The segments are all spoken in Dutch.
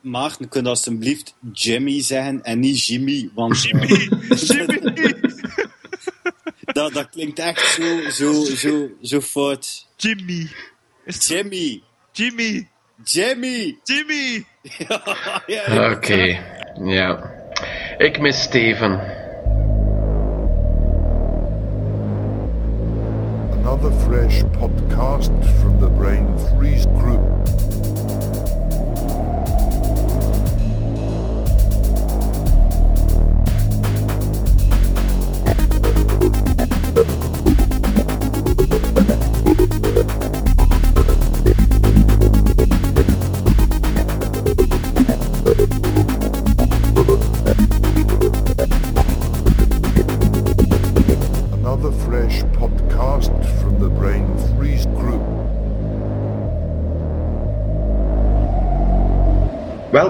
Maarten, kun je alstublieft Jimmy zeggen en niet Jimmy? Want eh, Jimmy! dat, dat klinkt echt zo, zo, zo, zo fout. Jimmy. Jimmy! Jimmy? Jimmy! Jimmy! ja, ja. Oké, ja. Ik mis Steven. Another fresh podcast from the Brain Freeze Group.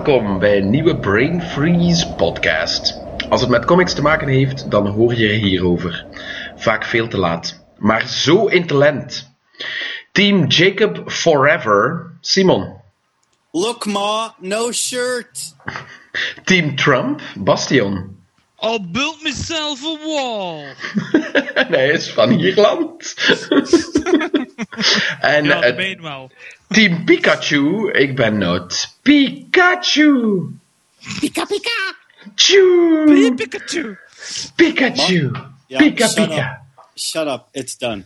Welkom bij een nieuwe Brain Freeze podcast. Als het met comics te maken heeft, dan hoor je er hierover. Vaak veel te laat. Maar zo in talent. Team Jacob Forever, Simon. Look ma, no shirt! Team Trump, Bastion. I'll build myself a wall. En hij is van Ierland. en Ja, dat meen wel. Team Pikachu, ik ben Noot. Pikachu! Pika pika! Choo! Pikachu! Pikachu! Ja, Pika shut pika! Shut up, it's done.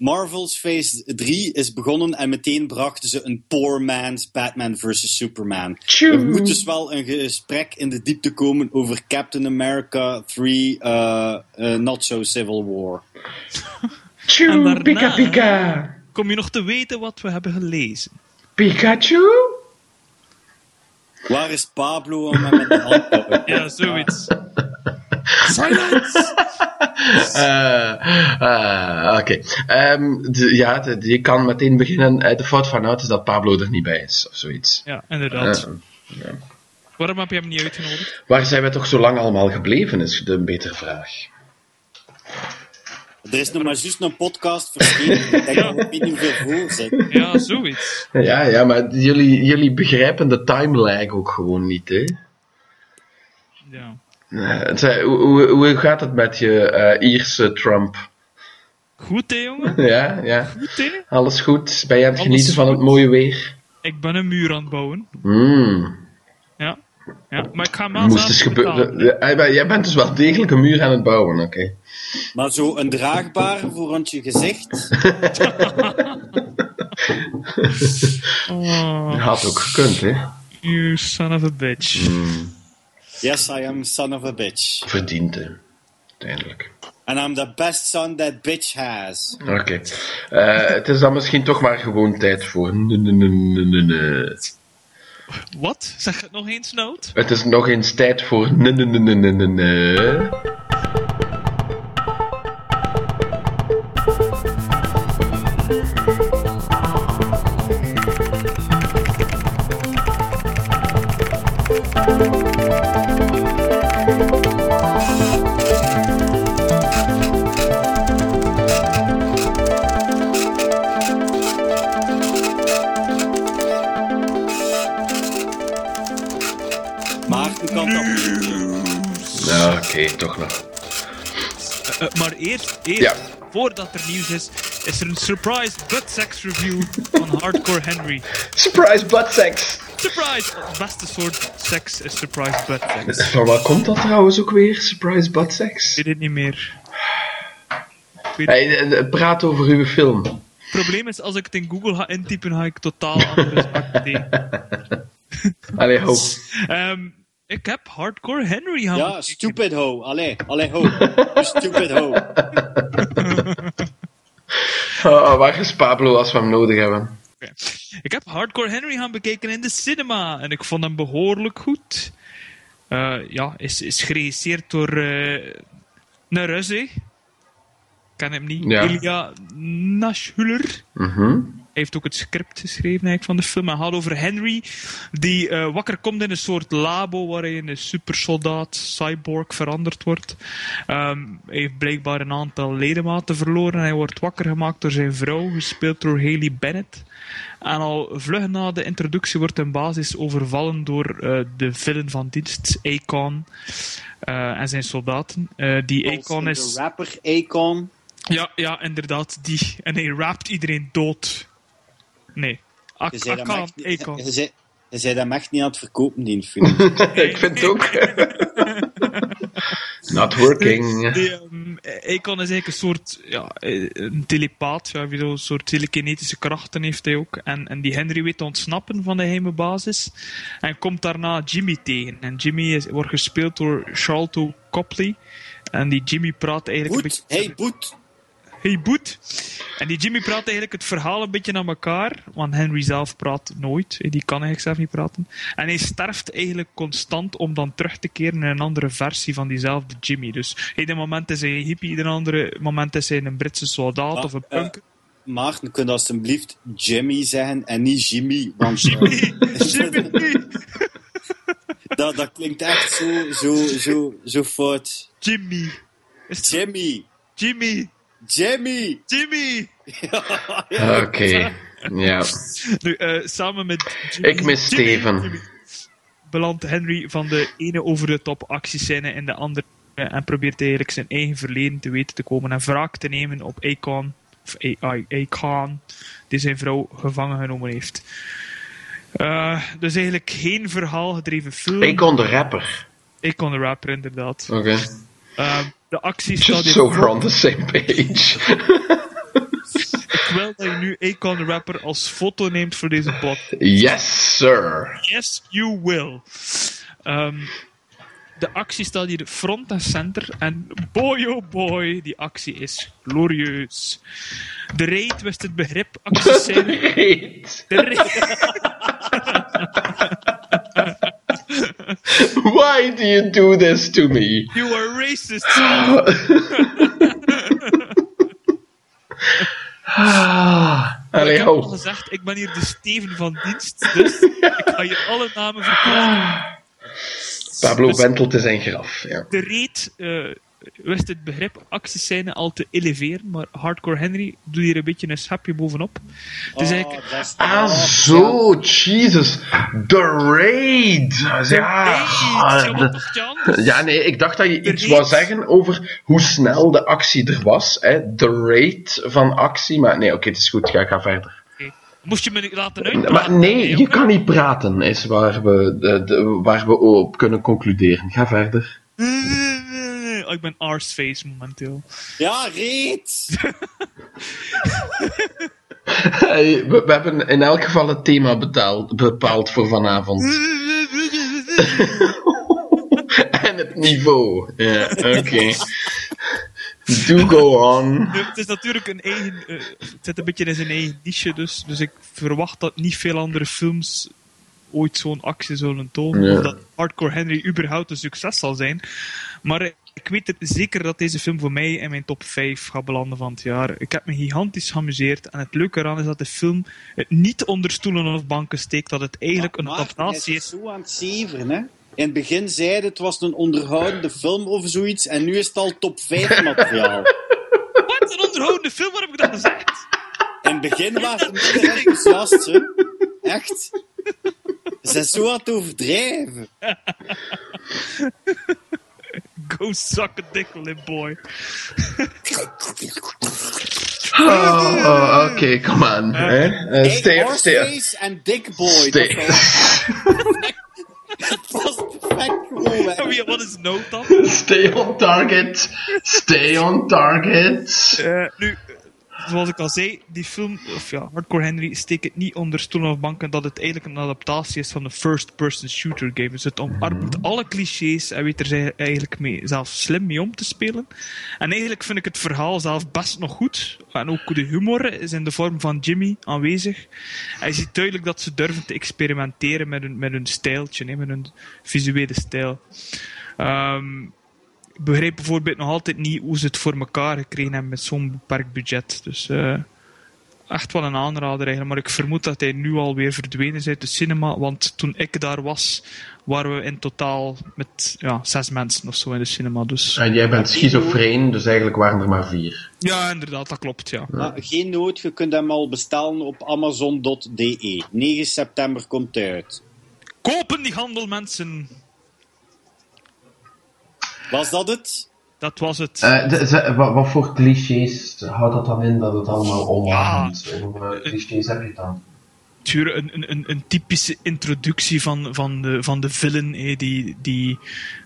Marvel's Phase 3 is begonnen en meteen brachten ze een poor man's Batman vs. Superman. Tjoe. Er moet dus wel een gesprek in de diepte komen over Captain America 3 uh, uh, Not So Civil War. Daarna- Pika pika! Kom je nog te weten wat we hebben gelezen? Pikachu? Waar is Pablo om hem met de hand te houden? Ja, zoiets. Silence! Eh, eh, Oké. Ehm, ja, de- je kan meteen beginnen. Eh, de fout van uit is dat Pablo er niet bij is, of zoiets. Ja, inderdaad. Waarom heb je hem niet uitgenodigd? waar zijn we toch zo lang allemaal gebleven, is de betere vraag. Er is nog maar juist een podcast verschenen. Ik denk dat we niet hoeveel voor zijn. Ja, zoiets. Ja, ja, maar jullie, jullie begrijpen de timelag ook gewoon niet, hè? Ja. Eh, hoe, hoe, hoe gaat het met je eh, Ierse Trump? Goed, hè, jongen? Ja, ja. Goed, hè? Alles goed? Ben je aan het Alles genieten van het mooie weer? Ik ben een muur aan het bouwen. Hmm. Ja. Maar ik ga Moest dus gebeuren. Jij bent dus wel degelijk een muur aan het bouwen, oké. Maar zo een draagbare voor aan je gezicht. Oh, Had ook gekund, hè? you son of a bitch. Yes, I am son of a bitch. Verdiend, hè? Uiteindelijk. And I'm the best son that bitch has. Oké. Eh, het is dan misschien toch maar gewoon tijd voor. Wat? Zeg het nog eens, Noot? Het is nog eens tijd voor. Oké, toch nog. Eh, eh, maar eerst, eerst Ja. voordat er nieuws is, is er een surprise butt sex review van Hardcore Henry. Surprise butt sex! Surprise! Het beste soort seks is surprise butt sex. Van waar komt dat trouwens ook weer? Surprise butt sex? Ik weet het niet meer. Hey, eh, praat over uw film. Het probleem is, als ik het in Google ga intypen, ga ik totaal andere zaken tegen. Allee, ho. Ehm, ik heb Hardcore Henry gaan Ja, stupid ho. Allee, allee ho. Stupid ho. Oh, waar is Pablo als we hem nodig hebben? Ik heb Hardcore Henry gaan bekeken in de cinema en ik vond hem behoorlijk goed. Eh, ja, is, is geregisseerd door eh een Rus. Ik ken hem niet. Ja. Ilya Nashhuller. Mhm. Heeft ook het script geschreven eigenlijk, van de film. Hij gaat over Henry, die eh, wakker komt in een soort labo waar hij in een supersoldaat, cyborg veranderd wordt. Ehm, hij heeft blijkbaar een aantal ledematen verloren. Hij wordt wakker gemaakt door zijn vrouw, gespeeld door Haley Bennett. En al vlug na de introductie wordt een basis overvallen door eh, de villain van dienst, Akon, eh, en zijn soldaten. Die Akon de is... rapper Akon. Ja, ja, inderdaad. Die. En hij rapt iedereen dood. Nee. Ak Je zei Akan, je zei- je zei dat echt niet aan het verkopen, die film. ik vind het ook. Not working. Die, ehm, Akon is eigenlijk een soort ja, een telepaat. Ja, een soort telekinetische krachten heeft hij ook. En, en die Henry weet te ontsnappen van de geheime basis. En komt daarna Jimmy tegen. En Jimmy is, wordt gespeeld door Charlton Copley. En die Jimmy praat eigenlijk Boet, een beetje... hey Boet. Hey Boet. En die Jimmy praat eigenlijk het verhaal een beetje naar elkaar. Want Henry zelf praat nooit. Eh, Die kan eigenlijk zelf niet praten. En hij sterft eigenlijk constant om dan terug te keren in een andere versie van diezelfde Jimmy. Dus in een moment is hij een hippie, in een andere moment is hij een Britse soldaat of een eh, punk. Maarten, kun je alsjeblieft Jimmy zeggen en niet Jimmy? Want eh, Jimmy! Jimmy! dat, dat klinkt echt zo, zo, zo, zo fout. Jimmy! Is het- Jimmy! Jimmy! Oké. Ja. Nu, eh, samen met Jimmy, Ik mis Jimmy, Steven. Jimmy, belandt Henry van de ene over de top actiescène in de andere eh, en probeert eigenlijk zijn eigen verleden te weten te komen en wraak te nemen op Akon, of A- A- Akon, die zijn vrouw gevangen genomen heeft. Eh, dus eigenlijk geen verhaal gedreven film. Ik kon de rapper. Akon de rapper, inderdaad. Oké. Eh, de actie Just so we're on the same page. Ik wil dat je nu Akon rapper als foto neemt voor deze plot. Yes, sir. Yes, you will. Ehm, de actie staat hier front en center. En boy oh boy, die actie is glorieus. De raid wist het begrip. Great. De raid, Why do you do this to me? you are racist. Ik heb al gezegd, ik ben hier de Steven van dienst. Dus ik ga hier alle namen verkopen. Pablo Bentel te zijn graf. Ja. De raid eh, wist het begrip actiescène al te eleveren. Maar Hardcore Henry doet hier een beetje een schepje bovenop. Het is eigenlijk... Oh, dat is- Ah, zo, Jesus. The Raid. Ja, ja, nee, ik dacht dat je De iets Raid. wou zeggen over hoe snel de actie er was. Hè? De rate van actie. Maar nee, oké, het is goed. Ga, ga verder. Moest je me niet laten uitpraten? Maar nee, je kan niet praten, is waar we, de, de- waar we op kunnen concluderen. Ga verder. Oh, ik ben arseface momenteel. Ja, reet! Hey, we, we hebben in elk geval het thema betaald, bepaald voor vanavond. en het niveau. Ja, oké. Do go on. Het is natuurlijk een eigen... eh, het zit een beetje in zijn eigen niche, dus, dus ik verwacht dat niet veel andere films ooit zo'n actie zullen tonen. Ja. Of dat Hardcore Henry überhaupt een succes zal zijn. Maar ik weet er zeker dat deze film voor mij in mijn top 5 gaat belanden van het jaar. Ik heb me gigantisch geamuseerd. En het leuke eraan is dat de film het niet onder stoelen of banken steekt. Dat het eigenlijk een adaptatie is is. zo aan het zeveren, hè? In het begin zei het was een onderhoudende film of zoiets, en nu is het al top 5 materiaal. Wat een onderhoudende film, wat heb ik dat gezegd? In het begin waren ze minder enthousiast, hè? Echt. Ze zijn zo aan het overdrijven. Go suck a dick, little boy. Oh, oh, oké, come on. hè. Eh, Hey, stay, stay, Horseface en Dick Boy. stay. Dat was perfect gewoon weg. Wie- Wat is nood? Stay on target. Stay on target. Eh, nu, zoals ik al zei, die film, of ja, Hardcore Henry, steekt het niet onder stoelen of banken dat het eigenlijk een adaptatie is van een first-person shooter game. Dus het omarmt alle clichés en weet er eigenlijk mee, zelf slim mee om te spelen. En eigenlijk vind ik het verhaal zelf best nog goed. En ook de humor is in de vorm van Jimmy aanwezig. Je ziet duidelijk dat ze durven te experimenteren met hun, met hun stijltje, hè, met hun visuele stijl. Ehm, begrijp bijvoorbeeld nog altijd niet hoe ze het voor elkaar gekregen hebben met zo'n beperkt budget. Dus, eh, echt wel een aanrader eigenlijk. Maar ik vermoed dat hij nu alweer verdwenen is uit de cinema. Want toen ik daar was, waren we in totaal met ja, zes mensen of zo in de cinema. Dus En jij bent schizofreen, dus eigenlijk waren er maar vier. ja, inderdaad, dat klopt. Ja. Maar geen nood, je kunt hem al bestellen op amazon.de. 9 september komt hij uit. Kopen die handel, mensen! Was dat het? Dat was het. Eh, de- ze- wat, wat voor clichés houdt dat dan in dat het allemaal online is? Over clichés heb je dan? Tuur, een, een, een, typische introductie van, van, de, van de villain eh, die, die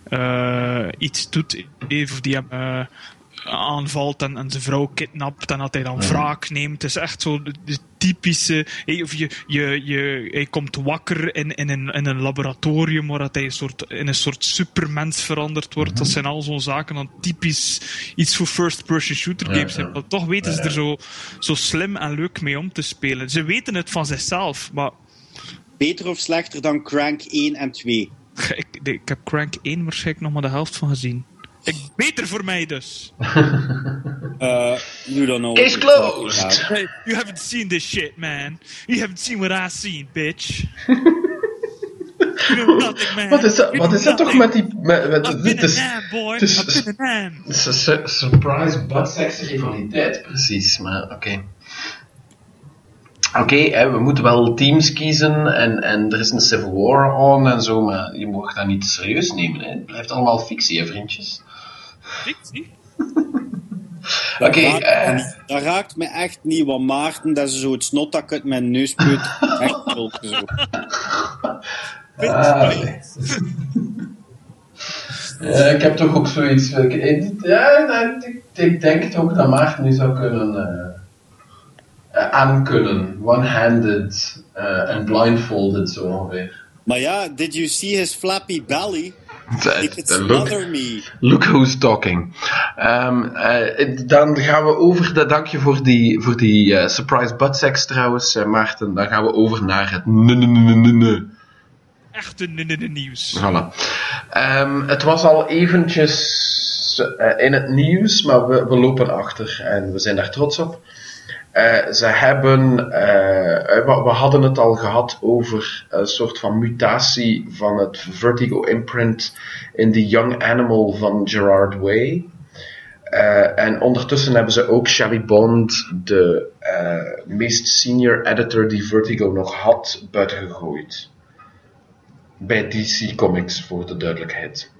eh, iets doet, eh, of die hem eh, aanvalt en, en zijn vrouw kidnapt en dat hij dan wraak neemt. Het is echt zo de, de typische. eh, of je, je, je, hij komt wakker in, in, een, in een laboratorium waar dat hij een soort, in een soort supermens veranderd wordt. Dat zijn al zo'n zaken dan typisch iets voor first-person shooter games. ja. Maar toch weten ze er zo, zo slim en leuk mee om te spelen. Ze weten het van zichzelf, maar Beter of slechter dan Crank 1 en 2? ik, ik heb Crank 1 waarschijnlijk nog maar de helft van gezien. Ik, beter voor mij dus. Uh, you don't know. Talking closed. Hey, you haven't seen this shit, man. You haven't seen what I seen, bitch. you know nothing, man. Wat is dat, wat is dat toch met die... Met, met, I've dit been a is, man, boy. het is- I've been a man. het is een su- surprise buttsex rivaliteit, precies. Maar oké. Oké, we moeten wel teams kiezen en, en er is een civil war on en zo, maar je mag dat niet serieus nemen. Hè. Het blijft allemaal fictie, hè, vriendjes. Fictie? Oké, dat, raakt eh, dat raakt me echt niet, want Maarten, dat is zo het snot dat ik uit mijn neus put. Echt zo. Ah. Ja, ik heb toch ook zoiets. ik- ik- Ja, ik, ik denk toch dat Maarten nu zou kunnen eh, eh, aankunnen. One-handed eh, en blindfolded zo ongeveer. Maar ja, did you see his flappy belly? Could Eh, Look, me. look who's talking. Ehm, eh, dan gaan we over, de, dank je voor die, voor die eh, surprise buttsex trouwens, eh, Maarten. Dan gaan we over naar het. Echte nieuws. Voilà. Ehm, het was al eventjes eh, in het nieuws, maar we, we lopen achter en we zijn daar trots op. Eh, ze hebben, eh, eh, we, hadden het al gehad over een soort van mutatie van het Vertigo imprint in The Young Animal van Gerard Way. En ondertussen hebben ze ook Shelley Bond, de meest senior editor die Vertigo nog had, buitengegooid bij DC Comics, voor de duidelijkheid.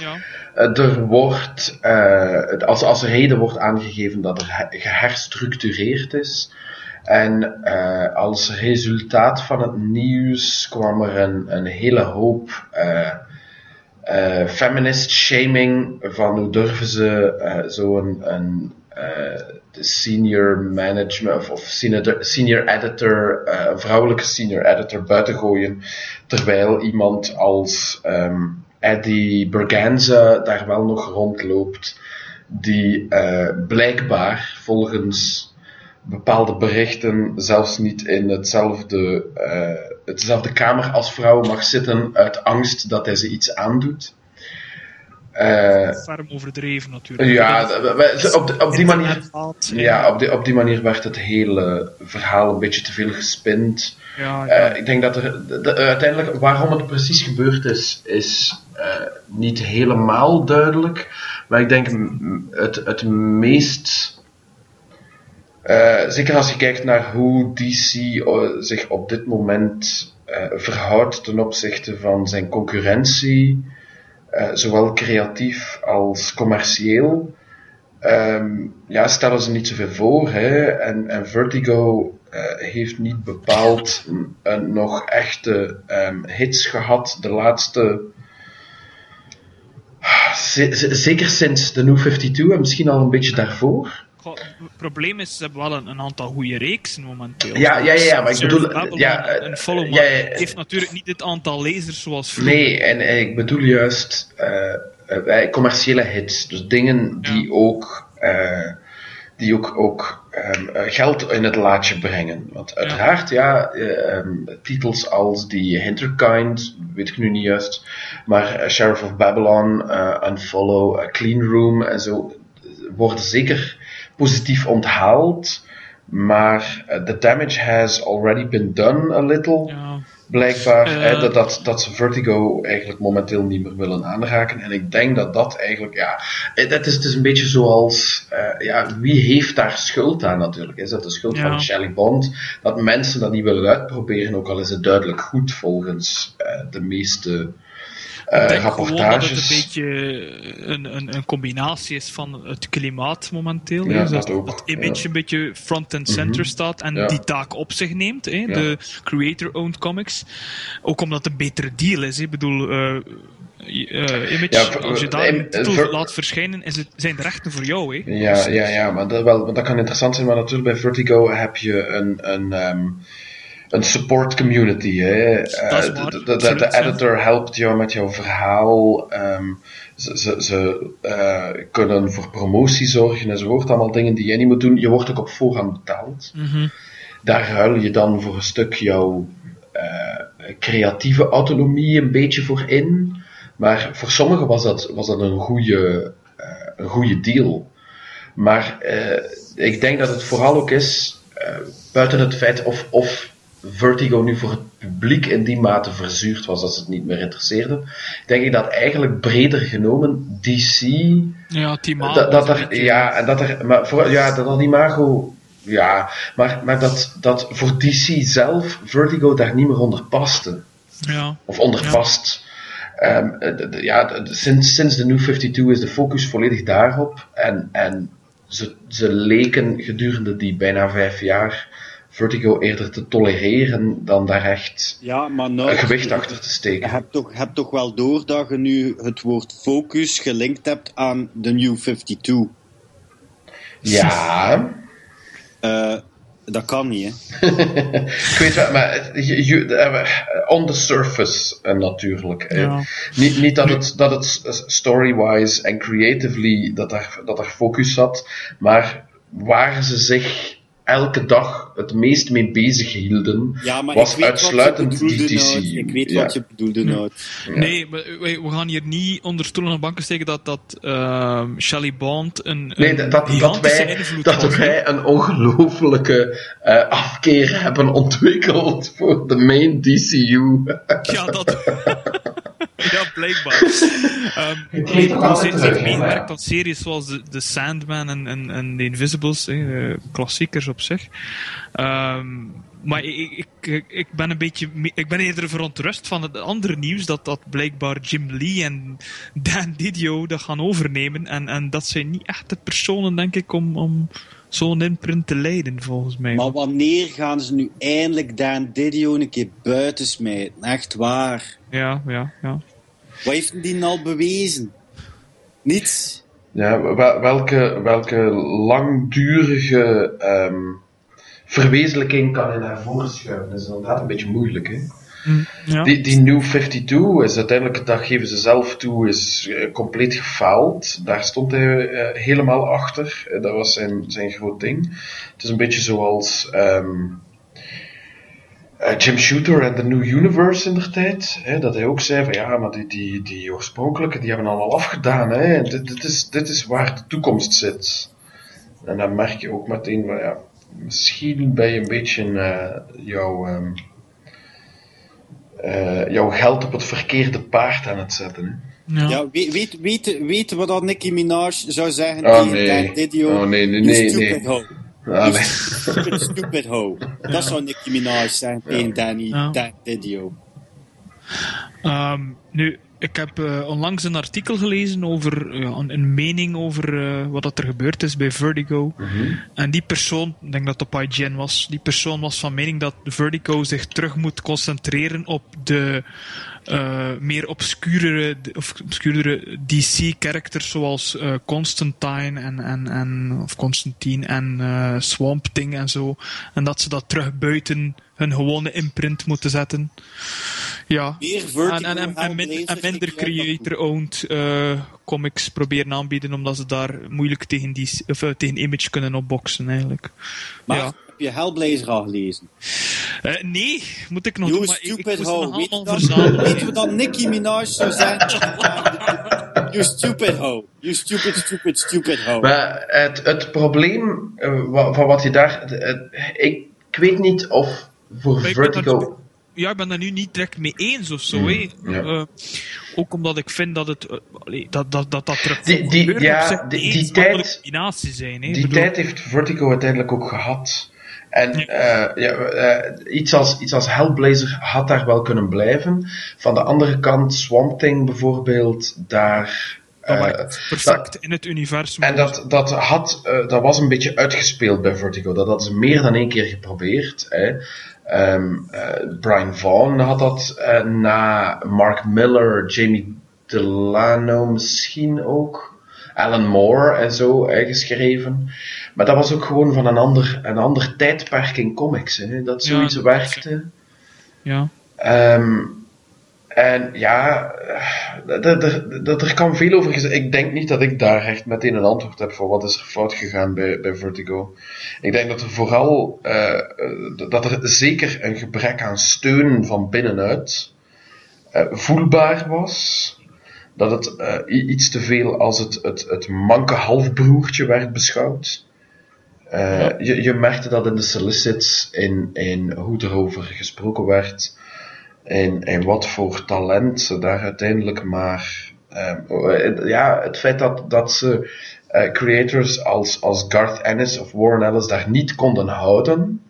Ja. Eh, er wordt, eh, als, als reden wordt aangegeven dat er he- geherstructureerd is. En eh, als resultaat van het nieuws kwam er een, een hele hoop feminist shaming van hoe durven ze zo'n een, senior management of, senior, editor, een vrouwelijke senior editor buiten gooien, terwijl iemand als ehm, Eddie Berganza daar wel nog rondloopt, die eh, blijkbaar volgens bepaalde berichten zelfs niet in hetzelfde, eh, hetzelfde kamer als vrouw mag zitten uit angst dat hij ze iets aandoet. Eh, Ferm overdreven natuurlijk. ja, op, de- op die manier. Ja, op die, op die manier werd het hele verhaal een beetje te veel gespind. Ja, ja. Ik denk dat er de- de- uiteindelijk waarom het precies gebeurd is, is niet helemaal duidelijk. Maar ik denk het, het meest. eh, zeker als je kijkt naar hoe DC eh, zich op dit moment eh, verhoudt ten opzichte van zijn concurrentie, eh, zowel creatief als commercieel. Ehm, ja, stellen ze niet zoveel voor. Hè? En, en Vertigo eh, heeft niet bepaald nog echte ehm, hits gehad de laatste. Ze- ze- zeker sinds de New 52 en misschien al een beetje daarvoor. Goh, Het probleem is, ze hebben wel een, een aantal goede reeksen momenteel. Ja, ja, ja, ja, maar ik Surf bedoel, Babylon ja, en- eh, Follow, ja, heeft natuurlijk niet het aantal lezers zoals vroeger. Nee, en, en ik bedoel juist eh, eh, eh, commerciële hits. Dus dingen die ook, eh, die ook, ook ehm, eh, geld in het laadje brengen. Want uiteraard, ja, eh, ehm, titels als die Hinterkind, weet ik nu niet juist, maar eh, Sheriff of Babylon, eh, Unfollow, eh, Clean Room en zo, worden zeker positief onthaald. Maar the damage has already been done a little. Ja. Blijkbaar. Eh. hè, dat, dat, dat ze Vertigo eigenlijk momenteel niet meer willen aanraken. En ik denk dat dat eigenlijk. Ja, eh, het is, het is een beetje zoals. eh, ja, wie heeft daar schuld aan natuurlijk? Is dat de schuld Ja. van Shelley Bond? Dat mensen dat niet willen uitproberen, ook al is het duidelijk goed volgens eh, de meeste eh, denk gewoon dat het rapportages. een beetje een, een, een combinatie is van het klimaat momenteel. Ja. Dus dat image ja. een beetje front and center Mhm. staat en Ja. die taak op zich neemt. Hè. De creator-owned comics. Ook omdat het een betere deal is. hè. Ik bedoel, eh, eh, image, Ja, als je daar een titel ver- laat verschijnen, is het, zijn de rechten voor jou. Hè. Ja, ja, ja maar, dat, wel, dat kan interessant zijn. Maar natuurlijk bij Vertigo heb je een, een, ehm, een support community. Hè. Eh, de, de, editor helpt jou met jouw verhaal. ehm, ze ze, ze eh, kunnen voor promotie zorgen enzovoort. Allemaal dingen die jij niet moet doen. Je wordt ook op voorhand betaald. Mhm. Daar ruil je dan voor een stuk jouw eh, creatieve autonomie een beetje voor in. Maar voor sommigen was dat, was dat een goede, een goede deal. Maar ik denk dat het vooral ook is, buiten het feit of, of Vertigo nu voor het publiek in die mate verzuurd was dat ze het niet meer interesseerde, denk ik dat eigenlijk breder genomen DC Ja, Timago dat, dat er, ja, en dat er, maar voor, ja, dat dat imago, ja, maar, maar dat, dat voor DC zelf Vertigo daar niet meer onder paste. ja. Of onder Ja. past. Ehm, eh, de- de- ja, de- de- sinds, sinds de New 52 is de focus volledig daarop. En, en ze, ze leken gedurende die bijna vijf jaar Vertigo eerder te tolereren dan daar echt Ja, maar nou... een gewicht achter te Je steken. hebt toch, hebt toch wel door dat je nu het woord focus gelinkt hebt aan de New 52. Ja, Eh, dat kan niet, hè. ik weet wel, maar je- je- eh, on the surface eh, natuurlijk. Ja. Niet, niet dat het, dat het story-wise en creatively dat daar, dat daar focus zat, maar waar ze zich elke dag het meest mee bezig hielden, Ja, maar was uitsluitend die DC. Ik weet Ja. wat je bedoelde, Nout. Nee, maar wij- we gaan hier niet onder stoelen en banken steken dat, dat ehm, Shelley Bond een, Nee, een dat, dat, wij, invloed dat was. wij een ongelofelijke eh, afkeer hebben ontwikkeld voor de main DCU. Ja, dat... blijkbaar. Ehm Ik hè, meegewerkt maar- aan series zoals The, The Sandman en, en, en The Invisibles, eh, klassiekers op zich. Ehm, maar ik, ik, ik, ben een beetje... Ik ben eerder verontrust van het andere nieuws dat, dat blijkbaar Jim Lee en Dan Didio dat gaan overnemen. En, en dat zijn niet echt de personen, denk ik, om, om zo'n imprint te leiden, volgens mij. Maar wanneer gaan ze nu eindelijk Dan Didio een keer buiten smijten? Echt waar. Ja, ja, ja. Wat heeft die al bewezen? Niets. Ja, wel- welke, welke langdurige ehm, verwezenlijking kan je naar voren schuiven? Dat is inderdaad een beetje moeilijk. Hè? ja. Die, die New 52 is uiteindelijk, dat geven ze zelf toe, is eh, compleet gefaald. Daar stond hij eh, helemaal achter. Eh, dat was zijn, zijn groot ding. Het is een beetje zoals ehm, eh, Jim Shooter en The New Universe in der tijd. Hè, dat hij ook zei van ja, maar die, die, die oorspronkelijke, die hebben allemaal afgedaan. Hè. Dit, dit, is, dit is waar de toekomst zit. En dan merk je ook meteen van ja, misschien ben je een beetje eh, jouw... ehm, eh, jouw geld op het verkeerde paard aan het zetten. Hè? ja. Ja, weet, weet, weet, weet wat dat Nicki Minaj zou zeggen Oh, tegen nee. Oh, nee, nee, nee, nee. Ah, stupid, stupid hoe. Dat zou Nicki Minaj zeggen tegen Danny, Ja. Dan Didio. Ehm, nu, ik heb eh, onlangs een artikel gelezen over ja, een, een mening over eh, wat dat er gebeurd is bij Vertigo. En die persoon, ik denk dat het op IGN was, die persoon was van mening dat Vertigo zich terug moet concentreren op de eh, meer obscurere, of obscuurdere DC-characters zoals eh, Constantine en, en, en, of Constantine en eh, Swamp Thing en zo. En dat ze dat terug buiten hun gewone imprint moeten zetten. Ja. En, en, en, en, min- en minder creator-owned comics proberen aanbieden, omdat ze daar moeilijk tegen, die, of, tegen Image kunnen opboksen, eigenlijk. Maar ja. heb je Hellblazer al gelezen? Eh, nee, moet ik nog You doen, maar ik, ik stupid moest ze hoe. Weet dan- verzamelen. Weet je wat dan Nicki Minaj zou zijn? You stupid hoe. You stupid, stupid, stupid hoe. Maar het, het probleem wa- van wat je daar. het- ik, ik weet niet of voor Maar ik Vertigo. ja, ik ben daar nu niet direct mee eens of zo. Hè. ja. Eh, ook omdat ik vind dat het, eh, allee, dat, dat, dat, dat er Die- die- gebeurt ja, die- die tijd- andere combinaties zijn. Hè. Ik Die bedoel, tijd heeft Vertigo uiteindelijk ook gehad. En Ja. eh, ja, eh, iets, als, iets als Hellblazer had daar wel kunnen blijven. Van de andere kant, Swamp Thing bijvoorbeeld, daar. dat werkt perfect in het universum. En dat, dat, had, dat was een beetje uitgespeeld bij Vertigo. Dat hadden ze meer dan één keer geprobeerd. Hè. Ehm, eh, Brian Vaughan had dat na Mark Miller, Jamie Delano misschien ook. Alan Moore en zo geschreven. Maar dat was ook gewoon van een ander, een ander tijdperk in comics. Hè, dat Ja, zoiets dat- werkte. Ja. Ehm, en ja, eh, d- d- d- er kan veel over gezegd. Ik denk niet dat ik daar echt meteen een antwoord heb voor wat is er fout gegaan bij, bij Vertigo. Ik denk dat er vooral eh, eh, dat er zeker een gebrek aan steun van binnenuit voelbaar was. Dat het iets te veel als het, het, het manke halfbroertje werd beschouwd. Eh, je, je merkte dat in de solicits, in, in hoe erover gesproken werd, en, en wat voor talent ze daar uiteindelijk maar. ehm, ja, het feit dat, dat ze eh, creators als, als Garth Ennis of Warren Ellis daar niet konden houden,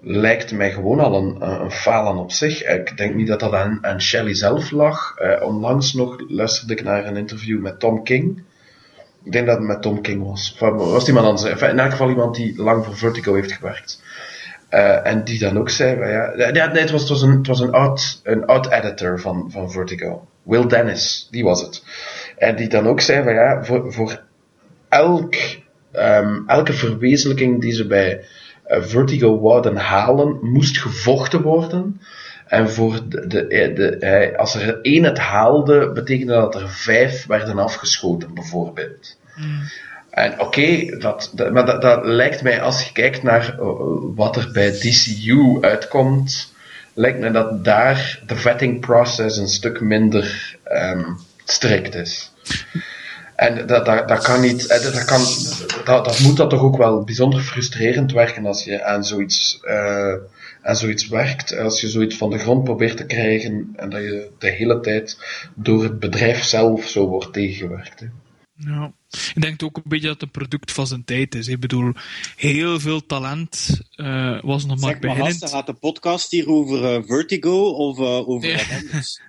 lijkt mij gewoon al een, een falen op zich. Ik denk niet dat dat aan, aan Shelley zelf lag. Eh, onlangs nog luisterde ik naar een interview met Tom King. Ik denk dat het met Tom King was. Of was iemand anders? Enfin, in elk geval iemand die lang voor Vertigo heeft gewerkt. Eh, en die dan ook zei, ja, nee, het was, het was een, het was een oud, een oud editor van, van Vertigo. Will Dennis, die was het. En die dan ook zei van ja, voor, voor elk, ehm, elke verwezenlijking die ze bij eh, Vertigo wouden halen, moest gevochten worden. En voor de, de, de, eh, als er één het haalde, betekende dat er vijf werden afgeschoten, bijvoorbeeld. En oké, dat, dat, maar dat, dat lijkt mij, als je kijkt naar uh, wat er bij DCU uitkomt, lijkt me dat daar de vetting process een stuk minder ehm, strikt is. En dat, dat, dat kan niet, eh, dat, kan, dat, dat moet dat toch ook wel bijzonder frustrerend werken als je aan zoiets, eh, aan zoiets werkt, als je zoiets van de grond probeert te krijgen en dat je de hele tijd door het bedrijf zelf zo wordt tegengewerkt. Hè. Ja. Ik denk ook een beetje dat het een product van zijn tijd is. Ik bedoel, heel veel talent eh, was nog maar Zeg maar, beginnend. gasten, gaat de podcast hier over eh, Vertigo of eh, over Ja. wat anders?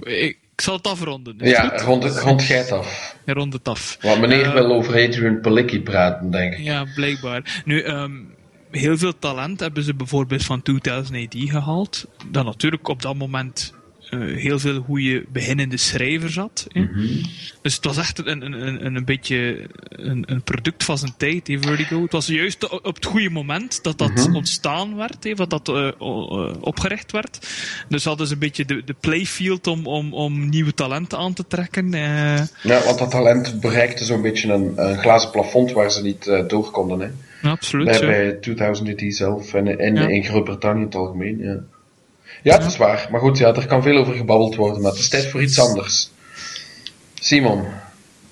Ik, ik zal het afronden. Is het Ja, rond, het- rond geit af. Ja, rond het af. Want meneer wil over Adrian Palicki praten, denk ik. Ja, blijkbaar. Nu, ehm, heel veel talent hebben ze bijvoorbeeld van 2000 AD gehaald. Dat natuurlijk op dat moment eh, heel veel goede beginnende schrijvers had. hè. Dus het was echt een, een, een, een beetje een, een product van zijn tijd, hè, Vertigo. Het was juist op het goede moment dat dat ontstaan werd, hè, wat dat eh, eh, opgericht werd. Dus hadden ze een beetje de, de playfield om, om, om nieuwe talenten aan te trekken. Ja, want dat talent bereikte zo'n beetje een, een glazen plafond waar ze niet door konden. Hè. Ja, absoluut. Bij, zo. bij 2000 AD zelf en in, Ja. in Groot-Brittannië in het algemeen. Ja. Ja, dat is waar. Maar goed, ja, er kan veel over gebabbeld worden, maar het is tijd voor iets anders. Simon,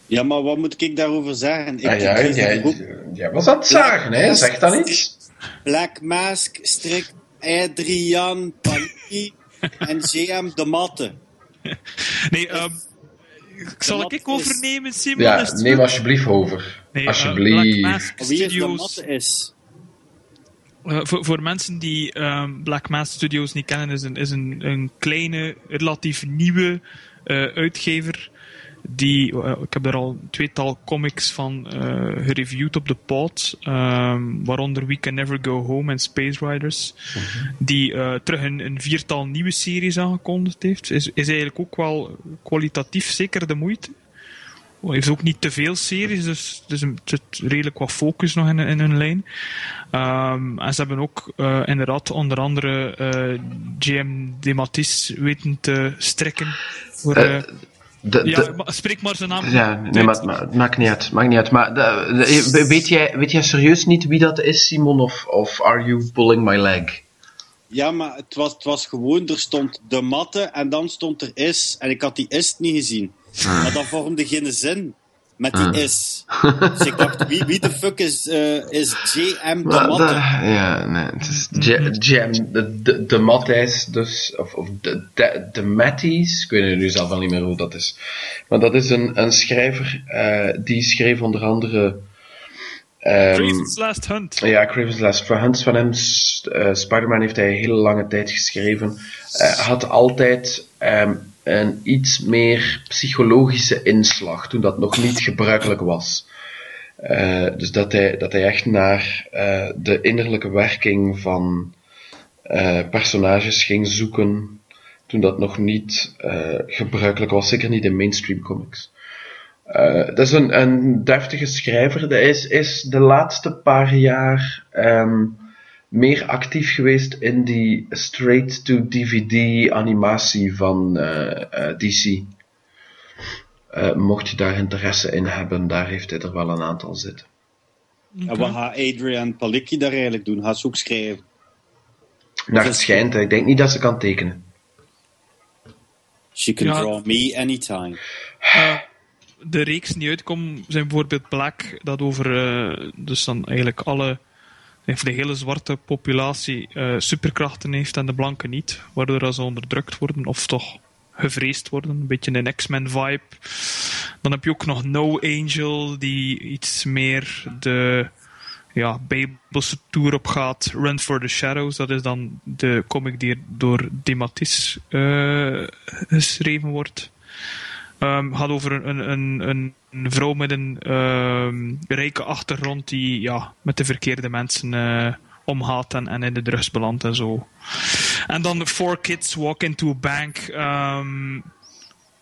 Ja, maar wat moet ik daarover zeggen? Ik, ah, ja, ik jij, jij was aan het zagen, hè? zeg dan iets. Black Mask, Strik, Adrian, Paniki en CM de Matte. Nee, ehm, zal ik is- overnemen, Simon? Ja, neem alsjeblieft over. Nee, eh, alsjeblieft. Black Mask Wie is de Studios. Matte is? Eh, voor, voor mensen die ehm, Black Mask Studios niet kennen, is een, is een, een kleine, relatief nieuwe eh, uitgever. Die, eh, ik heb er al een tweetal comics van gereviewd op de pod, ehm, waaronder We Can Never Go Home en Space Riders, die eh, terug een, een viertal nieuwe series aangekondigd heeft. Is, is eigenlijk ook wel kwalitatief zeker de moeite. Hij heeft ook niet te veel series, dus, dus er zit redelijk wat focus nog in, in hun lijn. Ehm, en ze hebben ook eh, inderdaad onder andere eh GM Dematis weten te strikken. Voor, Eh, De, ja, de- maar spreek maar zijn naam. Ja, nee, maar, maar het maakt niet uit. Maakt niet uit. Maar de- de- weet, jij, weet jij serieus niet wie dat is, Simon? Of, of are you pulling my leg? Ja, maar het was, het was gewoon, er stond de Matte en dan stond er is. En ik had die is niet gezien. Maar dat vormde geen zin met die Ah. is. Dus ik dacht, wie, wie de fuck is, eh, is J.M. de Maar Matte? ja, nee, het is Jam de, de, de Matthijs, dus, of, of de, de, de Matties, ik weet nu zelf al niet meer hoe dat is. Maar dat is een, een schrijver, eh, die schreef onder andere, ehm, Craven's Last Hunt. ja, Craven's Last Hunt van hem, eh, Spider-Man heeft hij een hele lange tijd geschreven. Eh, had altijd ehm, een iets meer psychologische inslag, toen dat nog niet gebruikelijk was. Eh, dus dat hij, dat hij echt naar eh, de innerlijke werking van eh, personages ging zoeken, toen dat nog niet gebruikelijk was, zeker niet in mainstream comics. Dat is een, een deftige schrijver. Hij is, is de laatste paar jaar ehm, meer actief geweest in die straight-to-DVD animatie van eh, eh, DC. Eh, mocht je daar interesse in hebben, daar heeft hij er wel een aantal zitten. En wat gaat Adrian Palicki daar eigenlijk doen? Gaat ze ook schrijven? Naar het schijnt, ik denk niet dat ze kan tekenen. She can Ja. draw me anytime. Eh, de reeks die uitkomt zijn bijvoorbeeld Black, dat over eh, dus dan eigenlijk alle, de hele zwarte populatie eh, superkrachten heeft en de blanke niet, waardoor ze onderdrukt worden of toch gevreesd worden, een beetje een X-Men vibe. Dan heb je ook nog No Angel, die iets meer de ja, tour op gaat. Run for the Shadows, dat is dan de comic die door Dematis eh geschreven wordt. Ehm gaat over een, een, een, een vrouw met een ehm, rijke achtergrond die ja, met de verkeerde mensen eh, omgaat en, en in de drugs belandt en zo. En dan Four Kids Walk into a Bank. ehm,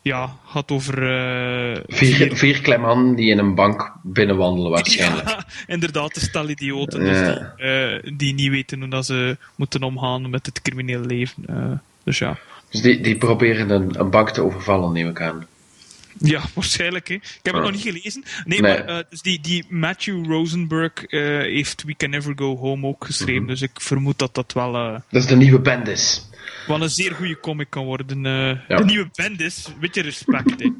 ja, gaat over. eh, Vier, vier klemman die in een bank binnenwandelen waarschijnlijk. Ja, inderdaad, de stel idioten dus die, eh, die niet weten hoe dat ze moeten omgaan met het criminele leven. dus ja. Dus die, die proberen een, een bank te overvallen, neem ik aan. Ja, waarschijnlijk. Hè. Ik heb het nog niet gelezen. Nee, Nee. maar eh, dus die, die Matthew Rosenberg eh, heeft We Can Never Go Home ook geschreven. Mhm. Dus ik vermoed dat dat wel, eh, Dat is de nieuwe Bendis. wel een zeer goede comic kan worden. eh Ja. De nieuwe band is. Beetje respect. Hè.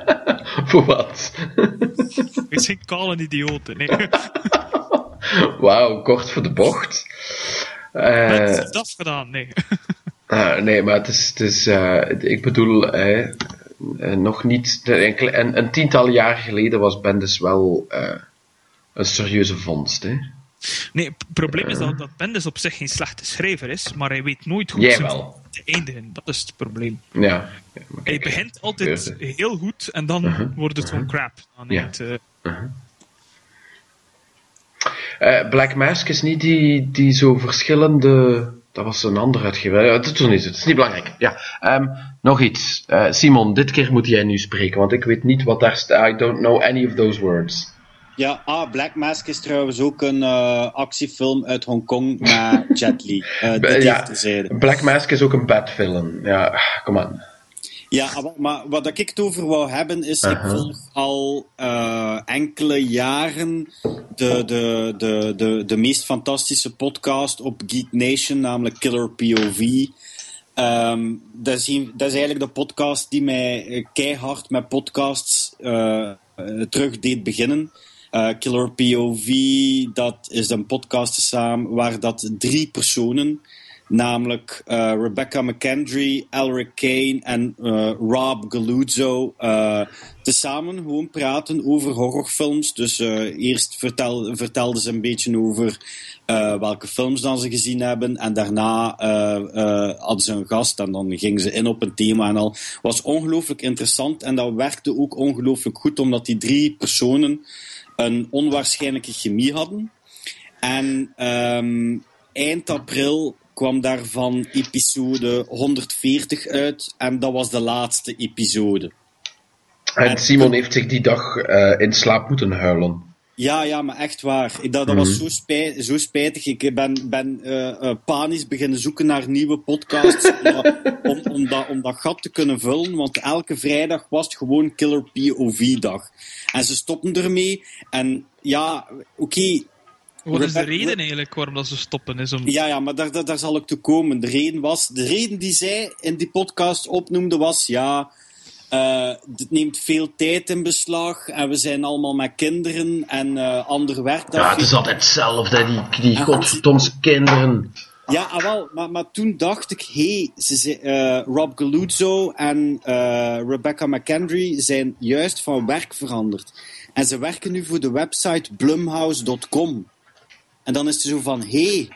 Voor wat? Het zijn kale idioten. Nee. Wauw, kort voor de bocht. Eh, Band dat gedaan. Nee. nee, maar het is, het is eh, ik bedoel, nog niet, een, een tiental jaar geleden was Bendis wel eh, een serieuze vondst. Hè? Nee, het probleem is dat, dat Bendis op zich geen slechte schrijver is, maar hij weet nooit wel. te eindigen. Dat is het probleem. Ja. Hij begint altijd heel goed en dan wordt het gewoon crap. Dan Ja. eh, Eh, Black Mask is niet die, die zo verschillende. Dat was een ander uitgever. Ja, dat is niet, het is niet belangrijk. Ja. Ehm, nog iets. Eh, Simon, dit keer moet jij nu spreken, want ik weet niet wat daar staat. I don't know any of those words. Ja, ah, Black Mask is trouwens ook een eh, actiefilm uit Hongkong met Jet Li. Eh, ja. Black Mask is ook een bad villain. Ja, kom aan. Ja, maar, maar wat ik het over wou hebben is, ik volg al eh, enkele jaren de, de, de, de, de meest fantastische podcast op Geek Nation, namelijk Killer POV. Ehm, dat, is, dat is eigenlijk de podcast die mij eh, keihard met podcasts eh, terug deed beginnen. Killer POV, dat is een podcast samen waar dat drie personen, namelijk eh, Rebecca McKendry, Elric Kane en eh, Rob Galuzzo, eh tezamen gewoon praten over horrorfilms. Dus eerst vertel, vertelden ze een beetje over welke films dan ze gezien hebben. En daarna hadden ze een gast en dan gingen ze in op een thema en al. was ongelooflijk interessant en dat werkte ook ongelooflijk goed, omdat die drie personen een onwaarschijnlijke chemie hadden. En ehm, eind april kwam daarvan episode 140 uit en dat was de laatste episode. En Simon heeft zich die dag eh, in slaap moeten huilen. Ja, ja, maar echt waar. Ik, dat, dat was zo, spij, zo spijtig. Ik ben, ben eh, eh, panisch beginnen zoeken naar nieuwe podcasts om, om, dat, om dat gat te kunnen vullen. Want elke vrijdag was het gewoon Killer POV-dag. En ze stoppen ermee. En ja, oké. Wat is de reden eigenlijk waarom dat ze stoppen? Is om... Ja, ja, maar daar, daar, daar zal ik toe komen. De reden, was, de reden die zij in die podcast opnoemde was, ja, Eh, het neemt veel tijd in beslag en we zijn allemaal met kinderen en eh ander werk. dat Ja, het is altijd hetzelfde, die, die godverdoms kinderen. Ja, ah, wel, maar, maar toen dacht ik, hé, hey, eh, Rob Galuzzo en eh, Rebecca McKendry zijn juist van werk veranderd. En ze werken nu voor de website blumhouse.com. En dan is het zo van, hé, hey,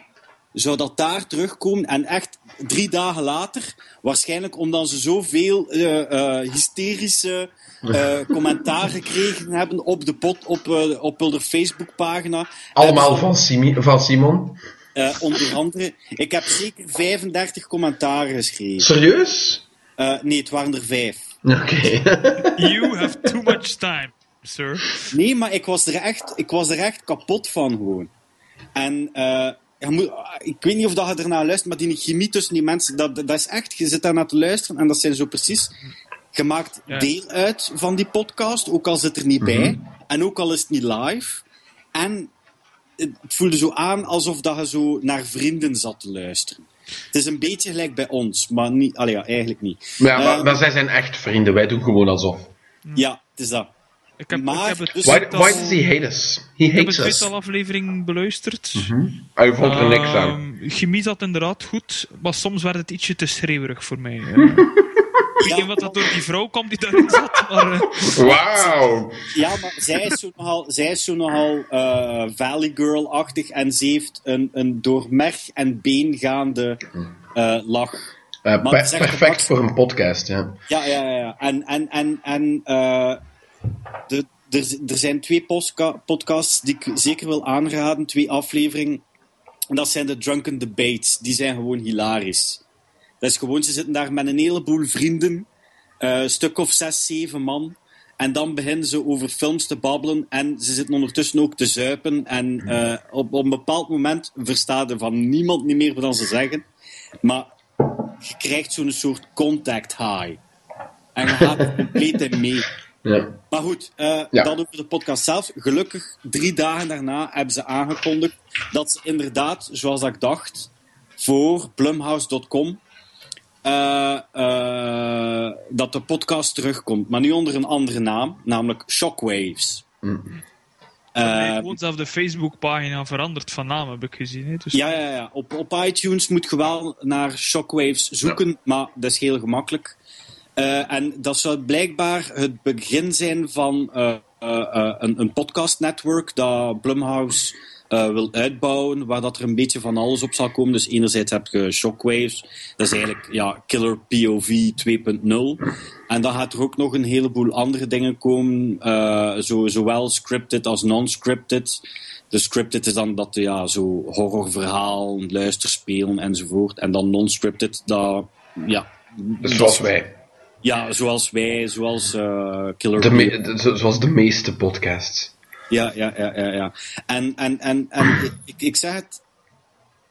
zou dat daar terugkomen? En echt drie dagen later, waarschijnlijk omdat ze zoveel eh, eh, hysterische eh, commentaar gekregen hebben op, de pot, op, eh, op hun Facebookpagina. Allemaal van, Simi, van Simon. eh, onder andere, ik heb zeker 35 commentaren geschreven. Serieus? Eh, nee, het waren er vijf. Oké. You have too much time, sir. Nee, maar ik was er echt, ik was er echt kapot van gewoon. En eh, je moet, ik weet niet of dat je ernaar luistert, maar die chemie tussen die mensen, dat, dat is echt, je zit daar naar te luisteren en dat zijn zo precies. Je maakt Ja. deel uit van die podcast, ook al zit er niet bij. En ook al is het niet live. En het voelde zo aan alsof dat je zo naar vrienden zat te luisteren. Het is een beetje gelijk bij ons, maar niet, allee, ja, eigenlijk niet. Maar, ja, maar, Eh, maar zij zijn echt vrienden, wij doen gewoon alsof. Ja, het is dat. Ik heb, Maar- ik heb het dus- Why, tweetal- why does he hate us? He ik heb hates het tweetal aflevering beluisterd. Hij vond er niks aan. Ehm, chemie zat inderdaad goed, maar soms werd het ietsje te schreeuwerig voor mij. eh. ik weet niet wat dat door die vrouw kwam die daarin zat, maar... eh, Wauw. Ja, maar zij is zo nogal, zij is zo nogal eh, Valley Girl-achtig en ze heeft een, een door merg en been gaande eh, lach. Perfect voor een podcast, ja. Ja, ja, ja. ja. En, en, en, en eh, de, er, er zijn twee podcasts die ik zeker wil aanraden, twee afleveringen. En dat zijn de Drunken Debates. Die zijn gewoon hilarisch. Dat is gewoon, ze zitten daar met een heleboel vrienden, eh, een stuk of zes, zeven man. En dan beginnen ze over films te babbelen en ze zitten ondertussen ook te zuipen. En eh, op, op een bepaald moment verstaat er van niemand niet meer wat ze zeggen. Maar je krijgt zo'n soort contact high. En je gaat er compleet in mee. Ja. Maar goed, eh, Ja. dat over de podcast zelf. Gelukkig, drie dagen daarna hebben ze aangekondigd dat ze inderdaad, zoals ik dacht, voor plumhouse.com eh, eh, dat de podcast terugkomt. Maar nu onder een andere naam, namelijk Shockwaves. hij Eh, gewoon zelf de Facebookpagina veranderd van naam, heb ik gezien. Hè? Dus Ja, ja, ja. Op, op iTunes moet je wel naar Shockwaves zoeken, maar dat is heel gemakkelijk. Eh, en dat zou blijkbaar het begin zijn van eh, eh, een, een podcastnetwork dat Blumhouse wil uitbouwen, waar dat er een beetje van alles op zal komen. Dus enerzijds heb je Shockwaves, dat is eigenlijk ja, Killer POV 2.0. En dan gaat er ook nog een heleboel andere dingen komen, zo, zowel scripted als non-scripted. De scripted is dan dat ja, zo horrorverhaal, luisterspelen enzovoort. En dan non-scripted, dat ja. Dus zoals wij. Ja, zoals wij, zoals eh, Killer De me- de- zo- zoals de meeste podcasts. Ja, ja, ja, ja. ja. En, en, en, en ik, ik, zeg het,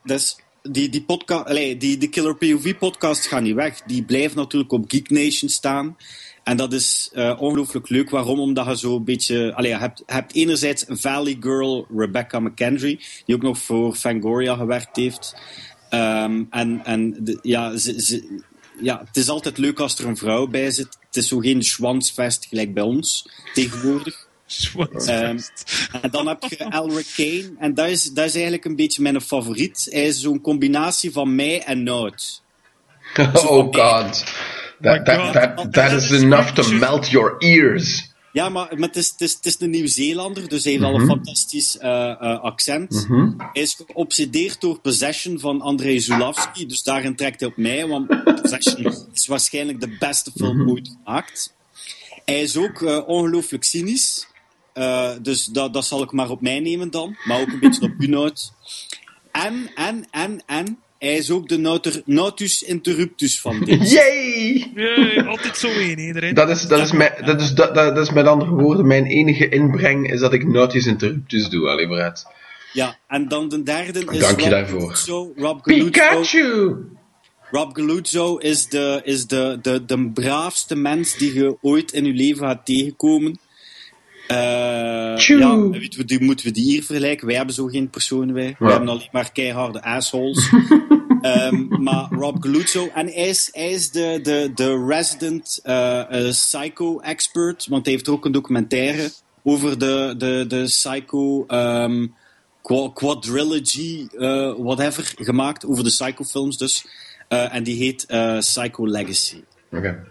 dus die, die, podcast, allee, die, die Killer POV podcast gaan niet weg. Die blijven natuurlijk op Geek Nation staan. En dat is eh, ongelooflijk leuk. Waarom? Omdat je zo een beetje... Allee, je hebt, hebt enerzijds Valley Girl Rebecca McKendry, die ook nog voor Fangoria gewerkt heeft. Ehm, en en de, ja, ze, ze, ja, het is altijd leuk als er een vrouw bij zit. Het is zo geen schwansfest gelijk bij ons tegenwoordig. Ehm, en dan heb je Elric Kane. En dat is, dat is eigenlijk een beetje mijn favoriet. Hij is zo'n combinatie van mij en Nout. oh god. That, that, that, that is enough to melt your ears. Ja, maar, maar het, is, het, is, het is een Nieuw-Zeelander, dus hij heeft al een fantastisch eh, eh, accent. Hij is geobsedeerd door Possession van Andrei Zulawski, dus daarin trekt hij op mij, want Possession is waarschijnlijk de beste film ooit gemaakt. Hij is ook eh, ongelooflijk cynisch, dus dat, dat zal ik maar op mij nemen dan, maar ook een beetje op u Nout. En, en, en, en, hij is ook de nauter, nautus interruptus van dit. Yay! Jee, altijd zo één, erin. Dat is, dat, is mijn, dat, is, dat, dat is met andere woorden, mijn enige inbreng is dat ik Naughty's Interruptus doe, alleen maar uit. Ja, en dan de derde is Dank je Rob daarvoor. Galuzzo. Rob Galuzzo, Pikachu! Rob Galuzzo is, de, is de, de, de braafste mens die je ooit in je leven gaat tegenkomen. Eh ja, weet we, die, moeten we die hier vergelijken? Wij hebben zo geen persoon, wij. Ja. hebben alleen maar keiharde assholes. Ehm, maar Rob Galuzzo, en hij is, hij is de, de, de resident eh, eh, psycho-expert, want hij heeft ook een documentaire over de, de, de psycho ehm, qua- quadrilogy, eh, whatever, gemaakt, over de psycho-films dus. Eh, en die heet eh, Psycho Legacy. Oké.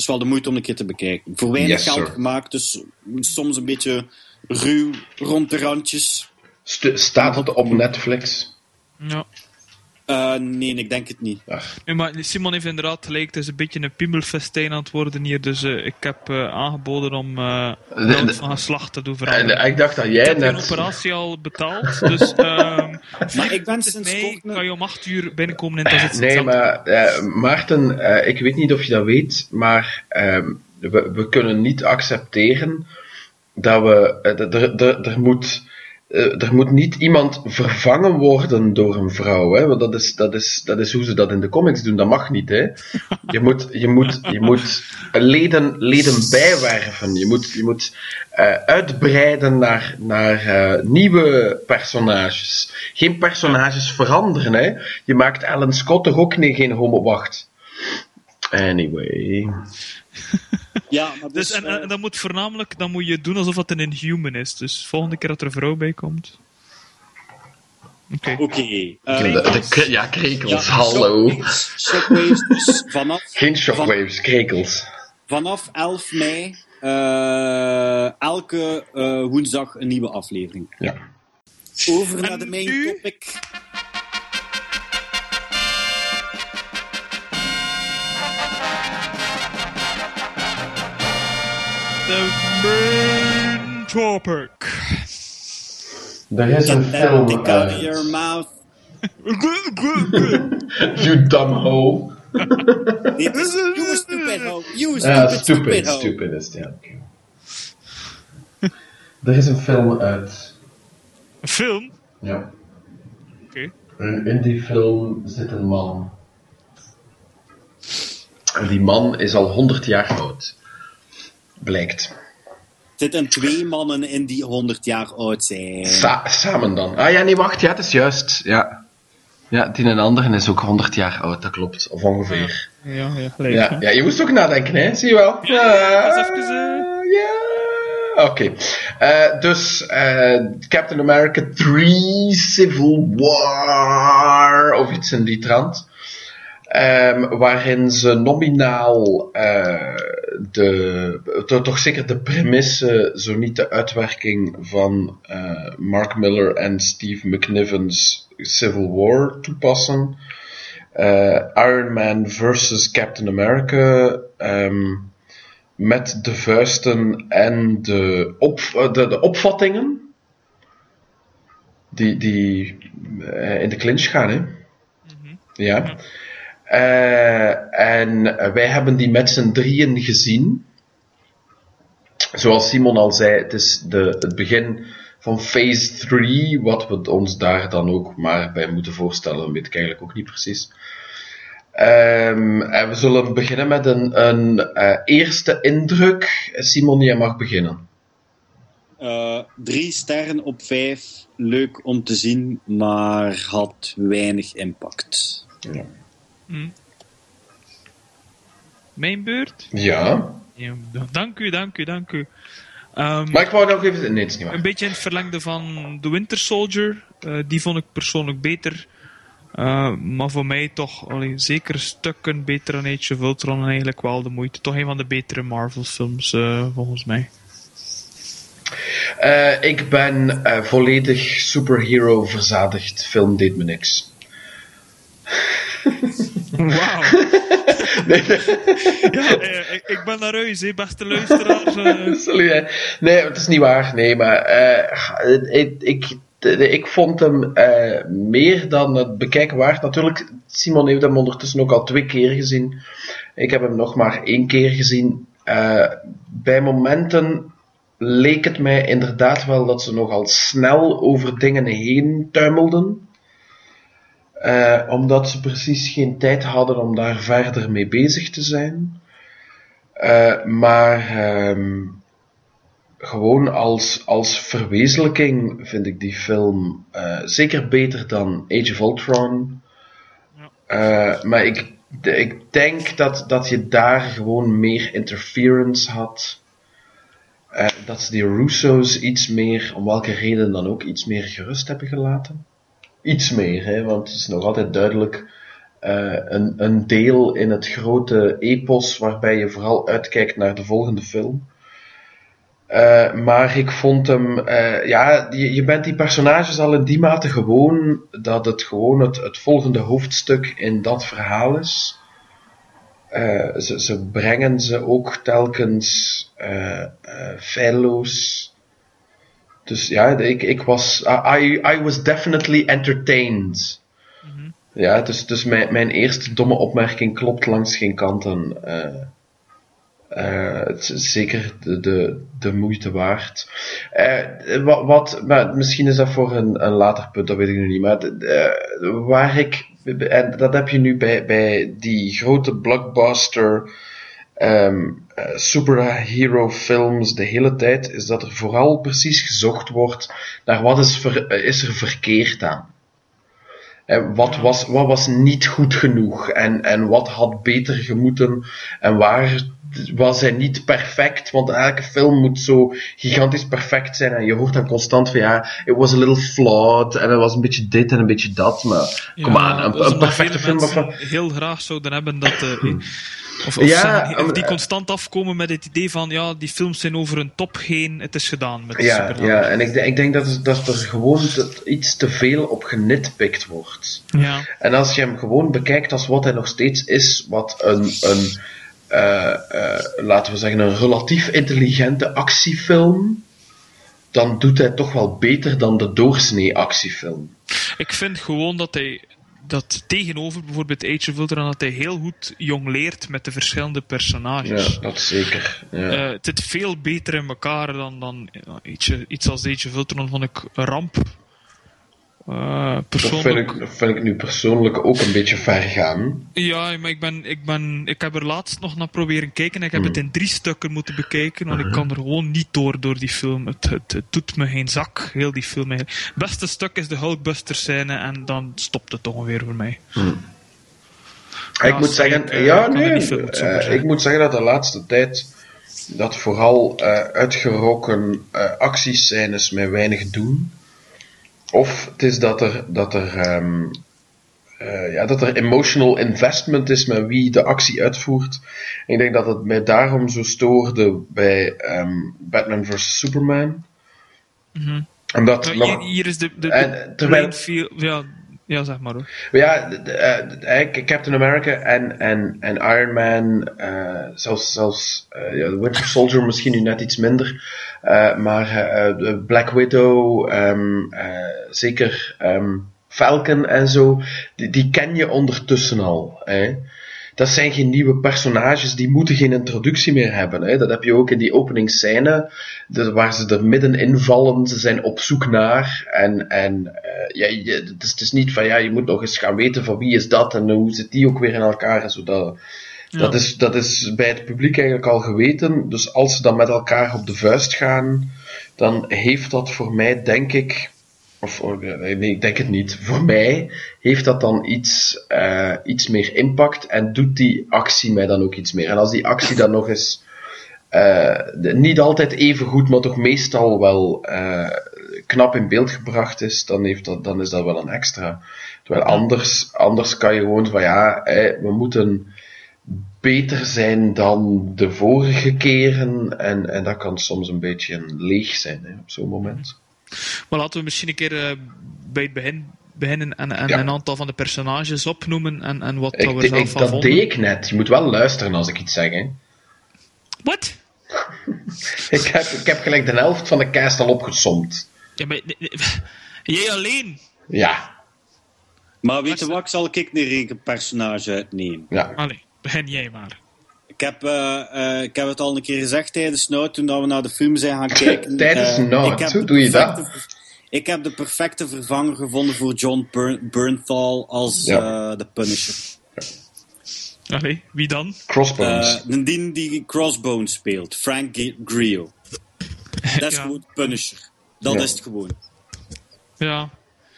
Dus wel de moeite om een keer te bekijken. Voor weinig Yes, geld sir. gemaakt, dus soms een beetje ruw rond de randjes. St- staat het op Netflix? Ja. Eh, nee, ik denk het niet. Nee, maar Simon heeft inderdaad gelijk, het is een beetje een piemelfestijn aan het worden hier, dus eh, ik heb eh, aangeboden om eh de- nood van geslacht te doen en, veranderen. eh, ik dacht dat ik jij heb net... operatie al betaald, dus ehm Maar ik ben 24 sinds mei kort... kan je om 8 uur binnenkomen in het Nee, maar eh, Maarten, eh, ik weet niet of je dat weet, maar ehm, we, we kunnen niet accepteren dat we. er moet. Eh, er moet niet iemand vervangen worden door een vrouw, hè? want dat is, dat, is, dat is hoe ze dat in de comics doen. Dat mag niet. Hè? Je moet, je moet, je moet leden, leden bijwerven. Je moet, je moet eh, uitbreiden naar, naar eh, nieuwe personages. Geen personages veranderen. Hè? Je maakt Alan Scott toch ook niet, geen homo. Wacht. Anyway. Ja, maar Dus, dus, en, eh, en dat moet voornamelijk, dan moet je doen alsof het een inhuman is. Dus volgende keer dat er een vrouw bij komt. Oké. Oké. eh, ja, krekels, ja, hallo. Shockwaves, shockwaves, dus vanaf, Geen shockwaves, krekels. vanaf 11 mei eh, elke eh, woensdag een nieuwe aflevering. Ja. Over naar de main nu? topic. The main topic. Er is that film dick out of your mouth. You dumb hoe. Is you stupid hoe. You stupid, stupid, stupid hoe. stupid is oké. Er is een film uit. Een film? Ja. Oké. En in die film zit een man. En die man is al 100 jaar oud. Blijkt. Er zitten twee mannen in die 100 jaar oud zijn. Sa- samen dan. Ah ja, nee, wacht. Ja, het is juist. Ja. Ja, die en andere is ook 100 jaar oud, dat klopt. Of ongeveer. Ja, ja, gelijk. Ja, je moest ook nadenken, hè? Zie je wel? Ja, even, eh, Ja. Oké. Eh, dus, eh, Captain America 3 Civil War, of iets in die trant. Ehm, waarin ze nominaal eh, de, to- toch zeker de premisse, zo niet de uitwerking van eh, Mark Miller en Steve McNiven's Civil War toepassen. Eh, Iron Man versus Captain America. ehm, met de vuisten en de, op, de, de opvattingen die, die in de clinch gaan. Hè? Ja. Eh, en wij hebben die met z'n drieën gezien. Zoals Simon al zei, het is de, het begin van phase 3, wat we ons daar dan ook maar bij moeten voorstellen, weet ik eigenlijk ook niet precies. Ehm, en we zullen beginnen met een, een eh, eerste indruk. Simon, jij mag beginnen. Eh, drie sterren op vijf. Leuk om te zien, maar had weinig impact. Ja. Mijn beurt? ja. Ja, dank u, dank u, dank u. Ehm, Maar ik wou nog even... Nee, het is niet waar. Een beetje in het verlengde van The Winter Soldier. Eh, die vond ik persoonlijk beter. Eh, maar voor mij toch allee, zeker stukken beter dan Age of Ultron en eigenlijk wel de moeite. Toch een van de betere Marvel films eh, volgens mij. Ik ben volledig superhero verzadigd. Film deed me niks. Wauw. ja, eh, ik, ik ben naar huis, hè, beste luisteraars. eh. Sorry. Nee, het is niet waar. Nee, maar eh, ik, ik, ik vond hem meer dan het bekijken waard. Natuurlijk, Simon heeft hem ondertussen ook al twee keer gezien. Ik heb hem nog maar één keer gezien. Bij momenten leek het mij inderdaad wel dat ze nogal snel over dingen heen tuimelden. Eh, omdat ze precies geen tijd hadden om daar verder mee bezig te zijn. Eh, maar ehm, gewoon als, als verwezenlijking vind ik die film eh, zeker beter dan Age of Ultron. Maar ik, de- ik denk dat, dat je daar gewoon meer interference had. Dat ze die Russo's iets meer, om welke reden dan ook, iets meer gerust hebben gelaten. Iets meer, hè, want het is nog altijd duidelijk eh, een, een deel in het grote epos waarbij je vooral uitkijkt naar de volgende film. Eh, maar ik vond hem, eh, ja, je, je bent die personages al in die mate gewoon dat het gewoon het, het volgende hoofdstuk in dat verhaal is. Ze, ze brengen ze ook telkens feilloos. Dus ja, ik, ik was, I, I was definitely entertained. Ja, dus, dus mijn, mijn eerste domme opmerking klopt langs geen kanten. eh eh, het is zeker de, de, de moeite waard. Eh, wat, wat, maar misschien is dat voor een, een later punt, dat weet ik nu niet. Maar waar ik, en dat heb je nu bij, bij die grote blockbuster ehm eh, superhero films de hele tijd, is dat er vooral precies gezocht wordt naar wat is, ver, eh, is er verkeerd aan. En wat, was, wat was niet goed genoeg en, en wat had beter gemoeten en waar was hij niet perfect, want elke film moet zo gigantisch perfect zijn en je hoort dan constant van ja, it was a little flawed en het was een beetje dit en een beetje dat, maar kom aan, een, perfecte film mensen waarvan... heel graag zouden hebben dat... eh, of, of Ja, die constant afkomen met het idee van ja, die films zijn over een top heen, het is gedaan met de Ja, superhelden. ja, en ik, denk- ik denk dat, het- dat er gewoon te- iets te veel op genitpikt wordt. Ja. En als je hem gewoon bekijkt als wat hij nog steeds is, wat een, een eh, eh, laten we zeggen, een relatief intelligente actiefilm, dan doet hij toch wel beter dan de doorsnee actiefilm. Ik vind gewoon dat hij dat tegenover bijvoorbeeld Age of Ultron dat hij heel goed jongleert met de verschillende personages. Ja, dat zeker. Ja. Eh, het zit veel beter in elkaar dan, dan iets, iets als Age of Ultron vond ik een Eh, dat, vind ik, dat vind ik nu persoonlijk ook een beetje ver gaan. Ja, maar ik, ben, ik, ben, ik heb er laatst nog naar proberen kijken. Ik heb Hmm. het in drie stukken moeten bekijken, want ik kan er gewoon niet door door die film. Het, het, het doet me geen zak, heel die film. eigenlijk. Het beste stuk is de Hulkbuster scène en dan stopt het ongeveer voor mij. ik Ja, moet sorry, zeggen, ik, eh, ja, nee, eh, ik moet zeggen dat de laatste tijd dat vooral uitgeroken eh actiescènes mij weinig doen. Of het is dat er, dat er, ehm, eh, ja, dat er emotional investment is met wie de actie uitvoert. En ik denk dat het mij daarom zo stoorde bij ehm, Batman vs. Superman. Omdat Nou, nog- hier, hier is de, de, de terwijl- Ja, ja, zeg maar hoor. Ja, eigenlijk Captain America en, en, en Iron Man, zelfs, zelfs ja, Winter Soldier misschien nu net iets minder, maar eh, eh, Black Widow, ehm, eh, zeker ehm, Falcon en zo, die, die ken je ondertussen al. Hè. Dat zijn geen nieuwe personages, die moeten geen introductie meer hebben. Hè. Dat heb je ook in die openingsscène, waar ze er middenin vallen, ze zijn op zoek naar. En, en eh, ja, het, is, het is niet van, ja, je moet nog eens gaan weten van wie is dat en hoe zit die ook weer in elkaar en zo. Dat, dat, is, dat is bij het publiek eigenlijk al geweten. Dus als ze dan met elkaar op de vuist gaan, dan heeft dat voor mij, denk ik, of oh, nee, ik denk het niet. Voor mij heeft dat dan iets, eh, iets meer impact en doet die actie mij dan ook iets meer. En als die actie dan nog eens eh, de- niet altijd even goed, maar toch meestal wel eh, knap in beeld gebracht is, dan, heeft dat, dan is dat wel een extra. Terwijl anders, anders kan je gewoon van ja, eh, we moeten beter zijn dan de vorige keren. En, en dat kan soms een beetje een leeg zijn hè, op zo'n moment. Maar laten we misschien een keer eh, bij het begin beginnen en, en Ja. een aantal van de personages opnoemen en, en wat dat Ik, we ik, zelf van dat vonden. deed ik net. Je moet wel luisteren als ik iets zeg. Hè. Wat? Ik, heb, ik heb gelijk de helft van de cast al opgesomd. Ja, maar, jij alleen? Ja, Maar weet je wat, ik zal ik een rekenpersonage uitnemen. ja. Allee, begin jij maar. Ik heb, eh, eh, ik heb het al een keer gezegd tijdens Nout, toen dat we naar de film zijn gaan kijken. Tijdens heb Hoe de doe je dat? Ik heb de perfecte vervanger gevonden voor John Burn Bernthal als Ja. eh, de Punisher. Allee, wie dan? Crossbones. Eh, de die die Crossbones speelt, Frank G- Grillo. Dat is Ja. gewoon Punisher. Dat Ja. is het gewoon. Ja.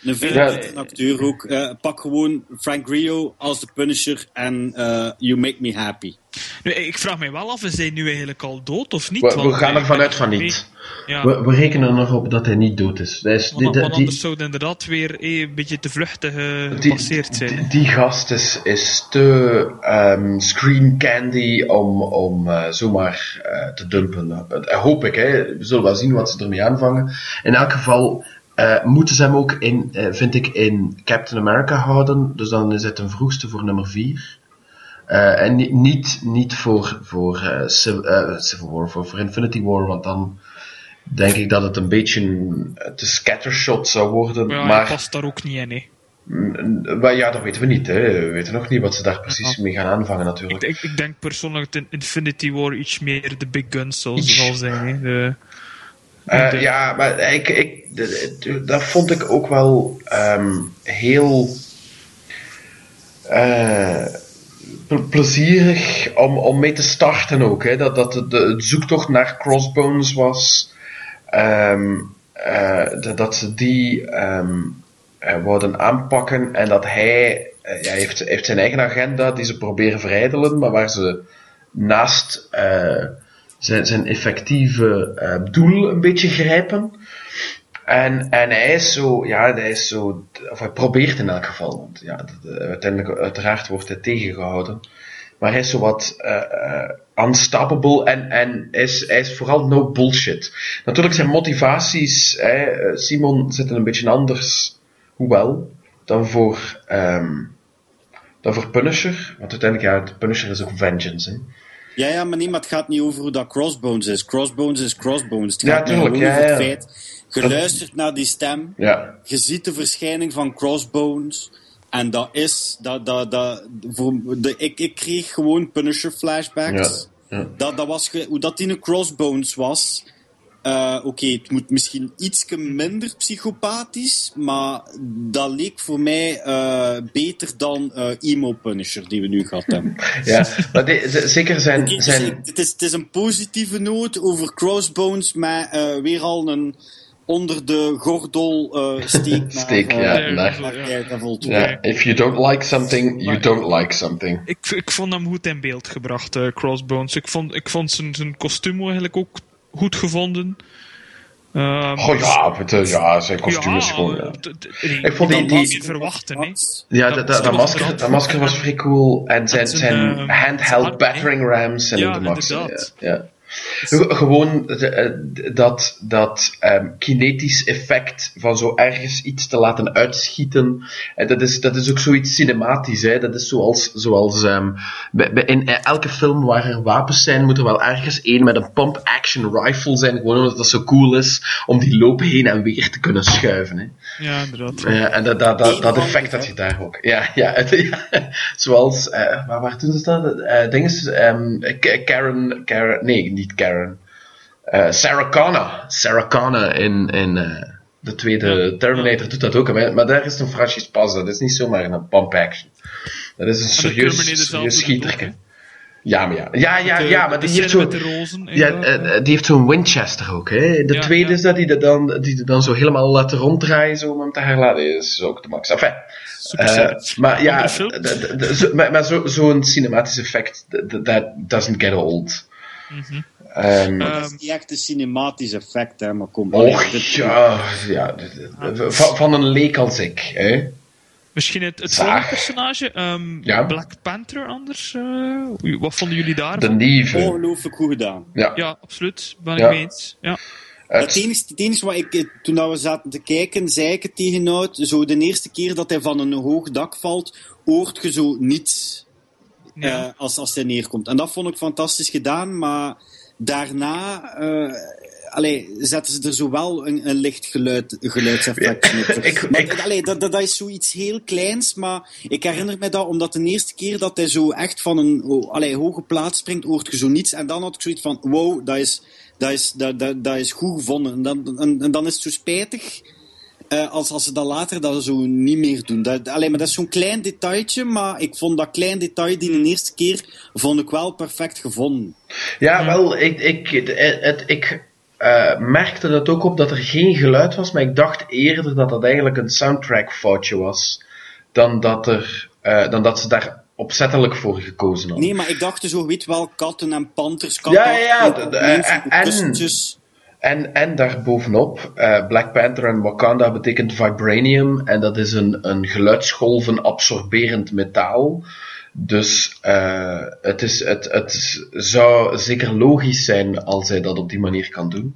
Een veel Ja. acteur ook. Eh, pak gewoon Frank Grillo als de Punisher en eh, You Make Me Happy. Nu, ik vraag mij wel af, is hij nu eigenlijk al dood of niet? We, we gaan ervan uit van niet. Ja, We, we rekenen erop dat hij niet dood is. Is want, die, die, want die, anders zou het inderdaad weer eh, een beetje te vluchtig gepasseerd zijn. die- die gast is, is te ehm, screen candy om, om eh, zomaar te dumpen. Hoop ik, hè. we zullen wel zien wat ze ermee aanvangen. In elk geval eh, moeten ze hem ook in, eh, vind ik, in Captain America houden. Dus dan is het een vroegste voor nummer 4. en ni- niet, niet voor, voor eh, Civ- eh, Civil War, voor, voor Infinity War, want dan denk ik dat het een beetje te scattershot zou worden. Maar ja, maar past daar ook niet in. Hè. Maar ja, dat weten we niet. Hè. We weten nog niet wat ze daar precies mee gaan aanvangen, natuurlijk. ik, ik denk persoonlijk dat in Infinity War iets meer de big guns zal zijn. Hè. De, Eh, ja, maar ik, ik, dat vond ik ook wel ehm, heel ple- plezierig om, om mee te starten ook. Hè. Dat, dat de, zoektocht naar Crossbones was. ehm, eh, dat, dat ze die ehm eh, wouden aanpakken en dat hij, ja, heeft, heeft zijn eigen agenda die ze proberen verijdelen, maar waar ze naast zijn, zijn effectieve eh, doel een beetje grijpen. En, en hij is zo, ja, hij is zo, of hij probeert in elk geval, want ja, eh, uiteindelijk, uiteraard wordt hij tegengehouden. Maar hij is zo wat eh, unstoppable en, en hij is, hij is vooral no bullshit. Natuurlijk zijn motivaties, hè, Simon, zitten een beetje anders, hoewel, dan voor, ehm, dan voor Punisher. Want uiteindelijk, ja, Punisher is ook vengeance. Hè. Ja, ja, maar het gaat niet over hoe dat Crossbones is. Crossbones is Crossbones. Het Ja, gaat tuurlijk, gewoon ja, over het ja. feit... Je luistert naar die stem, Ja, je ziet de verschijning van Crossbones... En dat is... Dat, dat, dat, voor, de, ik, ik kreeg gewoon Punisher flashbacks. Ja, ja. Dat, dat was ge- hoe dat in een Crossbones was... eh, Oké, het moet misschien iets minder psychopathisch, maar dat leek voor mij eh, beter dan eh, Emo Punisher die we nu gehad hebben. ja. maar de- de- zeker zijn, dus zijn, het, is, het is een positieve noot over Crossbones, maar eh, weer al een onder de gordel eh steek Steek, ja, if you don't like something, you don't like something. Ik, ik vond hem goed in beeld gebracht, eh, Crossbones. Ik vond, ik vond zijn, zijn kostuum eigenlijk ook goed gevonden. Ehm, Oh ja, het, eh, ja zijn kostuum is ja, gewoon... Ja, Ik vond die- dat die- verwachten, hè. ja dat- dat, dat, masker, dat masker was vrij cool. En zijn, zijn, zijn ehm, handheld battering rams ook de max. Ja, Gewoon eh, dat, dat ehm, kinetisch effect van zo ergens iets te laten uitschieten. En dat, is, dat is ook zoiets cinematisch. Hè? Dat is zoals, zoals ehm, bij- bij- in elke film waar er wapens zijn, moet er wel ergens één met een pump-action rifle zijn. Gewoon omdat dat zo cool is om die loop heen en weer te kunnen schuiven. Hè? Ja, inderdaad. Ja, en dat, dat, dat, effect dat je daar ook. Ja, ja, het- ja. zoals, eh waar, waar doen ze dat? Eh dinges, ehm, Karen, Karen, nee, niet Karen. Eh Sarah Connor. Sarah Connor in, in eh, de tweede Terminator doet dat ook. Maar daar is een frasjes pas. Dat is niet zomaar een pump action. Dat is een En de serieus, serieus. Ja, maar ja. Ja, ja, De- ja, maar die heeft zo... rozen. Ja, eh, die heeft zo'n Winchester ook. Hè. De Ja, tweede ja. is dat die er dan, die er dan zo helemaal laten ronddraaien zo om hem te herladen. Dat is ook de max. Enfin, maar ja, maar, maar zo- zo'n cinematisch effect, that doesn't get old. Mhm. Ehm, Eh, Dat is niet echt een cinematisch effect, hè, maar kom. och, ja, ja d- van, van een leek als ik. Hè. Misschien het, het volgende personage, ehm, Ja. Black Panther anders. eh, wat vonden jullie De daarvan? Nieve. Ongelooflijk goed gedaan. Ja. Ja, absoluut. Ben Ja. ik mee eens. Ja. Het- Het enige, het enige wat ik, eh, toen we zaten te kijken, zei ik het tegen zo de eerste keer dat hij van een hoog dak valt, hoort je zo niets Ja. eh, als, als hij neerkomt. En dat vond ik fantastisch gedaan, maar daarna eh, allee, zetten ze er zo wel een, een licht geluid, geluidseffect op. Ik- Maar, ik- allee, dat, dat, dat is zoiets heel kleins, maar ik herinner me dat omdat de eerste keer dat hij zo echt van een oh, allee, hoge plaats springt, hoort je zo niets. En dan had ik zoiets van, wow, dat is, dat is, dat, dat, dat is goed gevonden. En dan, en, en dan is het zo spijtig eh, als, als ze dat later dat zo niet meer doen. Dat, allee, maar dat is zo'n klein detailtje, maar ik vond dat klein detail die de eerste keer vond ik wel perfect gevonden. Ja, wel, ik, ik, het, het, ik, eh, merkte het ook op dat er geen geluid was, maar ik dacht eerder dat dat eigenlijk een soundtrack foutje was. Dan dat, er, eh, dan dat ze daar opzettelijk voor gekozen hadden. Nee, maar ik dacht zo, weet wel, katten en panters, katten Ja, ja, ja, en en-. En, en daarbovenop, eh Black Panther en Wakanda betekent vibranium. En dat is een, een geluidsgolven absorberend metaal. Dus eh, het, is, het, het zou zeker logisch zijn als hij dat op die manier kan doen.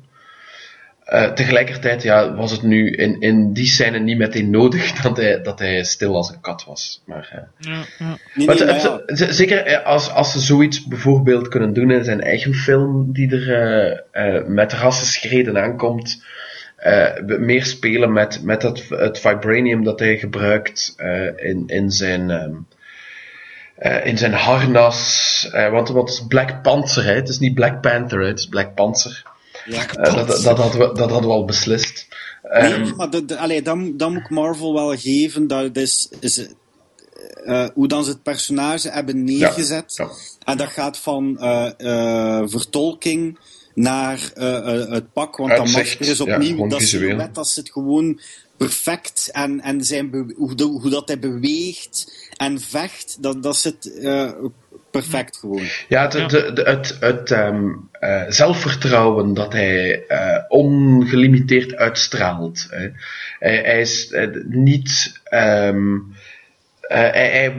Eh, tegelijkertijd ja, was het nu in, in die scène niet meteen nodig dat hij, dat hij stil als een kat was. Maar, eh, Ja, ja. Nee, maar nee, het- maar het- ja. z- zeker eh, als, als ze zoiets bijvoorbeeld kunnen doen in zijn eigen film, die er eh, eh, met rassenschreden aankomt, eh, we- meer spelen met, met het, het vibranium dat hij gebruikt eh, in, in zijn. ehm, eh, in zijn harnas, eh, want wat is Black Panther, hè? het is niet Black Panther, hè? het is Black Panther. Ja. Eh, dat, dat, dat, hadden we, dat hadden we al beslist. Ehm, maar de, de, allee, dan, dan moet ik Marvel wel geven. Dat is, is, eh, hoe dan ze het personage hebben neergezet. ja. En dat gaat van eh, vertolking naar het pak. Want dat Uitzicht, masker is ja, opnieuw, gewoon dat silhouet, dat zit gewoon perfect. En, en zijn hoe, de- hoe dat hij beweegt en vecht, dat, dat zit perfect gewoon. Ja, het, Ja. de- de- het, het ehm, eh, zelfvertrouwen dat hij eh, ongelimiteerd uitstraalt. Hè. Hij, hij is eh, niet. ehm, eh, hij hij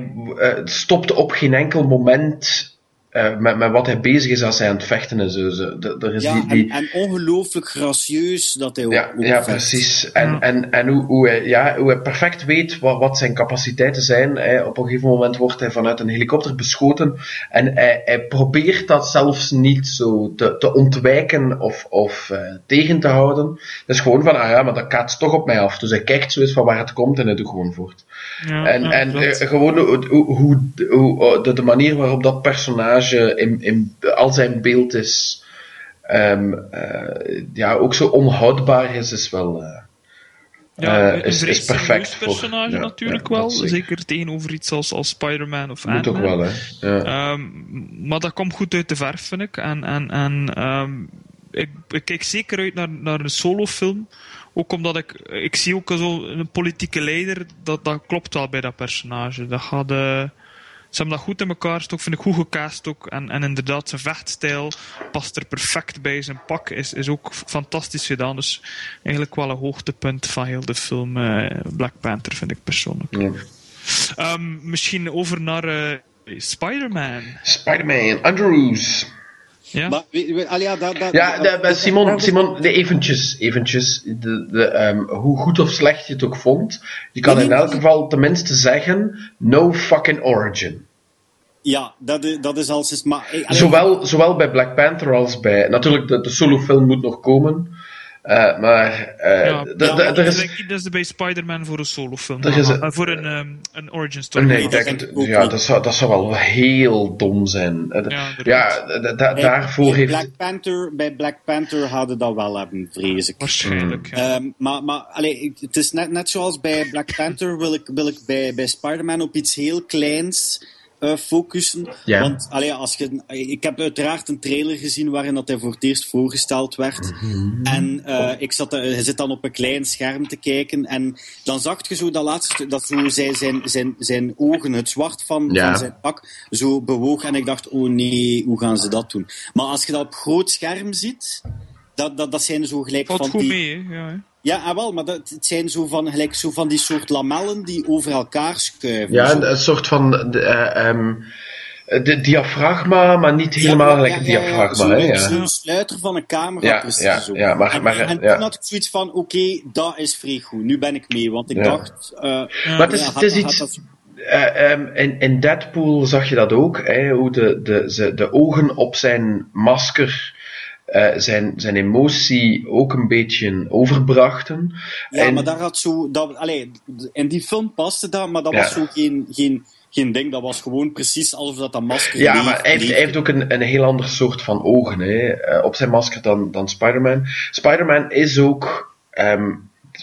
stopt op geen enkel moment eh, met, met wat hij bezig is als hij aan het vechten is. Dus, er is Ja, die, die, en, en ongelooflijk gracieus dat hij ja, ook ja precies. En, Ja. en, en hoe, hoe, hij, ja, hoe hij perfect weet wat, wat zijn capaciteiten zijn. Hè. Op een gegeven moment wordt hij vanuit een helikopter beschoten. En hij, hij probeert dat zelfs niet zo te, te ontwijken of, of eh, tegen te houden. Het is gewoon van, ah ja, maar dat kaatst toch op mij af. Dus hij kijkt zo eens van waar het komt en hij doet gewoon voort. Ja, En, ja, en gewoon hoe, hoe, hoe, hoe- de, de manier waarop dat personage in, in al zijn beeld is, ehm, eh, ja, ook zo onhoudbaar is, is wel. eh, Ja, eh, een is- vrij is perfect voor- personage ja, natuurlijk ja, wel. zeker. Zeker tegenover iets als, als Spider-Man of moet ook wel, hè? Ja. Ehm, maar dat komt goed uit de verf, vind ik. En, en, en ehm, ik, ik kijk zeker uit naar, naar een solofilm. Ook omdat ik, ik zie ook zo een politieke leider, dat, dat klopt wel bij dat personage. Dat gaat, eh, ze hebben dat goed in elkaar gestoken, vind ik goed gecast ook. En, en inderdaad, zijn vechtstijl past er perfect bij. Zijn pak is, is ook fantastisch gedaan. Dus eigenlijk wel een hoogtepunt van heel de film eh, Black Panther, vind ik persoonlijk. Ja. Ehm, misschien over naar eh, Spider-Man. Spider-Man, Andrews. Ja? Maar, we- we- allee, ja, dat, dat, Ja, de, Simon, Simon nee, eventjes, eventjes. De, de, ehm, hoe goed of slecht je het ook vond, je kan Nee, in elk nee. geval tenminste zeggen, no fucking origin. Ja, dat is, dat is als is. Maar, eh, Zowel, zowel bij Black Panther als bij. Natuurlijk, de, de solofilm moet nog komen. Eh, maar. eh, Ja, de- ja, de- er Ik is. denk niet dat ze bij Spider-Man voor een solofilm is eh, voor een, ehm, een origin story. Nee, ik dat denk, ja, dat zou, dat zou wel heel dom zijn. Eh, de- Ja, Ja, da- da- bij- daarvoor bij heeft. Black Panther, bij Black Panther hadden dat wel hebben, vrees ik. Waarschijnlijk, Mm. ja. Ehm, maar maar allee, het is net, net zoals bij Black Panther wil ik, wil ik bij, bij Spider-Man op iets heel kleins eh, focussen. Ja. Want allee, als je, ik heb uiteraard een trailer gezien waarin dat hij voor het eerst voorgesteld werd. Mhm. En eh, ik zat, eh, hij zit dan op een klein scherm te kijken. En dan zag je zo dat laatste stuk, dat zo zijn, zijn, zijn, zijn ogen, het zwart van, Ja. van zijn pak, zo bewoog. En ik dacht, oh nee, hoe gaan ze dat doen? Maar als je dat op groot scherm ziet, dat, dat, dat zijn zo gelijk Valt van goed die... mee, hè. Ja, hè. Ja, ah, wel, maar dat, het zijn zo van, gelijk zo van die soort lamellen die over elkaar schuiven. Ja, Zo. een, soort van. de, eh, ehm, de diafragma, maar niet helemaal Ja, gelijk ja, een ja, ja, diafragma. Hè, ja. zo'n sluiter van een camera, Ja, precies ja, zo. ja, maar- en, maar, en ja. toen had ik zoiets van, oké, dat is vrij goed. Nu ben ik mee, want ik Ja. dacht... eh, Maar het is, ja, het is iets. dat- eh, ehm, in, in Deadpool zag je dat ook, hè, hoe de, de, ze, de ogen op zijn masker eh, zijn, zijn emotie ook een beetje overbrachten. Ja, En- maar daar had zo... Dat, allee, in die film paste dat, maar dat Ja. was zo geen, geen, geen ding. Dat was gewoon precies alsof dat, dat masker Ja, leef- maar hij heeft, hij heeft ook een, een heel ander soort van ogen hè, eh, op zijn masker dan, dan Spider-Man. Spider-Man is ook, ehm,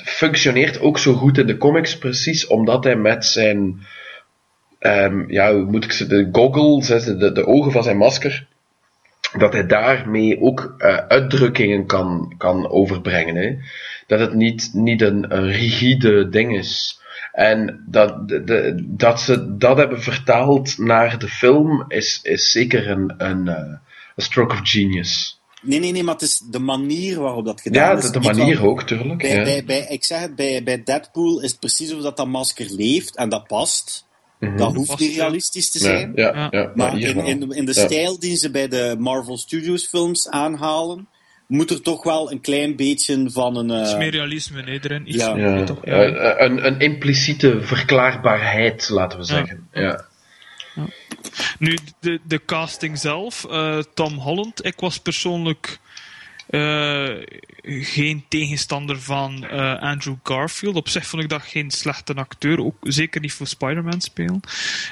functioneert ook zo goed in de comics precies omdat hij met zijn, ehm, ja, hoe moet ik ze, de goggles, hè, de, de ogen van zijn masker, dat hij daarmee ook eh, uitdrukkingen kan, kan overbrengen. Hè? Dat het niet, niet een, een rigide ding is. En dat, de, de- dat ze dat hebben vertaald naar de film is, is zeker een, een, eh, een stroke of genius. Nee, nee, nee, maar het is de manier waarop dat gedaan Ja, is. de, de manier van- ook, tuurlijk. Bij, ja. bij, bij, ik zeg het, bij, bij Deadpool is het precies of dat, dat masker leeft en dat past. Mhm. Dat hoeft niet realistisch te zijn. ja, Ja. ja, Maar in, in, de- in de Ja. stijl die ze bij de Marvel Studios films aanhalen, moet er toch wel een klein beetje van een... Iets eh, meer realisme nee, erin. Iets ja. meer, Ja, toch? Ja. eh, een, een impliciete verklaarbaarheid, laten we zeggen. Ja. Nu, de, de casting zelf, eh, Tom Holland. Ik was persoonlijk eh, geen tegenstander van eh, Andrew Garfield. Op zich vond ik dat geen slechte acteur. Ook zeker niet voor Spider-Man spelen.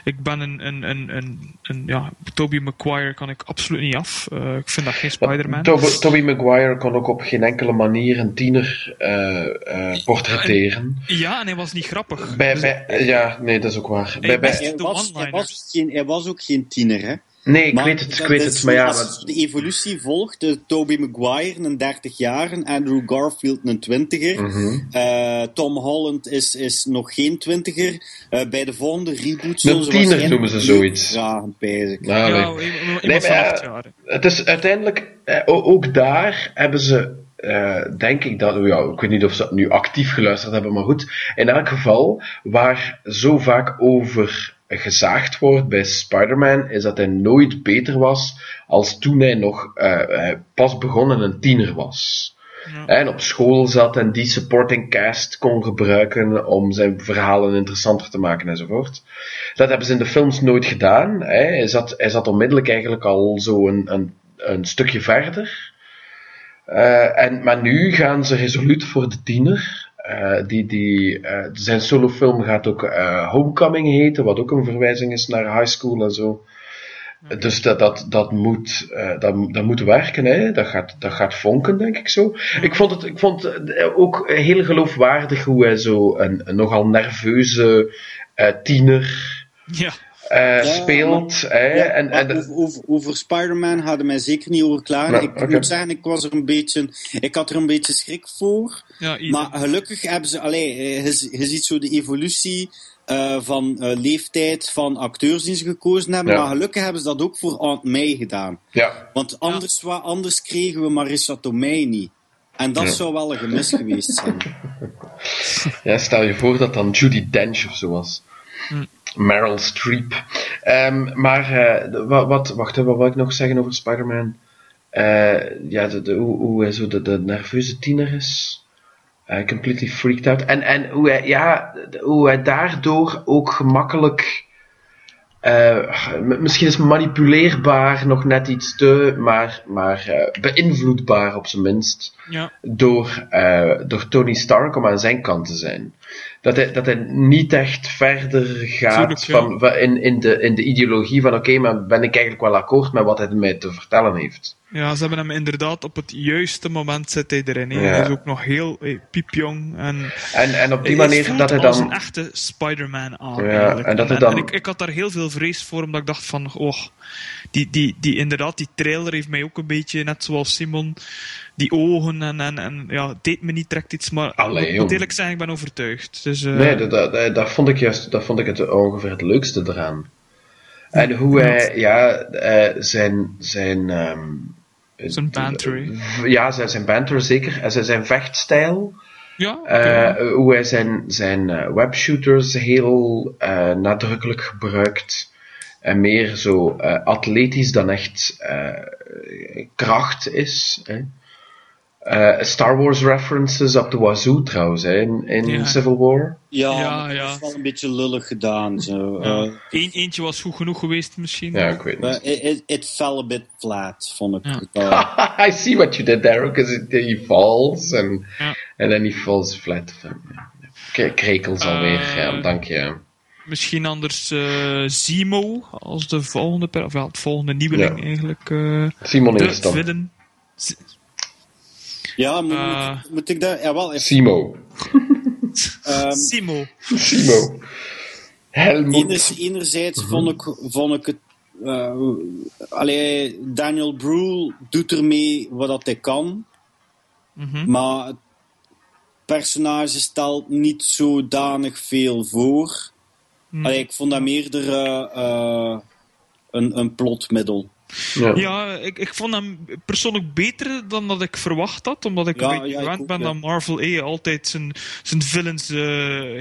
Ik ben een, een, een, een, een ja, Tobey Maguire kan ik absoluut niet af. Eh, ik vind dat geen Spider-Man. Toby, Tobey Maguire kon ook op geen enkele manier een tiener eh, eh, portretteren. Ja, en hij was niet grappig. Bij, Dus- bij, ja, nee, dat is ook waar. Bij, hij, was geen, hij was ook geen tiener, hè. Nee, ik Maar weet het, ik weet het. Maar ja, als maar- je de evolutie volgt, de Tobey Maguire, een 30 jaar, Andrew Garfield, een 20er. Mhm. Eh, Tom Holland is, is nog geen twintiger. Eh, bij de volgende reboot zullen ze tiener noemen ze zoiets. pijs ik. nou, ja, nee. Nee, maar ja, jaar. Het is uiteindelijk, eh, ook daar hebben ze, eh, denk ik dat, ja, ik weet niet of ze dat nu actief geluisterd hebben, maar goed. In elk geval, waar zo vaak over gezaagd wordt bij Spider-Man, is dat hij nooit beter was als toen hij nog eh, eh, pas begonnen een tiener was. Ja. En op school zat en die supporting cast kon gebruiken om zijn verhalen interessanter te maken enzovoort. Dat hebben ze in de films nooit gedaan. Hè. Hij, zat, hij zat onmiddellijk eigenlijk al zo een, een, een stukje verder. Eh, en, maar nu gaan ze resoluut voor de tiener. Eh, die, die, eh, zijn solofilm gaat ook eh, Homecoming heten, wat ook een verwijzing is naar high school en zo. Dus dat, dat, dat, moet, dat, dat moet werken, hè. Dat, gaat, dat gaat vonken, denk ik zo. Ik vond het ik vond het ook heel geloofwaardig hoe hij zo een, een nogal nerveuze tiener Ja. Eh, Ja, speelt. hè. Ja, en, en, over, over, Spider-Man hadden mij zeker niet over klaar. Nou, ik moet zeggen, ik was er een beetje, ik had er een beetje schrik voor. Maar gelukkig hebben ze, allee, eh, je, je ziet zo de evolutie eh, van eh, leeftijd van acteurs die ze gekozen hebben. Ja. Maar gelukkig hebben ze dat ook voor Aunt May gedaan. ja. Want anders, wa- anders kregen we Marissa Tomei niet. En dat Ja. zou wel een gemis geweest zijn. Ja, stel je voor dat dan Judy Dench of zo was. Hm. Meryl Streep. Ehm, maar eh, wat, wat, wacht, hè, wat wil ik nog zeggen over Spider-Man? Eh, ja, de, de, hoe, hoe hij zo de, de nerveuze tiener is. Eh, completely freaked out. En, en hoe, hij, ja, hoe hij daardoor ook gemakkelijk. misschien is manipuleerbaar nog net iets te, maar, maar beïnvloedbaar op zijn minst ja. door, door Tony Stark om aan zijn kant te zijn. Dat hij, dat hij niet echt verder gaat van, in, in, de, in de ideologie van oké, maar ben ik eigenlijk wel akkoord met wat hij mij te vertellen heeft. Ja, ze hebben hem inderdaad op het juiste moment zit hij erin. Ja. Hij is ook nog heel eh, piepjong. En En, en op die manier dat hij dan... een echte Spider-Man aan. Ja, en dat hij dan- ik, ik had daar heel veel vrees voor, omdat ik dacht van, oh, die, die, die, inderdaad, die trailer heeft mij ook een beetje, net zoals Simon, die ogen en, en, en ja, het deed me niet direct iets, maar Allee, ik jong. moet eerlijk zeggen, ik ben overtuigd. Dus, eh, Nee, dat, dat, dat, vond ik juist dat vond ik het ongeveer het leukste eraan. En hoe hij, ja, eh, zijn... zijn ehm, Zijn banter, Ja, zijn, zijn banter zeker. En zijn, zijn vechtstijl. ja, Eh, hoe hij zijn, zijn webshooters heel nadrukkelijk gebruikt. En meer zo eh, atletisch dan echt kracht is. Hè. Eh, Star Wars references op de wazoo trouwens, hè, in, in Ja. Civil War. Ja, Ja, maar dat ja. is wel een beetje lullig gedaan. Zo. Ja. Eh, Eén, eentje was goed genoeg geweest misschien. Ja, ik weet niet. it, it, it fell a bit flat, vond ik. Ja. wel. I see what you did there, because he falls and, Ja. and then he falls flat. Krekels alweer, Eh, ja, dank je. Misschien anders eh, Zemo als de volgende, per- of ja, het volgende nieuweling Ja. eigenlijk. eh Simon de dan. villain. Ja, moet, Eh. moet, ik daar... Ja, wel, Simo. ehm, Simo. Simo. Helmut. Enerzijds, enerzijds vond, ik, vond ik het eh, allee, Daniel Brühl doet ermee wat dat hij kan. Mhm. Maar het personage stelt niet zodanig veel voor. Allee, ik vond dat meerder eh, eh, een, een plotmiddel. Ja. Ja, ik, ik vond hem persoonlijk beter dan dat ik verwacht had. Omdat ik Ja, een beetje gewend ook, ben ja. dat Marvel eh, altijd zijn, zijn villains eh,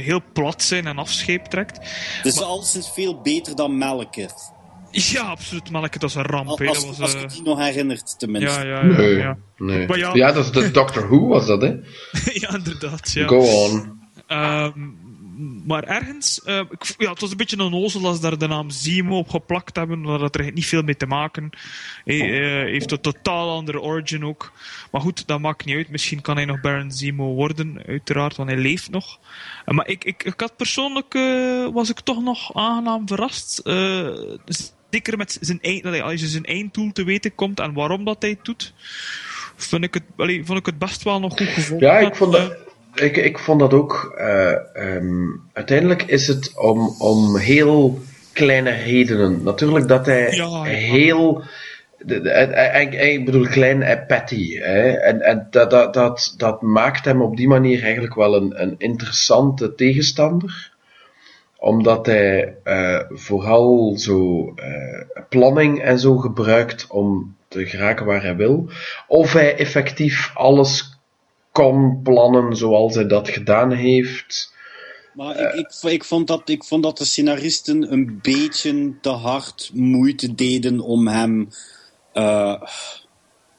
heel plat zijn en afscheep trekt. Het is alleszins veel beter dan Malekith. Ja, absoluut. Malek, dat was een ramp. Als. Dat was, als eh, je die nog herinnert, tenminste. ja, ja, ja. Nee. ja. Nee. Maar ja- Ja, dat is de Doctor Who was dat, hè? ja, inderdaad. Ja. Go on. Ehm, maar ergens, eh, ik, ja, het was een beetje een onnozel als daar de naam Zemo op geplakt hebben, maar dat er niet veel mee te maken. Hij eh, heeft een totaal andere origin ook. Maar goed, dat maakt niet uit. Misschien kan hij nog Baron Zemo worden, uiteraard, want hij leeft nog. Eh, maar ik, ik, ik had persoonlijk, eh, was ik toch nog aangenaam verrast. Eh, zeker met zijn, eind, als je zijn einddoel te weten komt en waarom dat hij het doet. Vind ik het, allee, vond ik het best wel nog goed gevonden. Ja, ik vond Eh, dat, ik, ik vond dat ook. eh, ehm, uiteindelijk is het om, om heel kleine redenen. Natuurlijk dat hij Ja, heel. Ik bedoel, klein en petty. Hè? En, en dat, dat, dat, dat maakt hem op die manier eigenlijk wel een, een interessante tegenstander omdat hij eh, vooral zo eh, planning en zo gebruikt om te geraken waar hij wil. Of hij effectief alles kan plannen zoals hij dat gedaan heeft. Maar ik, ik, ik, vond dat, ik vond dat de scenaristen een beetje te hard moeite deden om hem. eh,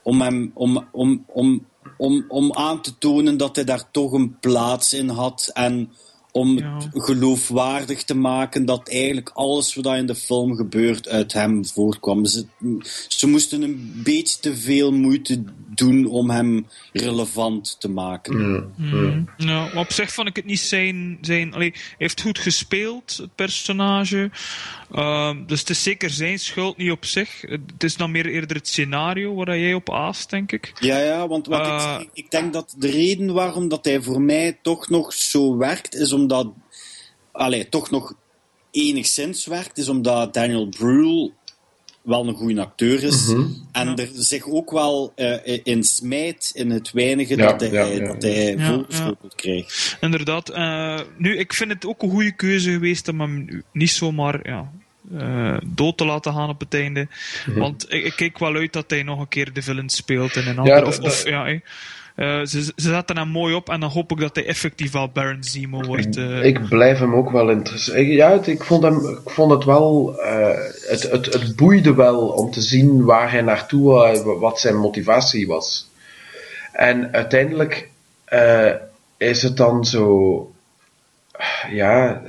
om hem. Om, om, om, om, om aan te tonen dat hij daar toch een plaats in had. En om Ja. het geloofwaardig te maken dat eigenlijk alles wat in de film gebeurt uit hem voortkwam. Ze, ze moesten een beetje te veel moeite doen om hem relevant te maken. Ja, maar op zich vond ik het niet zijn. zijn allee, hij heeft goed gespeeld, het personage. Ehm, dus het is zeker zijn schuld niet op zich. Het is dan meer eerder het scenario waar jij op aast, denk ik. Ja, ja, want wat Eh, ik, ik denk dat de reden waarom dat hij voor mij toch nog zo werkt, is omdat... Allee, toch nog enigszins werkt, is omdat Daniel Brühl wel een goede acteur is. Mhm. En er zich ook wel eh, in smijt in het weinige Ja, dat hij, ja, ja, dat hij ja. voorgeschoteld krijgt. Inderdaad. eh, nu, ik vind het ook een goede keuze geweest om hem niet zomaar ja, eh, dood te laten gaan op het einde. Want ik, ik kijk wel uit dat hij nog een keer de villain speelt in een andere. dat- of, of, ja. Eh, ze, ze zetten hem mooi op en dan hoop ik dat hij effectief wel Baron Zemo wordt. eh. Ik blijf hem ook wel interessant. Ja, het- ik vond, hem, ik vond het wel. het, het, het boeide wel om te zien waar hij naartoe wat zijn motivatie was. En uiteindelijk is het dan zo. Ja,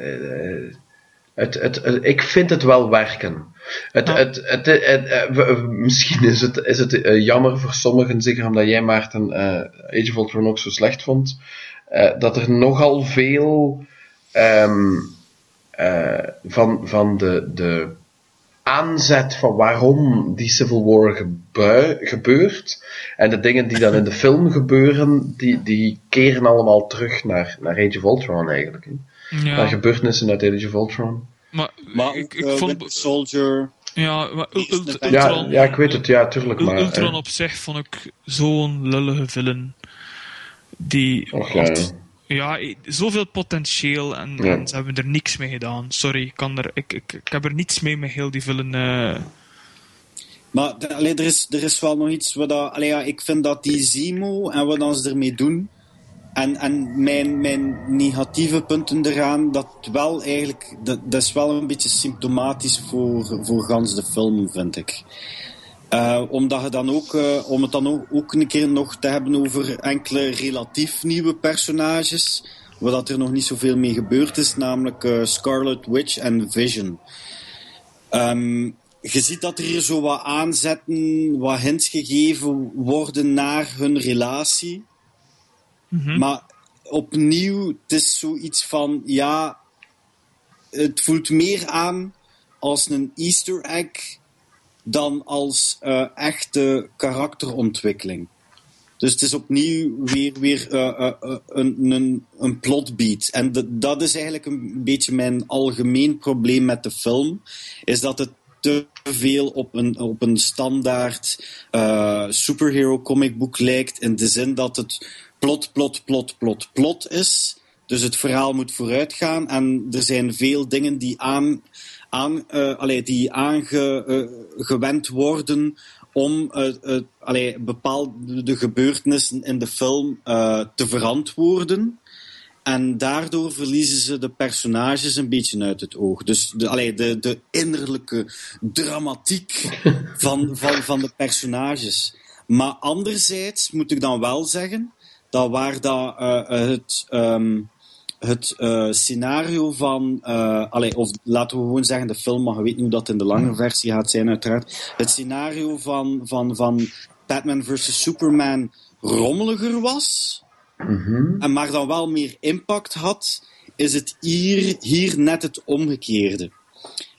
het, het, het- ik vind het wel werken. Het, Ja. het, het, het- eh, we- misschien is het, is het eh, jammer voor sommigen, zeker omdat jij Maarten eh Age of Ultron ook zo slecht vond, eh, dat er nogal veel ehm, eh, van, van de, de aanzet van waarom die Civil War gebeurt en de dingen die dan in de film gebeuren, die, die keren allemaal terug naar, naar Age of Ultron eigenlijk. Ja, gebeurtenissen uit Age of Ultron. maar, Maar ik, ik eh, vond. Soldier... Ja, maar Ul- Ult- Ja, Ja, Ultron, ja, ik weet het, ja, tuurlijk. Maar, Ultron eh, op zich vond ik zo'n lullige villain. Die. och, ja, had- ja, zoveel potentieel en, Ja. en ze hebben er niks mee gedaan. Sorry, ik, kan er, ik, ik, ik heb er niets mee met heel die villain. eh. Maar allee, er, is, er is wel nog iets wat dat, allee, ja, ik vind dat die Zemo en wat dan ze ermee doen. En, en mijn, negatieve punten eraan, dat wel eigenlijk, dat, is wel een beetje symptomatisch voor, voor gans de film, vind ik. Eh, omdat je dan ook, eh, om het dan ook, ook een keer nog te hebben over enkele relatief nieuwe personages, waar er nog niet zoveel mee gebeurd is, namelijk eh, Scarlet Witch en Vision. Ehm, je ziet dat er hier zo wat aanzetten, wat hints gegeven worden naar hun relatie. Mhm. Maar opnieuw, het is zoiets van, ja, het voelt meer aan als een Easter egg dan als eh, echte karakterontwikkeling. Dus het is opnieuw weer, weer eh, eh, een, een, een plotbeat. En dat is eigenlijk een beetje mijn algemeen probleem met de film. Is dat het te veel op een, op een standaard superhero comic book lijkt. In de zin dat het plot, plot, plot, plot, plot is. Dus het verhaal moet vooruit gaan. En er zijn veel dingen die aan, aan, uh, allee, die aangewend uh, worden om uh, allee, bepaalde de gebeurtenissen in de film te verantwoorden. En daardoor verliezen ze de personages een beetje uit het oog. Dus de, allee, de, de innerlijke dramatiek van, van, van de personages. Maar anderzijds moet ik dan wel zeggen dat waar dat, uh, het, um, het uh, scenario van, allee, of laten we gewoon zeggen de film, maar je weet niet hoe dat in de lange versie gaat zijn uiteraard. Het scenario van, van, van Batman vs. Superman rommeliger was Mhm. en maar dan wel meer impact had, is het hier, hier net het omgekeerde.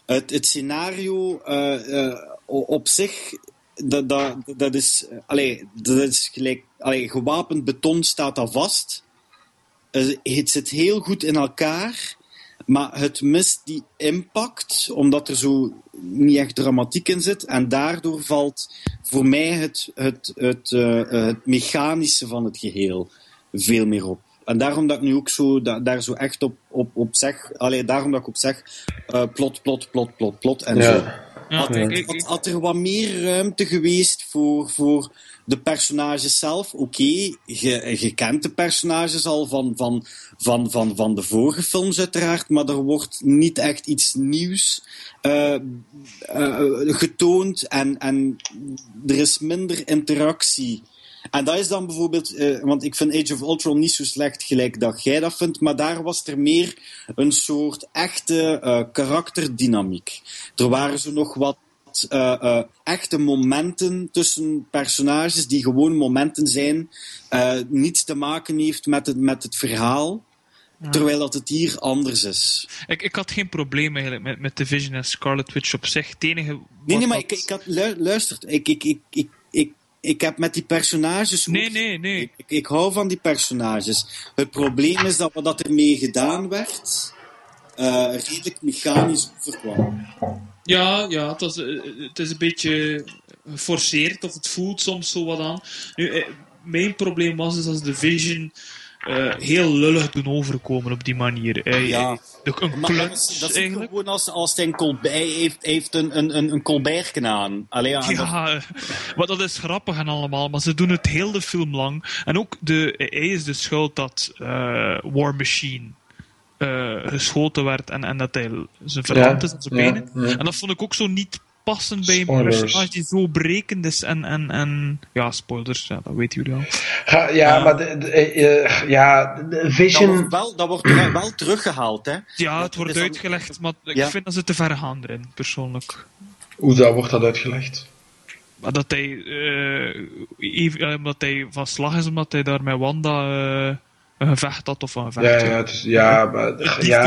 Het, het scenario uh, uh, op zich, dat, dat, dat, is, allee, dat is gelijk, allee, gewapend beton staat dat vast. Uh, het zit heel goed in elkaar, maar het mist die impact, omdat er zo niet echt dramatiek in zit. En daardoor valt voor mij het, het, het, het mechanische van het geheel veel meer op. En daarom dat ik nu ook zo, da, daar zo echt op, op, op zeg, allee, daarom dat ik op zeg, uh, plot, plot, plot, plot, plot en Ja. zo. Ja, Had, ik- ik- had, had er wat meer ruimte geweest voor, voor de personages zelf? Oké, je, je kent de personages al van, van, van, van, van de vorige films uiteraard, maar er wordt niet echt iets nieuws eh, eh, getoond en, en er is minder interactie. En dat is dan bijvoorbeeld, eh, want ik vind Age of Ultron niet zo slecht gelijk dat jij dat vindt, maar daar was er meer een soort echte eh, karakterdynamiek. Er waren zo nog wat eh, echte momenten tussen personages die gewoon momenten zijn, niets te maken heeft met het, met het verhaal. Terwijl dat het hier anders is. ik, ik had geen probleem eigenlijk met, met Division en Scarlet Witch op zich. Het enige Nee, nee, maar dat- ik, ik had lu- luisterd. Ik, ik, ik, ik, ik, ik heb met die personages. Nee, nee, nee. Ik, hou van die personages. Het probleem is dat wat ermee gedaan werd. eh, redelijk mechanisch overkwam. Ja, ja het, was, eh, het is een beetje geforceerd, of het voelt soms zo wat aan. Nu, eh, mijn probleem was dus als de Vision eh, heel lullig doen overkomen op die manier. Ja. de- een Maar dat kluns is, dat is eigenlijk. gewoon als, als hij een Colbert hij heeft, heeft een, een, een, een aan. Allee, ja, dat- Ja, maar dat is grappig en allemaal, maar ze doen het heel de film lang. En ook de, hij is de schuld dat eh, War Machine eh, geschoten werd en, en dat hij zijn verlamd is aan zijn ja, benen. ja. En dat vond ik ook zo niet passend bij een personage die zo brekend is en, en, en ja, spoilers, ja, dat weten jullie al. Ja, ja, maar de, de- eh, eh, ja, de dat Vision... wordt wel, dat wordt wel- wel teruggehaald, hè? Ja, het Dat wordt uitgelegd, maar ik Ja. vind dat ze te ver gaan erin, persoonlijk. Hoe dat, wordt dat uitgelegd? Maar dat hij, eh, even- omdat hij van slag is, omdat hij daar met Wanda eh, een gevecht had of een gevecht. Ja, ja, het is, ja, maar, Het ja,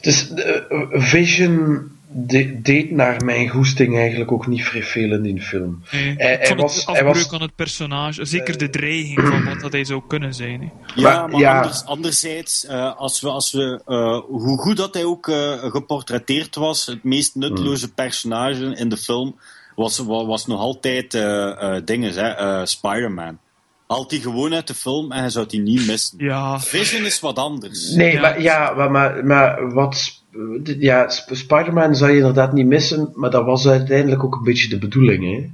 is, eh, Vision de- deed naar mijn goesting eigenlijk ook niet vrij veel in die film. Nee. Hij- ik hij vond was- het hij afbreuk was- aan het personage, zeker de dreiging van wat dat hij zou kunnen zijn. Hè. Ja, Maar, maar, ja. Anders, anderzijds, eh, als we, als we, eh, hoe goed dat hij ook eh, geportretteerd was, het meest nutteloze personage in de film was, wa- was nog altijd eh eh dingen, hè, eh, Spider-Man. Haalt hij gewoon uit de film en hij zou die niet missen. Ja, Vision is wat anders. Nee, Ja. maar, ja, maar, maar, maar wat... Ja, Sp- Spider-Man zou je inderdaad niet missen, maar dat was uiteindelijk ook een beetje de bedoeling, hè.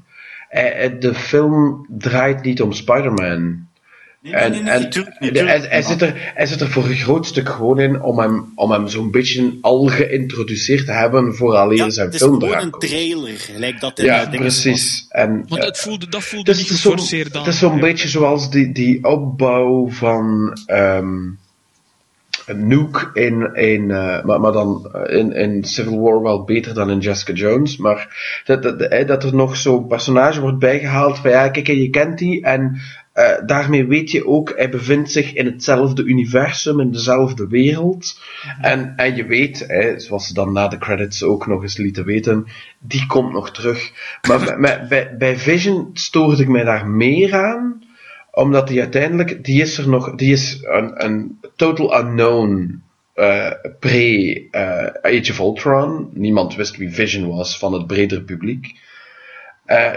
Eh, eh, De film draait niet om Spider-Man. Nee, En, nee, nee, en natuurlijk niet, hij, zit er, hij zit er voor een groot stuk gewoon in om hem, om hem zo'n beetje al geïntroduceerd te hebben vooraleer Ja, zijn het is film gewoon een trailer, gelijk dat in Ja, precies. En, want het voelde, dat voelde niet is zo'n geforceerd aan. het is zo'n Ja. beetje zoals die, die opbouw van ehm Nuke in, in eh, maar, maar dan eh, in, in Civil War wel beter dan in Jessica Jones. Maar dat, dat, eh, dat er nog zo'n personage wordt bijgehaald van ja, kijk, je kent die en eh, daarmee weet je ook, hij bevindt zich in hetzelfde universum, in dezelfde wereld. En, en je weet, hè, zoals ze dan na de credits ook nog eens lieten weten, die komt nog terug. Maar bij, bij, bij Vision stoorde ik mij daar meer aan, omdat die uiteindelijk, die is er nog, die is een, een total unknown eh, pre eh, of Ultron. Niemand wist wie Vision was van het bredere publiek.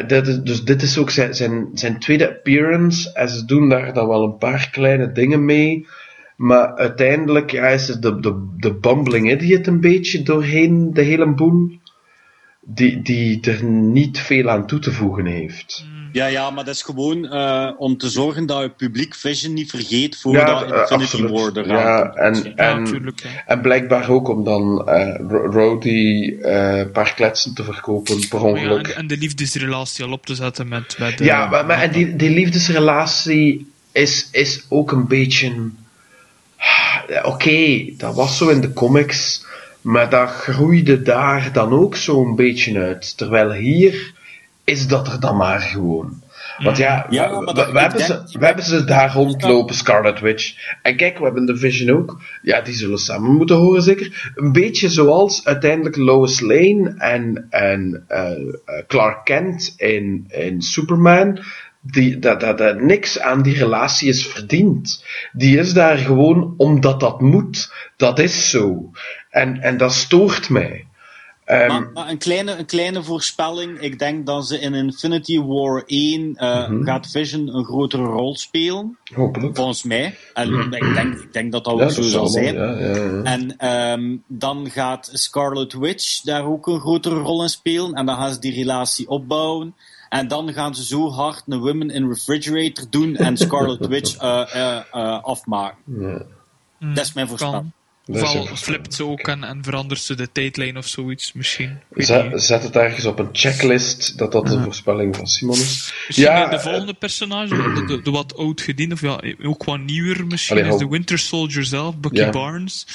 Dit is, dus dit is ook zijn, zijn, zijn tweede appearance. En ze doen daar dan wel een paar kleine dingen mee. Maar uiteindelijk ja, is het de, de, de bumbling idiot een beetje doorheen de hele boel. Die, die er niet veel aan toe te voegen heeft. Ja, ja, maar dat is gewoon eh, om te zorgen dat het publiek Vision niet vergeet voordat eh, Infinity absoluut. War er Ja, en, Ja, en, natuurlijk. Ja. en blijkbaar ook om dan eh Rhodey eh, een paar kletsen te verkopen per ja, ongeluk. en, en de liefdesrelatie al op te zetten met... met Ja, maar, maar en die, die liefdesrelatie is, is ook een beetje. Oké, dat was zo in de comics, maar dat groeide daar dan ook zo'n beetje uit. Terwijl hier is dat er dan maar gewoon. Want ja, Ja, we, maar we- dat- we ik hebben, denk- ze, we hebben ze daar rondlopen, Scarlet Witch. En kijk, we hebben de Vision ook. Ja, die zullen samen moeten horen, zeker. Een beetje zoals uiteindelijk Lois Lane en, en eh, eh, Clark Kent in, in Superman. Die, dat, dat, dat niks aan die relatie is verdiend. Die is daar gewoon omdat dat moet. Dat is zo. En, en dat stoort mij. Ehm, Maar, maar een, kleine, een kleine voorspelling. Ik denk dat ze in Infinity War 1 eh, Mhm. gaat Vision een grotere rol spelen. hopelijk. Volgens mij. En ik, denk, ik denk dat dat ook Ja, zo dat zal zijn. ja, ja, ja. En ehm, dan gaat Scarlet Witch daar ook een grotere rol in spelen. En dan gaan ze die relatie opbouwen. En dan gaan ze zo hard een Women in Refrigerator doen en Scarlet Witch eh, eh, eh, afmaken. Ja. Dat is mijn voorspelling. Is Ofwel flipt ze ook en, en verandert ze de tijdlijn of zoiets, misschien. Zet, het ergens op een checklist dat dat de voorspelling van Simon is. Misschien Ja, de, de volgende personage, de, de, de wat oud gediend, of ja, ook wat nieuwer misschien, Allee, is de Winter Soldier zelf, Bucky Ja. Barnes.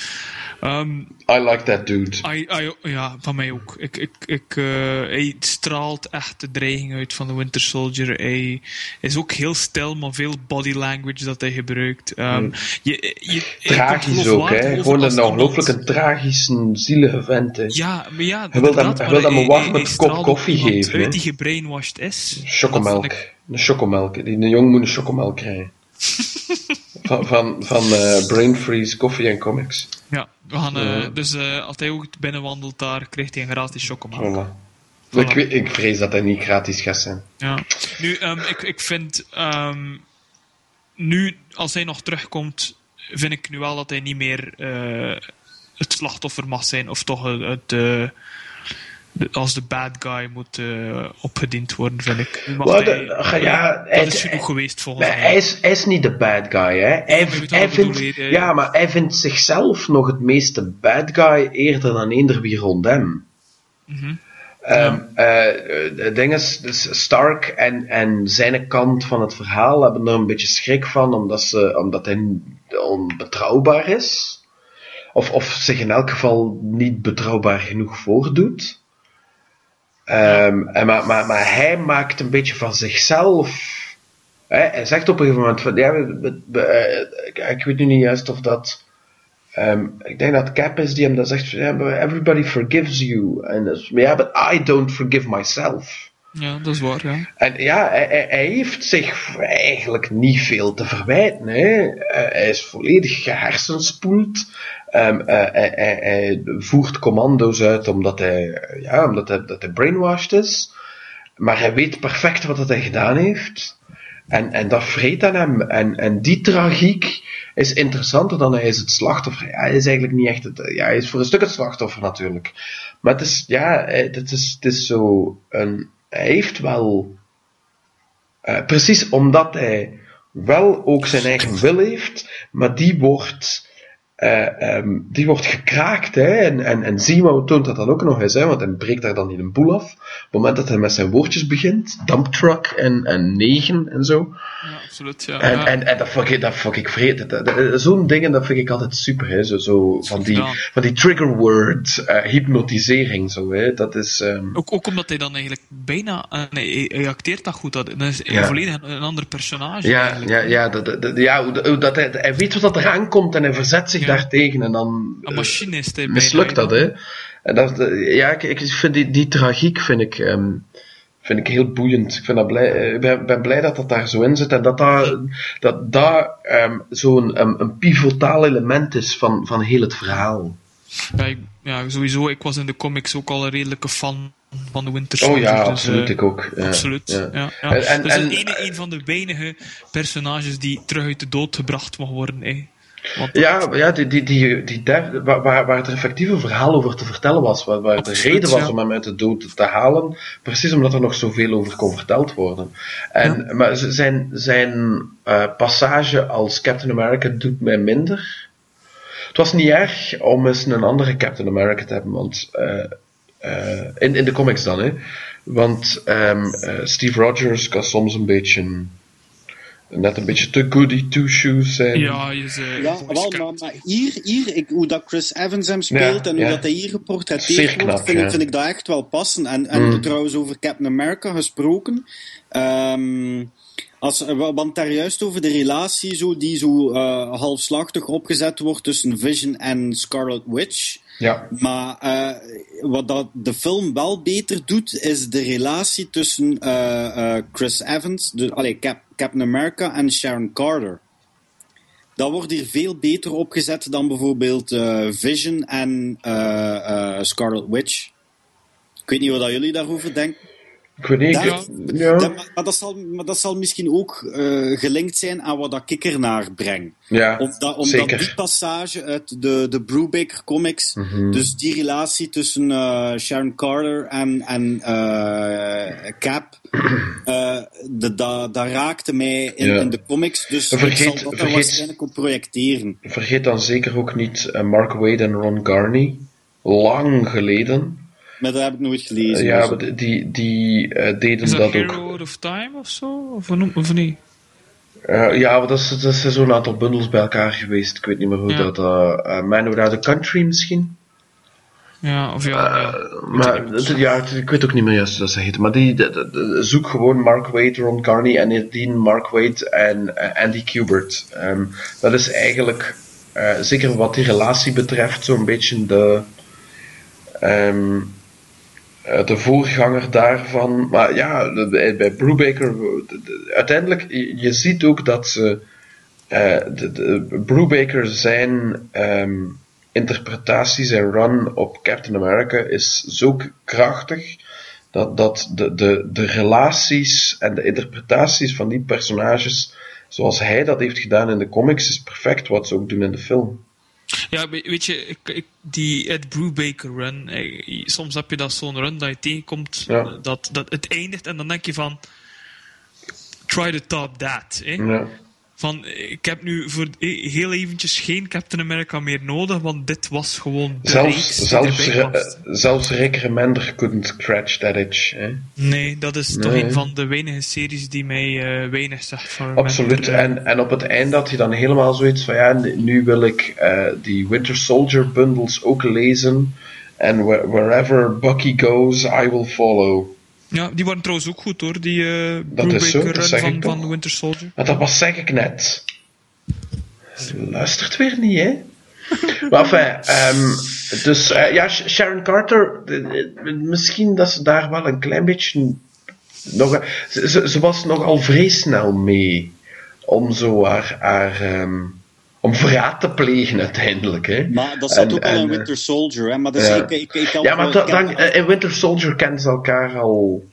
Ehm, I like that dude. I- I- ja, van mij ook. Ik, ik, ik, eh, hij straalt echt de dreiging uit van de Winter Soldier. Hij is ook heel stil, maar veel body language dat hij gebruikt. Ehm, je, je, Tragisch ook, hè? Gewoon een ongelooflijk een tragische, zielige vent. Hè? Ja, maar ja, Hij wil hem- inderdaad, hij wil hem een warme kop koffie geven, Uit die gebrainwashed is. Chocomelk. Dat Een chocomelk. Die, een jong moet een chocomelk krijgen. van van, van eh, Brain Freeze, koffie en comics. Ja, we gaan, eh, Ja. dus eh, als hij ook binnenwandelt daar, krijgt hij een gratis chocomelk. Voilà. Ik, weet- ik vrees dat hij niet gratis gaat zijn. Ja. Nu, ehm, ik, ik vind... ehm, nu, als hij nog terugkomt, vind ik nu wel dat hij niet meer eh, het slachtoffer mag zijn. Of toch het... het, eh, de- als de bad guy moet eh, opgediend worden, vind ik. Hij- de- ja, dat hij- is genoeg geweest, volgens mij. hij is, hij is niet de bad guy, hè. Hij, ik bedoel, vindt, ja, maar hij vindt zichzelf nog het meeste bad guy eerder dan eender wie rond hem. Mhm. Ehm, eh, Het ding is, dus Stark en, en zijn kant van het verhaal hebben er een beetje schrik van, omdat, ze, omdat hij onbetrouwbaar is. Of, of zich in elk geval niet betrouwbaar genoeg voordoet. Ehm, en maar, maar, maar hij maakt een beetje van zichzelf. Hè, hij zegt op een gegeven moment van ja, we- we- we, eh, ik, weet nu niet juist of dat. ehm, ik denk dat Cap is die hem dat zegt. but everybody forgives you. En dat is, but I don't forgive myself. Ja, dat is waar, ja. En ja, hij, hij- hij heeft zich eigenlijk niet veel te verwijten. Hè. Eh, hij is volledig gehersenspoeld. Ehm, eh, hij, hij- hij voert commando's uit omdat hij, ja, omdat hij, dat hij brainwashed is. Maar hij weet perfect wat dat hij gedaan heeft. En, en dat vreet aan hem. En, en die tragiek is interessanter dan hij is het slachtoffer. Ja, hij is eigenlijk niet echt het... Ja, hij is voor een stuk het slachtoffer natuurlijk. Maar het is... Ja, eh, het is, het is zo... Een, hij heeft wel... eh, precies omdat hij wel ook zijn eigen wil heeft, maar die wordt... ehm, die wordt gekraakt, hè? En, en, en Zemo toont dat dan ook nog eens, hè? Want hij breekt daar dan niet een boel af. Op het moment dat hij met zijn woordjes begint, dump truck en, en negen en zo. Ja, absoluut, ja. En, ja. en, en dat vond ik, dat vond ik dat- Zo'n dingen, dat vind ik altijd super, hè. Zo, zo van, die, gedaan. van die trigger word eh, hypnotisering, zo, hè. Dat is... ehm, Ook, ook omdat hij dan eigenlijk bijna... eh, nee, hij, acteert dat goed. Dat, dat is Ja. volledig een, een ander personage Ja, eigenlijk. ja, ja, dat, ja dat hij, hij weet wat dat eraan komt en hij verzet zich. Daartegen en dan Een eh, machine is hij mislukt dat, hè. En dat, eh, ja, ik, ik vind die, die tragiek vind ik, ehm, vind ik heel boeiend. Ik, vind dat blij, eh, ben, ben blij dat dat daar zo in zit en dat dat, dat, dat ehm, zo'n een, een pivotaal element is van, van heel het verhaal. Ja, ik- ja, sowieso. Ik was in de comics ook al een redelijke fan van de Winter Oh Soldier. ja, dus, absoluut, ik ook. Ja, absoluut. ja. Ja. Ja, En- en- dat is en- het ene, een van de weinige personages die terug uit de dood gebracht mag worden. hè. Want Ja, ja die, die, die, die der- waar, waar effectief een verhaal over te vertellen was, waar, waar de reden was ja. om hem uit de dood te halen, precies omdat er nog zoveel over kon verteld worden. En, Maar zijn, zijn eh, passage als Captain America doet mij minder. Het was niet erg om eens een andere Captain America te hebben, want eh, eh, in, in de comics dan, hè. Want ehm, eh, Steve Rogers kan soms een beetje net een beetje te goody two shoes zijn. ja, je eh, Ja, wel, maar, maar hier, hier ik, hoe dat Chris Evans hem speelt Ja, en hoe ja. dat hij hier geportretteerd knap, wordt, vind, ja. ik, vind ik dat echt wel passen. En, en Mm. trouwens, over Captain America gesproken. ehm, als, wa- want daar juist over de relatie zo, die zo eh, halfslachtig opgezet wordt tussen Vision en Scarlet Witch. Ja. Maar eh, wat dat de film wel beter doet, is de relatie tussen eh, eh, Chris Evans, de, allee, Cap, Captain America en Sharon Carter. Dat wordt hier veel beter opgezet dan bijvoorbeeld eh, Vision en eh, eh, Scarlet Witch. Ik weet niet wat jullie daarover denken. Ik weet niet. Daar- ik- ja. Dat- maar, dat zal, maar dat zal misschien ook eh, gelinkt zijn aan wat dat ik ernaar breng. ja, Omdat, omdat zeker. die passage uit de, de Brubaker comics, Mhm. dus die relatie tussen eh, Sharon Carter en, en eh, Cap, de, da, dat raakte mij in, Ja. in de comics. Dus Vergeet- ik zal dat er vergeet- waarschijnlijk op projecteren. Vergeet dan zeker ook niet Mark Wade en Ron Garney. Lang geleden. Maar dat heb ik nooit gelezen. Ja, dus- maar die, die, die eh, deden Is dat dat Hero ook. Out of Time of zo? Of, of niet? Eh, ja, maar dat, is, dat zijn zo'n aantal bundels bij elkaar geweest. Ik weet niet meer hoe Ja. dat... eh eh, Man Without a Country misschien? Ja, of ja. ja. Eh, maar het- ja, het- ik weet ook niet meer juist hoe dat ze heten. Maar die, de- de- de- zoek gewoon Mark Wade, Ron Garney en nadien Mark Wade en Andy Kubert. Ehm, dat is eigenlijk, eh, zeker wat die relatie betreft, zo'n beetje de, ehm, eh, de voorganger daarvan. Maar ja, bij, Brubaker, de- uiteindelijk, je, ziet ook dat ze, eh, de, de, Brubaker zijn ehm, interpretaties en run op Captain America is zo krachtig dat, dat de, de, de relaties en de interpretaties van die personages, zoals hij dat heeft gedaan in de comics, is perfect wat ze ook doen in de film. Ja, we- weet je, ik, ik, die Ed Brubaker run, eh, soms heb je dat zo'n run dat je tegenkomt, Ja. dat, dat het eindigt en dan denk je van, try to top that. Ja. Van, ik heb nu voor eh, heel eventjes geen Captain America meer nodig, want dit was gewoon de Zelfs, zelfs, Re- eh, zelfs Rick Remender couldn't scratch that itch. Hè? Nee, dat is toch een van de weinige series die mij eh, weinig zegt van Absoluut. En, en op het einde had je dan helemaal zoiets van ja, nu wil ik eh, die Winter Soldier bundles ook lezen. En whe- wherever Bucky goes, I will follow. Ja, die waren trouwens ook goed hoor, die eh Dat is zo, Brubaker dat run zeg ik van, Winter Soldier. Maar dat was zeg ik net. Luistert weer niet, hè? Maar enfin, ehm, dus eh, ja, Sh- Sharon Carter, misschien dat ze daar wel een klein beetje nog, ze, ze, was nogal vrij snel mee om zo haar, haar ehm, om verraad te plegen uiteindelijk, hè? Maar dat zat En- ook al in Winter Soldier, hè? Maar is, ja. ik, ik, ik Ja, maar dan, eh, in Winter Soldier kennen ze elkaar al.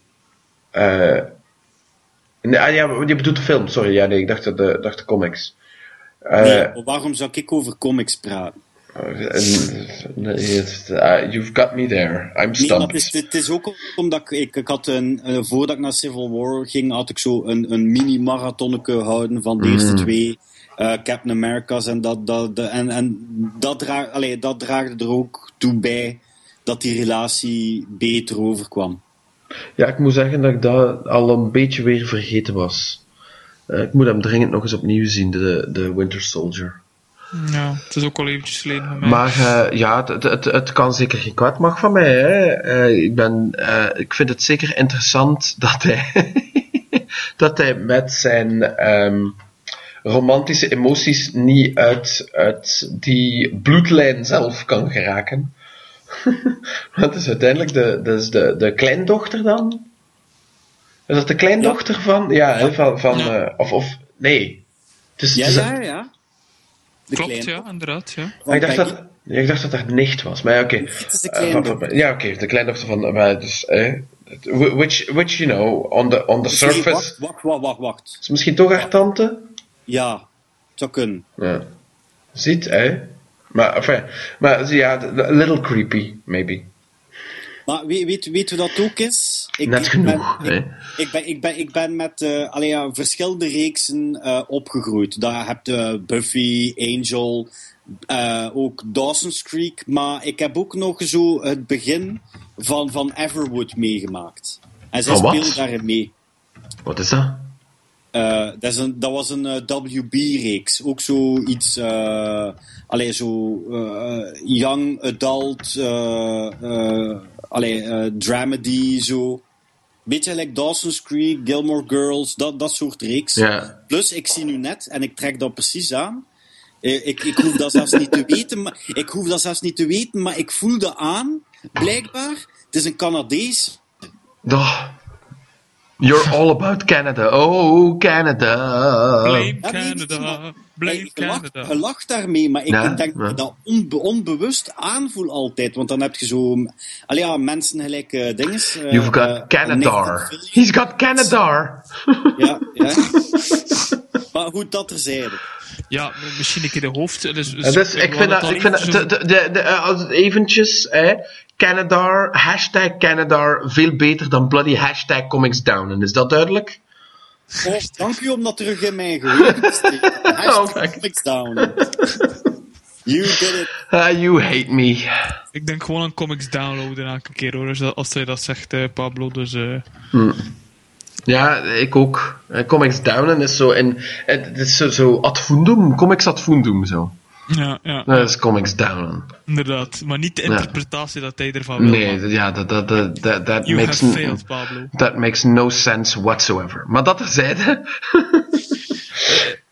eh nee, ah, ja, je bedoelt de film, sorry. Ja, nee, ik dacht de, dacht de comics. Eh, Nee, waarom zou ik over comics praten? nee, you've got me there. I'm Nee, stumped. het is, het is ook omdat ik, ik, ik had een, voordat ik naar Civil War ging, had ik zo een, een mini-marathonneke houden van de eerste twee eh, Captain America's. En dat, dat, de- en, en dat, draag, allee, dat draagde er ook toe bij dat die relatie beter overkwam. Ja, ik moet zeggen dat ik dat al een beetje weer vergeten was. Eh, ik moet hem dringend nog eens opnieuw zien, de, de Winter Soldier. Ja, het is ook al eventjes geleden van mij. Maar eh, ja, het, het, het kan zeker geen kwaad mag van mij. Hè. Eh, ik, ben, eh, ik vind het zeker interessant dat hij, dat hij met zijn ehm, romantische emoties niet uit, uit die bloedlijn zelf kan geraken. Want het is uiteindelijk de, dus de, de kleindochter dan Is dat de kleindochter van? Ja, van, van Ja. eh, of, of, nee. Het is, Ja, het is- ja, ja. De Klopt, kleine ja, inderdaad. Ja. Maar ik dacht dat, ja, ik dacht dat dat nicht was, maar ja, oké. Eh, van- kleindochter. van- ja, oké, de kleindochter van, maar dus, eh, which, which, you know, on the, on the surface, wacht, wacht, wacht, wacht, wacht. is misschien toch haar tante? Ja, zou kunnen. Ja. Ziet, hè? Maar, enfin, maar ja, a little creepy, maybe. Maar weet, weet, weet hoe dat ook is? Ik, Net ik genoeg, Ben, hè? ik, ik, ben, ik, ben, ik ben met allee, ja, verschillende reeksen eh, opgegroeid. Daar heb je Buffy, Angel, eh, ook Dawson's Creek. Maar ik heb ook nog zo het begin van, van Everwood meegemaakt. En zij wat? speelde daarin mee. Wat is dat? Eh, dat, is een, dat was een eh, WB-reeks. Ook zoiets, eh allee, zo young adult, allee, dramedy, zo. Beetje like Dawson's Creek, Gilmore Girls, dat, dat soort reeks. Plus, ik zie nu net, en ik trek dat precies aan. Ik, ik hoef dat zelfs niet te weten, maar, ik hoef dat zelfs niet te weten, maar ik voel dat aan, blijkbaar. Het is een Canadees. Oh. You're all about Canada. Oh, Canada. Blame Ja, Canada. Blame Ik lach, Canada. je lacht daarmee, maar ik Ja, denk ja. dat ik dat onbe- onbewust aanvoel altijd. Want dan heb je zo... Allee, ja, mensen gelijk eh dinges. eh, You've got eh. Nathan He's got Canadar. Ja, ja. maar goed, dat terzijde. Ja, misschien een keer de hoofd. Dus, Eh, Dus ik vind dat, ik vind dat, de, de, de, de, eh, als het eventjes, hè, Canadar, hashtag Canadar, veel beter dan bloody hashtag comics down. En is dat duidelijk? Oh, dank u om dat terug in mijn geheugen te steken. Oh, Hashtag comics down. You did it. Ah, you hate me. Ik denk gewoon aan comics downloaden elke keer hoor. Als, als hij dat zegt, eh, Pablo. Dus eh, Ja, ik ook. Eh, Comics down is zo in, het is zo, zo ad fundum, comics ad fundum zo. ja, ja, Dat is comics down. inderdaad. Maar niet de Ja. interpretatie dat hij ervan wil. Nee, ja, dat, dat, dat, dat, that makes, have failed, Pablo. that makes no sense whatsoever. Maar dat terzijde,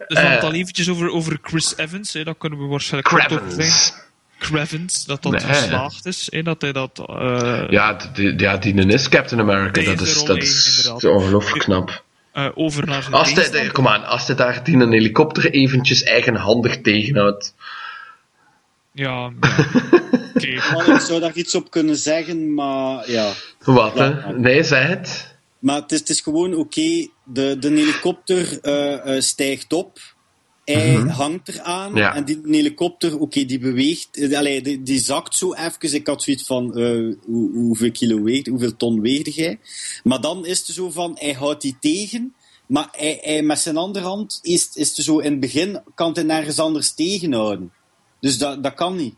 Dus dan het al eventjes over, over Chris Evans. Hè, daar kunnen we waarschijnlijk kort over zijn. Cravens. Dat dat Nee. geslaagd is. Hè, dat hij dat... eh, Ja, die, ja, die is Captain America. Dat is, dat is ongelooflijk knap. eh, over naar zijn Als hij, kom aan, als hij daar die een helikopter eventjes eigenhandig tegenhoudt. Ja, ja. oké. Ik zou daar iets op kunnen zeggen, maar ja. Wat, Ja. hè? Nee, zeg het. Maar het is, het is gewoon oké. de, de helikopter eh, eh, stijgt op. Hij hangt eraan. Mhm. Ja. En die helikopter, oké, die beweegt. eh, allee, die, die zakt zo even. Ik had zoiets van: eh, hoe, hoeveel kilo weegt, hoeveel ton weegde jij? Maar dan is het zo van: hij houdt die tegen. Maar hij, hij, met zijn andere hand is, is het zo in het begin kan hij nergens anders tegenhouden. Dus dat, dat kan niet.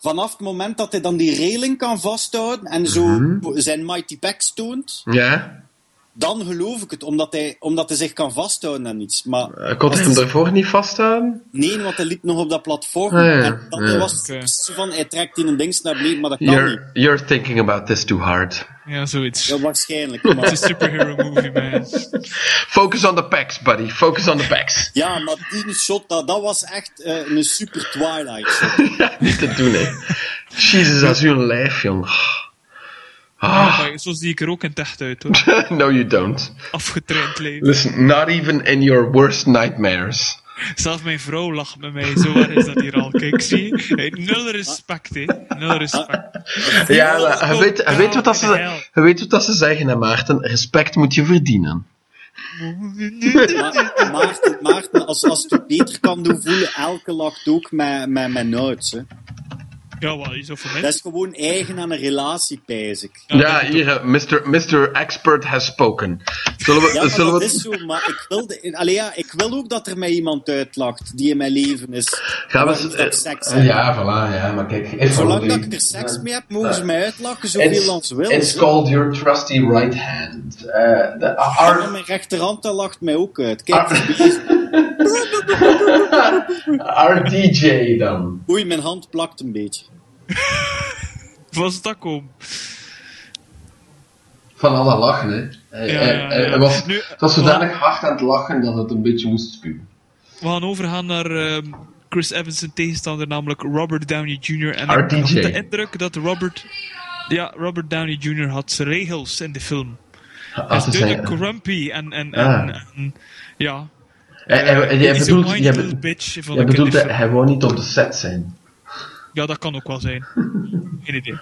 Vanaf het moment dat hij dan die railing kan vasthouden en zo Mhm. zijn mighty packs toont, Ja. Dan geloof ik het, omdat hij, omdat hij zich kan vasthouden aan iets. Maar Eh, Kon hij als hem daarvoor niet vasthouden? Nee, want hij liep nog op dat platform. Ah, ja. En dat Ja. hij was van, hij trekt in een ding naar beneden, maar dat kan niet. You're, you're thinking about this too hard. ja, zoiets. Ja, waarschijnlijk. Het is een superhero movie, man. Focus on the packs, buddy. Focus on the packs. ja, maar die shot, dat, dat was echt eh, een super Twilight shot. ja, niet te doen, hè. Jezus, als u een lijf, jong. Ja, Ah, maar zo zie ik er ook in het echt uit, hoor. no you don't. Afgetraind leven. Listen, not even in your worst nightmares. Zelfs mijn vrouw lacht met mij. Zo waar is dat hier al. Kijk, zie je? Hey, nul respect, hè. Nul respect. Ja, maar je weet, je weet, wat, dat ze, je weet wat dat ze zeggen, hè, Maarten. Respect moet je verdienen. Maar, Maarten, Maarten als, als het u beter kan doen voelen, elke lacht ook met, met, met. Hè. Ja, wat is dat voor? Dat is gewoon eigen aan een relatie, pijs ik. Ja, hier, Mr. Mr. Expert has spoken. Zullen we... Ja, maar zullen dat we is zo, maar ik wil, de, allee, ja, ik wil ook dat er mij iemand uitlacht die in mijn leven is. gaan we... Seks eh, ja, voilà, ja, maar kijk... Zolang dat ik er seks mee heb, mogen ze mij uitlachen zoveel als ze willen. it's called your trusty right hand. Uh, our, mijn rechterhand dat lacht mij ook uit. Kijk, Ah. eens bezig. our DJ dan. oei, mijn hand plakt een beetje. Was dat komen? Van alle lachen, hè. Hij, Ja, hij- ja, hij- ja. hij was, Nu- het was zodanig hard aan het lachen dat het een beetje moest spuwen. We gaan overgaan naar ehm, Chris Evans' tegenstander, namelijk Robert Downey Jr. En Our ik had de indruk dat Robert... Ja, Robert Downey Jr. had zijn regels in de film. Hij Als is duidelijk grumpy en, en, Ah. en, en- ja. Hij- hij- Eh, jij he's a bedoelt- hij, hij wou niet op de set zijn. Ja, dat kan ook wel zijn. Geen idee.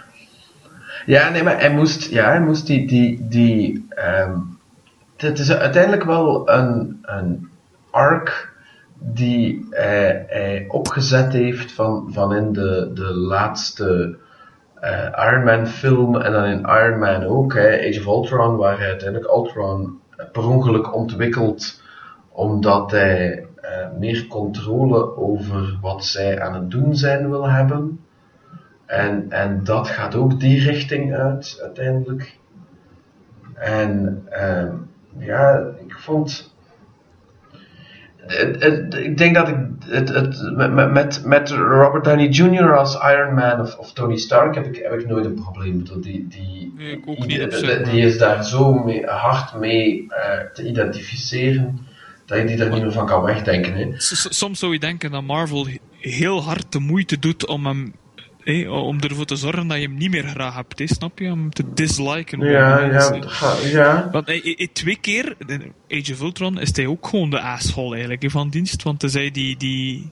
Ja, nee, maar hij moest, ja, hij moest die, die, die, ehm, het is uiteindelijk wel een, een arc die hij, hij opgezet heeft van, van in de, de laatste eh, Iron Man film en dan in Iron Man ook, hè, Age of Ultron, waar hij uiteindelijk Ultron per ongeluk ontwikkelt omdat hij eh, meer controle over wat zij aan het doen zijn wil hebben. En, en dat gaat ook die richting uit, uiteindelijk. En ehm, ja, ik vond. Het, het- ik denk dat ik het, het, met, met, met Robert Downey Jr. als Iron Man of, of Tony Stark heb ik, heb ik nooit een probleem. Die, die, Nee, ik ook niet die, die, is daar zo mee, hard mee eh, te identificeren dat je die er niet meer van kan wegdenken. Hè. Soms zou je denken dat Marvel he- heel hard de moeite doet om hem. om ervoor te zorgen dat je hem niet meer graag hebt, hé, snap je? Om hem te disliken. Ja, ja, ja. Want twee keer, in Age of Ultron, is hij ook gewoon de asshole eigenlijk van dienst. Want hij zei die, die,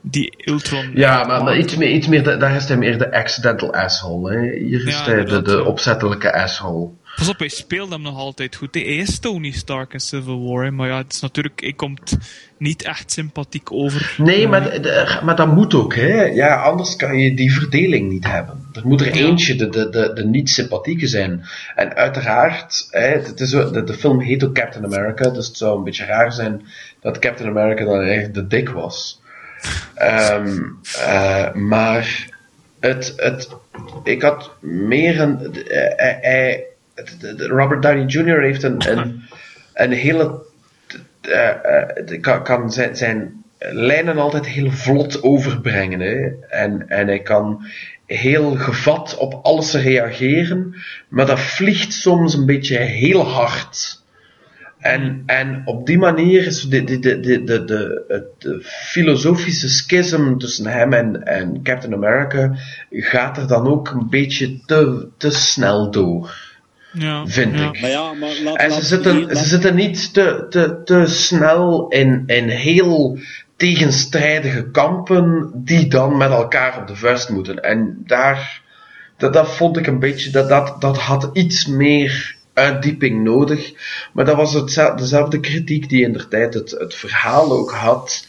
die Ultron. Ja, maar, maar iets meer, iets meer de- daar is hij meer de accidental asshole. Hè. Hier is Ja, hij de, de opzettelijke asshole. Pas op, hij speelt hem nog altijd goed. Hij is Tony Stark in Civil War, hè, maar ja, het is natuurlijk, hij komt niet echt sympathiek over. Nee, Eh, maar, de- maar dat moet ook. Hè. Ja, anders kan je die verdeling niet hebben. Er moet er eentje de, de, de, de niet-sympathieke zijn. En uiteraard, hè, het is, de, de film heet ook Captain America, dus het zou een beetje raar zijn dat Captain America dan eigenlijk de dik was. Ehm, eh, maar het, het, ik had meer een. eh, hij- Robert Downey Jr. heeft een, een, een hele. eh, eh, kan, kan zijn, zijn lijnen altijd heel vlot overbrengen. Hè? En, en hij kan heel gevat op alles reageren, maar dat vliegt soms een beetje heel hard. En, en op die manier is de, de, de, de, de, de, het de filosofische schism tussen hem en, en Captain America gaat er dan ook een beetje te, te snel door, ja, vind ja. ik. Maar ja, maar laat, En laat- ze zitten, laat- ze zitten niet te, te, te snel in, in heel tegenstrijdige kampen die dan met elkaar op de vuist moeten. En daar, dat, dat vond ik een beetje, dat, dat, dat had iets meer uitdieping nodig. Maar dat was hetzelfde, dezelfde kritiek die in der tijd het, het verhaal ook had,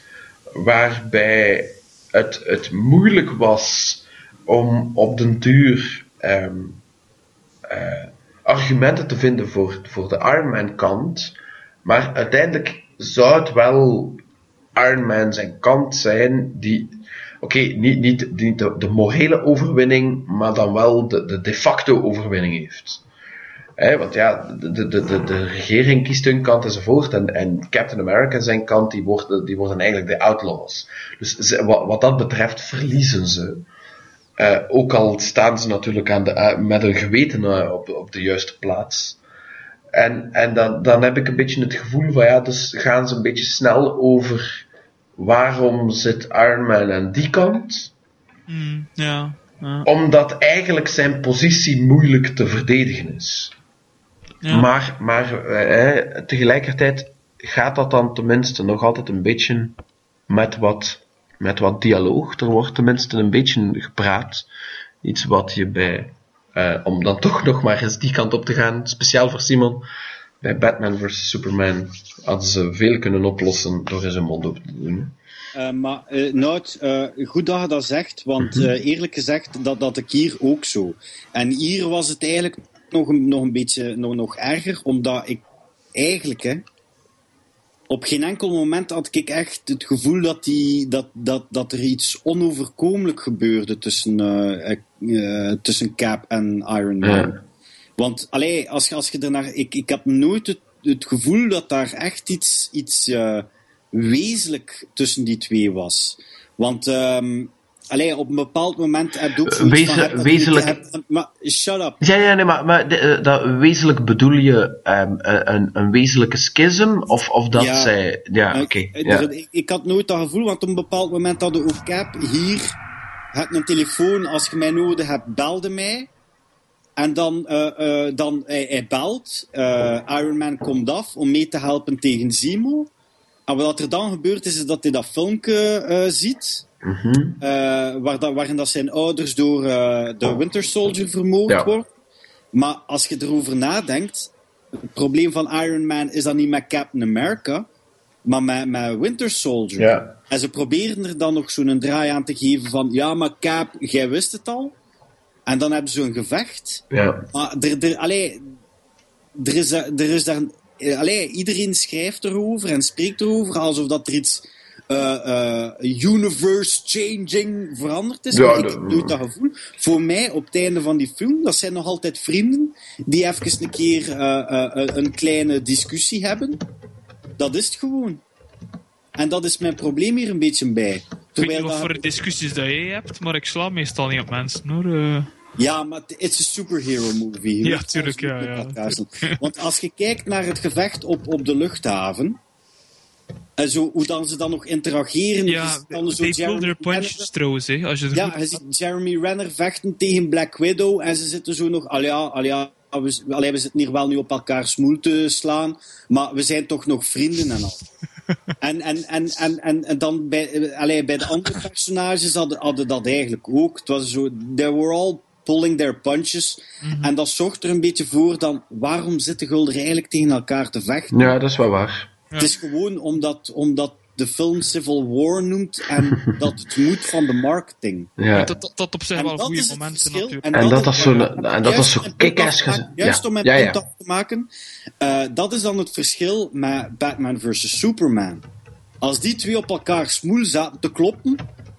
waarbij het, het moeilijk was om op den duur ehm, eh, argumenten te vinden voor, voor de Iron Man kant. Maar uiteindelijk zou het wel Iron Man zijn kant zijn die. Oké, niet, niet, niet de, morele overwinning, maar dan wel de, de de facto overwinning heeft. Hè, want ja, de, de, de, de, regering kiest hun kant enzovoort. En, en Captain America zijn kant, die worden, die worden eigenlijk de outlaws. Dus wat, wat dat betreft verliezen ze. Eh, ook al staan ze natuurlijk aan de, met hun geweten eh, op, op de juiste plaats. En, en dan, dan heb ik een beetje het gevoel van ja, dus gaan ze een beetje snel over waarom zit Iron Man aan die kant? Mm, ja, ja, Omdat eigenlijk zijn positie moeilijk te verdedigen is. ja. Maar, maar eh, tegelijkertijd gaat dat dan tenminste nog altijd een beetje met wat, met wat dialoog. Er wordt tenminste een beetje gepraat. Iets wat je bij, eh, om dan toch nog maar eens die kant op te gaan, speciaal voor Simon, bij Batman vs Superman hadden ze veel kunnen oplossen door eens een mond op te doen. Eh, maar Nout, eh, goed dat je dat zegt, want Mhm. eerlijk gezegd, dat, dat ik hier ook zo. En hier was het eigenlijk nog een, nog een beetje nog, nog erger, omdat ik eigenlijk, hè, op geen enkel moment had ik echt het gevoel dat, die, dat, dat, dat er iets onoverkomelijk gebeurde tussen, eh, eh, eh, tussen Cap en Iron Man. Ja. Want allee, als, je- als je ernaar. Ik, ik heb nooit het, het gevoel dat daar echt iets, iets eh, wezenlijk tussen die twee was. Want ehm allee, op een bepaald moment heb je ook zoiets Wezen- van, heb- heb- wezenlijk- heb- maar shut up. Ja, ja, nee, maar, maar de- eh, dat wezenlijk bedoel je ehm, een, een, een wezenlijke schism? Of, of dat Ja. zij... Ja, Eh, oké. ja. er- ik, ik had nooit dat gevoel, want op een bepaald moment hadden ook Cap hier. Had een telefoon, als je mij nodig hebt, belde mij. En dan, eh, eh, dan hij, hij belt. eh, Iron Man komt af om mee te helpen tegen Zemo. En wat er dan gebeurt, is dat hij dat filmpje eh, ziet. Mhm. eh, waar dat, waarin dat zijn ouders door eh, de Winter Soldier vermoord Ja. worden. Maar als je erover nadenkt, het probleem van Iron Man is dan niet met Captain America, maar met, met Winter Soldier. Ja. En ze proberen er dan nog zo'n draai aan te geven van, ja, maar Cap, jij wist het al. En dan hebben ze een gevecht. Ja. Maar er, er, allee, er, is, er is daar... Allee, iedereen schrijft erover en spreekt erover alsof dat er iets eh, eh, universe-changing veranderd is. Ja, maar ik heb nooit dat gevoel. Voor mij, op het einde van die film, dat zijn nog altijd vrienden die even een keer eh, eh, een kleine discussie hebben. Dat is het gewoon. En dat is mijn probleem hier een beetje bij. Ik weet niet wat voor discussies dat jij hebt, maar ik sla meestal niet op mensen hoor. eh. Ja, maar het is een superhero movie. Je Ja, tuurlijk, ja, ja. Want als je kijkt naar het gevecht op, op de luchthaven, en zo, hoe dan ze dan nog interageren, je Ja, ziet dan zo they pull Jeremy Renner- punches trouwens, hè. Als je ja, goed- je ziet Jeremy Renner vechten tegen Black Widow en ze zitten zo nog, al ja, al ja, we, allee, we zitten hier wel nu op elkaar smoel te slaan, maar we zijn toch nog vrienden en al. En, en, en, en, en, en dan bij, eh, allee, bij de andere personages hadden, hadden dat eigenlijk ook. Het was zo, they were all pulling their punches. En dat zorgt er een beetje voor dan, waarom zitten gulden eigenlijk tegen elkaar te vechten? ja, dat is wel waar. Het is gewoon omdat, omdat de film Civil War noemt en dat het moet van de marketing. Ja. dat, dat, dat op zich En wel dat goede momenten verschil. natuurlijk. En dat zo'n- waar- en dat was juist zo kick-ass Juist ja. om mijn Ja, te maken. eh, dat is dan het verschil met Batman vs. Superman. Als die twee op elkaar smoel zaten te kloppen,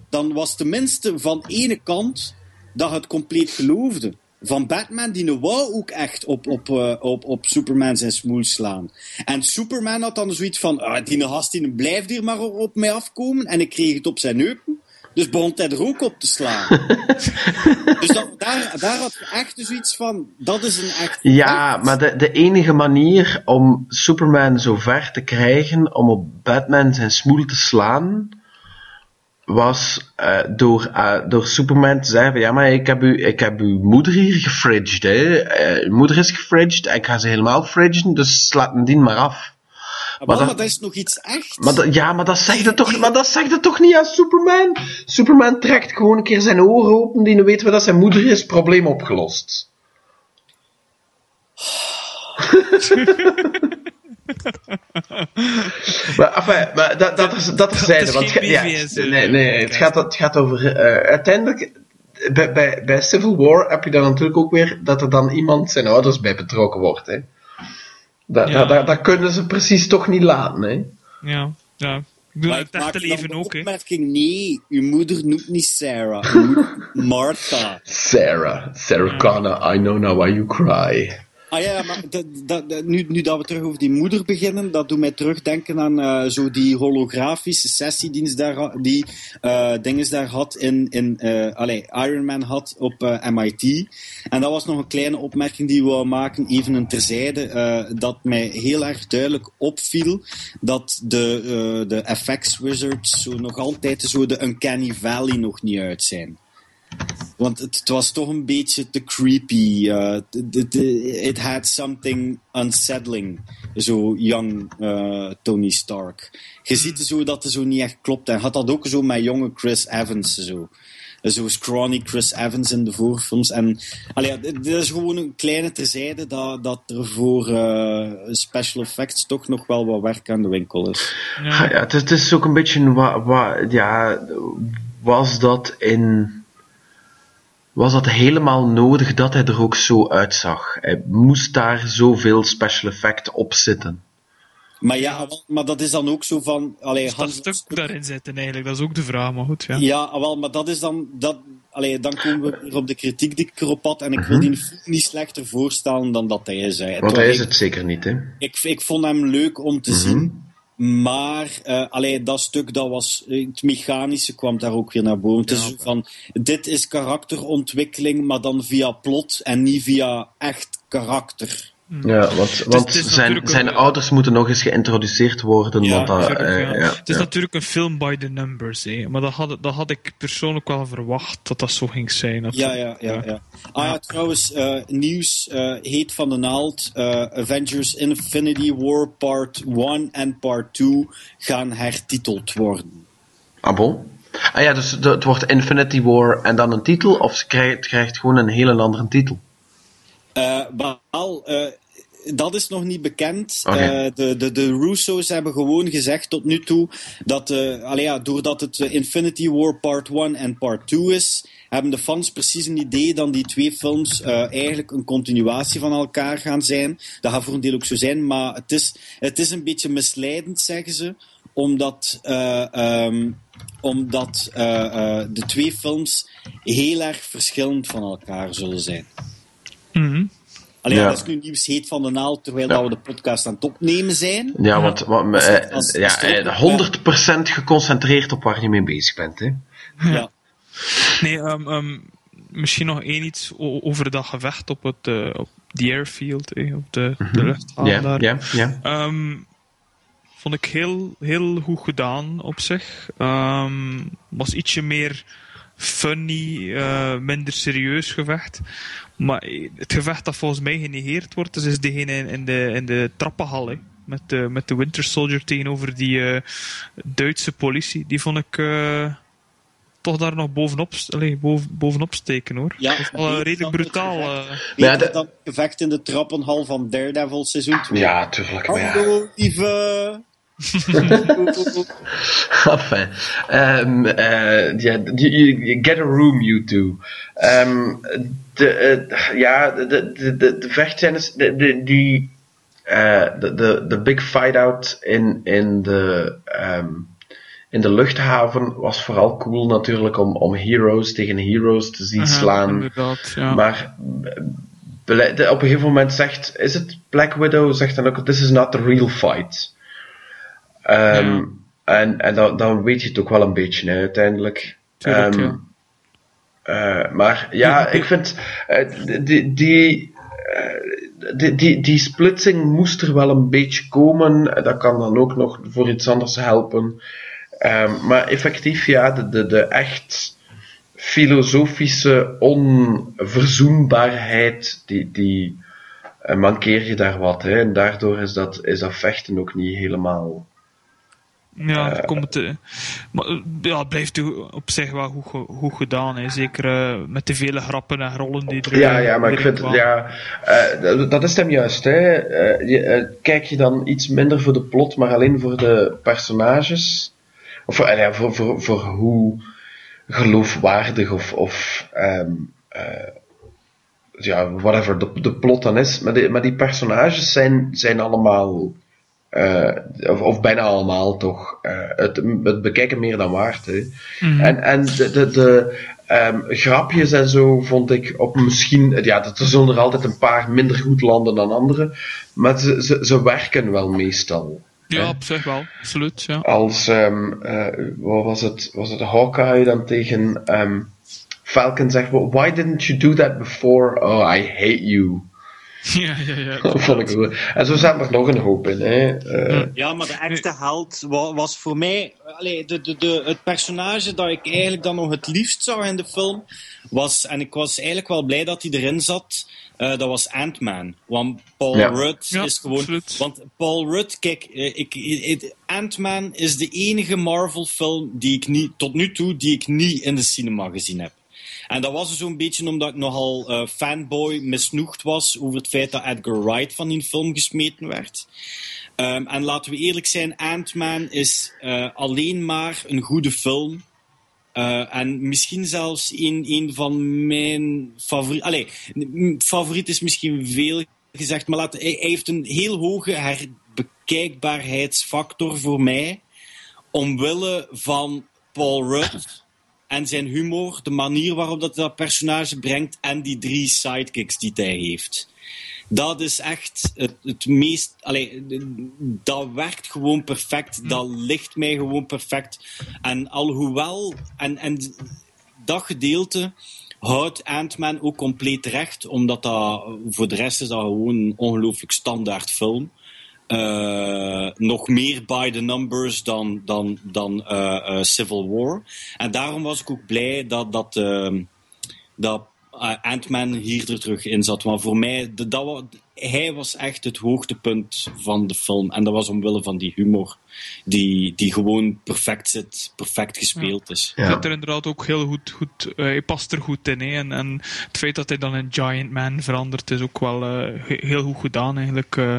dan was tenminste van ene kant dat het compleet geloofde. Van Batman, die wou ook echt op, op, eh, op, op Superman zijn smoel slaan. En Superman had dan zoiets van, ah, die gast die blijft hier maar op mij afkomen. En ik kreeg het op zijn heupen. Dus begon hij er ook op te slaan. dus dat, daar, daar had je echt zoiets van, dat is een echt... Ja, maar de, de enige manier om Superman zo ver te krijgen om op Batman zijn smoel te slaan, was eh, door, eh, door Superman te zeggen van, ja, maar ik heb, u, ik heb uw moeder hier gefridged, hè. Eh, uw moeder is gefridged, ik ga ze helemaal fridgen, dus slaat een dien maar af. Maar, maar maar, dat- dat is nog iets echt. Maar dat, ja, maar dat zegt het toch, maar dat zegt het toch niet aan Superman? Superman trekt gewoon een keer zijn oren open, die weten we dat zijn moeder is, probleem opgelost. maar, enfin, maar dat, dat is, dat is zijde, is want ja, nee, nee, het gaat, het gaat over, eh, uiteindelijk, bij, bij, bij Civil War heb je dan natuurlijk ook weer dat er dan iemand zijn ouders bij betrokken wordt, hè. Dat, Ja. dat, dat, dat kunnen ze precies toch niet laten, hè. Ja, ja. Ik doe Maar het echte leven ook, hè. opmerking, nee, uw moeder noemt niet Sarah, Martha. Sarah, Sarah Connor, I know now why you cry. Ah ja, maar nu, nu dat we terug over die moeder beginnen, dat doet mij terugdenken aan eh, zo die holografische sessie die, daar, die eh dinges daar had in, in eh, allee, Iron Man had op MIT. En dat was nog een kleine opmerking die we wou maken, even een terzijde, dat mij heel erg duidelijk opviel dat de, de FX Wizards zo nog altijd zo de Uncanny Valley nog niet uit zijn. Want het, het was toch een beetje te creepy. eh, it had something unsettling. Zo young eh, Tony Stark. Je ziet zo dat het zo niet echt klopt. En had dat ook zo met jonge Chris Evans. Zo. Zo scrawny Chris Evans in de voorfilms. En allee, dit is gewoon een kleine terzijde dat, dat er voor eh, special effects toch nog wel wat werk aan de winkel is. Ja, het, is, het is ook een beetje, wa, wa, ja, was dat in, was dat helemaal nodig dat hij er ook zo uitzag? Hij moest daar zoveel special effect op zitten. Maar ja, wel, maar dat is dan ook zo van... Allee, Dat Hans- stuk daarin zitten eigenlijk, dat is ook de vraag, maar goed, ja. Ja, wel, maar dat is dan... Dat, allee, dan komen we weer op de kritiek die ik erop had. En ik wil die film niet slechter voorstellen dan dat hij is. Hè. Want Toch, hij is ik, het zeker niet, hè? ik, ik vond hem leuk om te zien. Maar eh allee, dat stuk, dat was, eh, het mechanische kwam daar ook weer naar boven. Het is zo van, dit is karakterontwikkeling, maar dan via plot en niet via echt karakter. Ja, want, want het is zijn, zijn een- ouders moeten nog eens geïntroduceerd worden. Ja, want dat, eh, ja. ja, Het is ja. natuurlijk een film by the numbers, hè. maar dat had, dat had ik persoonlijk wel verwacht dat dat zo ging zijn. Dat- Ja, ja, ja. ja. Ah ja, trouwens, eh, nieuws eh, heet van de naald. eh, Avengers Infinity War Part 1 en Part 2 gaan hertiteld worden. Ah, bon? Ah ja, dus de- het wordt Infinity War en dan een titel, of ze krijgt, het krijgt gewoon een hele andere titel? Eh, wel, eh, dat is nog niet bekend. Eh, de, de, de Russo's hebben gewoon gezegd tot nu toe dat, eh allee ja, doordat het eh, Infinity War Part 1 en Part 2 is, hebben de fans precies een idee dat die twee films eh, eigenlijk een continuatie van elkaar gaan zijn. Dat gaat voor een deel ook zo zijn, maar het is, het is een beetje misleidend, zeggen ze, omdat, eh, ehm, omdat eh, eh, de twee films heel erg verschillend van elkaar zullen zijn. Mhm. Alleen Ja. dat is nu nieuws heet van de naald, terwijl Ja. dat we de podcast aan het opnemen zijn. Ja, want Als- eh, als- ja, als- eh, 100% geconcentreerd op waar je mee bezig bent. Hè? Ja. Nee, ehm, ehm, misschien nog één iets over dat gevecht op, het, eh, op die airfield, hè, op de, de luchthaven Ja, daar. ja, ja. Ehm, vond ik heel, heel goed gedaan op zich. Ehm, was ietsje meer funny, eh, minder serieus gevecht. Maar het gevecht dat volgens mij genegeerd wordt, dus is degene in, in de, in de trappenhal. hè. Met de, met de Winter Soldier tegenover die eh, Duitse politie. Die vond ik eh, toch daar nog bovenop, allee, boven, bovenop steken hoor. Ja, dat is wel eh, redelijk brutaal. gevecht. eh. Beter Ja, de- dan het gevecht in de trappenhal van Daredevil seizoen 2. Ja, tuurlijk. Maar ja. Hallo, lieve. Enfin. Um, uh, you- you- get a room, you two. Um, de, eh, ja, de, de, de, de de, de, die, eh, de, de, de big fight-out in, in, de, ehm, in de luchthaven was vooral cool natuurlijk om, om heroes tegen heroes te zien Aha, slaan. Ja. Maar op een gegeven moment zegt, is het Black Widow, zegt dan ook, this is not the real fight. Ehm. En, en dan, dan weet je het ook wel een beetje, hè, uiteindelijk. Tuurlijk, Ehm, eh, maar ja, ik vind eh, die, die, eh, die, die, die splitsing moest er wel een beetje komen. Dat kan dan ook nog voor iets anders helpen. Ehm, maar effectief, ja, de, de, de echt filosofische onverzoenbaarheid, die, die mankeer je daar wat. Hè? En daardoor is dat, is dat vechten ook niet helemaal. Ja, het komt, eh, maar eh, ja, het blijft op zich wel goed, goed gedaan. Hè. Zeker eh, met de vele grappen en rollen die er Ja, ja, maar ik vind, ja, eh, dat- dat is hem juist. Hè. Eh, je, eh, kijk je dan iets minder voor de plot, maar alleen voor de personages? Of voor, eh, ja, voor, voor, voor hoe geloofwaardig of, of ehm, eh, ja, whatever de, de plot dan is. Maar, die maar die personages zijn, zijn allemaal, eh, of, of bijna allemaal toch, eh, het, het bekijken meer dan waard. Hè. Mhm. En, en de, de, de ehm, grapjes en zo vond ik op misschien, ja, dat er zullen er altijd een paar minder goed landen dan andere, maar ze, ze, ze werken wel meestal. Ja, hè. op zich wel, absoluut. Ja. Als, eh, wat was het, was het Hawkeye dan tegen ehm, Falcon zegt, well, why didn't you do that before? Oh, I hate you. ja, ja, ja. Dat vond ik goed. En zo zaten er nog een hoop in. Hè. Eh, Ja, maar de echte held wa- was voor mij. Allee, de, de, de, het personage dat ik eigenlijk dan nog het liefst zag in de film was. En ik was eigenlijk wel blij dat hij erin zat. eh, dat was Ant-Man. Want Paul Ja. Rudd Ja, is gewoon. absoluut. Want Paul Rudd, kijk, eh, ik, ik- Ant-Man is de enige Marvel-film die ik niet, tot nu toe, die ik niet in de cinema gezien heb. En dat was zo'n beetje omdat ik nogal eh, fanboy misnoegd was over het feit dat Edgar Wright van die film gesmeten werd. Ehm, en laten we eerlijk zijn, Ant-Man is eh, alleen maar een goede film. Eh, en misschien zelfs een, een van mijn favorieten. Allee, favoriet is misschien veel gezegd, maar laat, hij, hij heeft een heel hoge herbekijkbaarheidsfactor voor mij. Omwille van Paul Rudd en zijn humor, de manier waarop dat, dat personage brengt en die drie sidekicks die hij heeft. Dat is echt het, het meest. Allee, dat werkt gewoon perfect. Dat ligt mij gewoon perfect. En alhoewel. En, en dat gedeelte houdt Ant-Man ook compleet recht, omdat dat, voor de rest is dat gewoon een ongelooflijk standaard film. Eh, nog meer by the numbers dan, dan, dan eh, eh, Civil War. En daarom was ik ook blij dat, dat, ehm, dat Ant-Man hier er terug in zat. Maar voor mij, de, dat, hij was echt het hoogtepunt van de film. En dat was omwille van die humor, die, die gewoon perfect zit, perfect gespeeld is. Hij Ja. zit er inderdaad ook heel goed, goed eh, hij past er goed in. Hè. En, en het feit dat hij dan in Giant Man verandert is ook wel eh, he- heel goed gedaan eigenlijk. eh.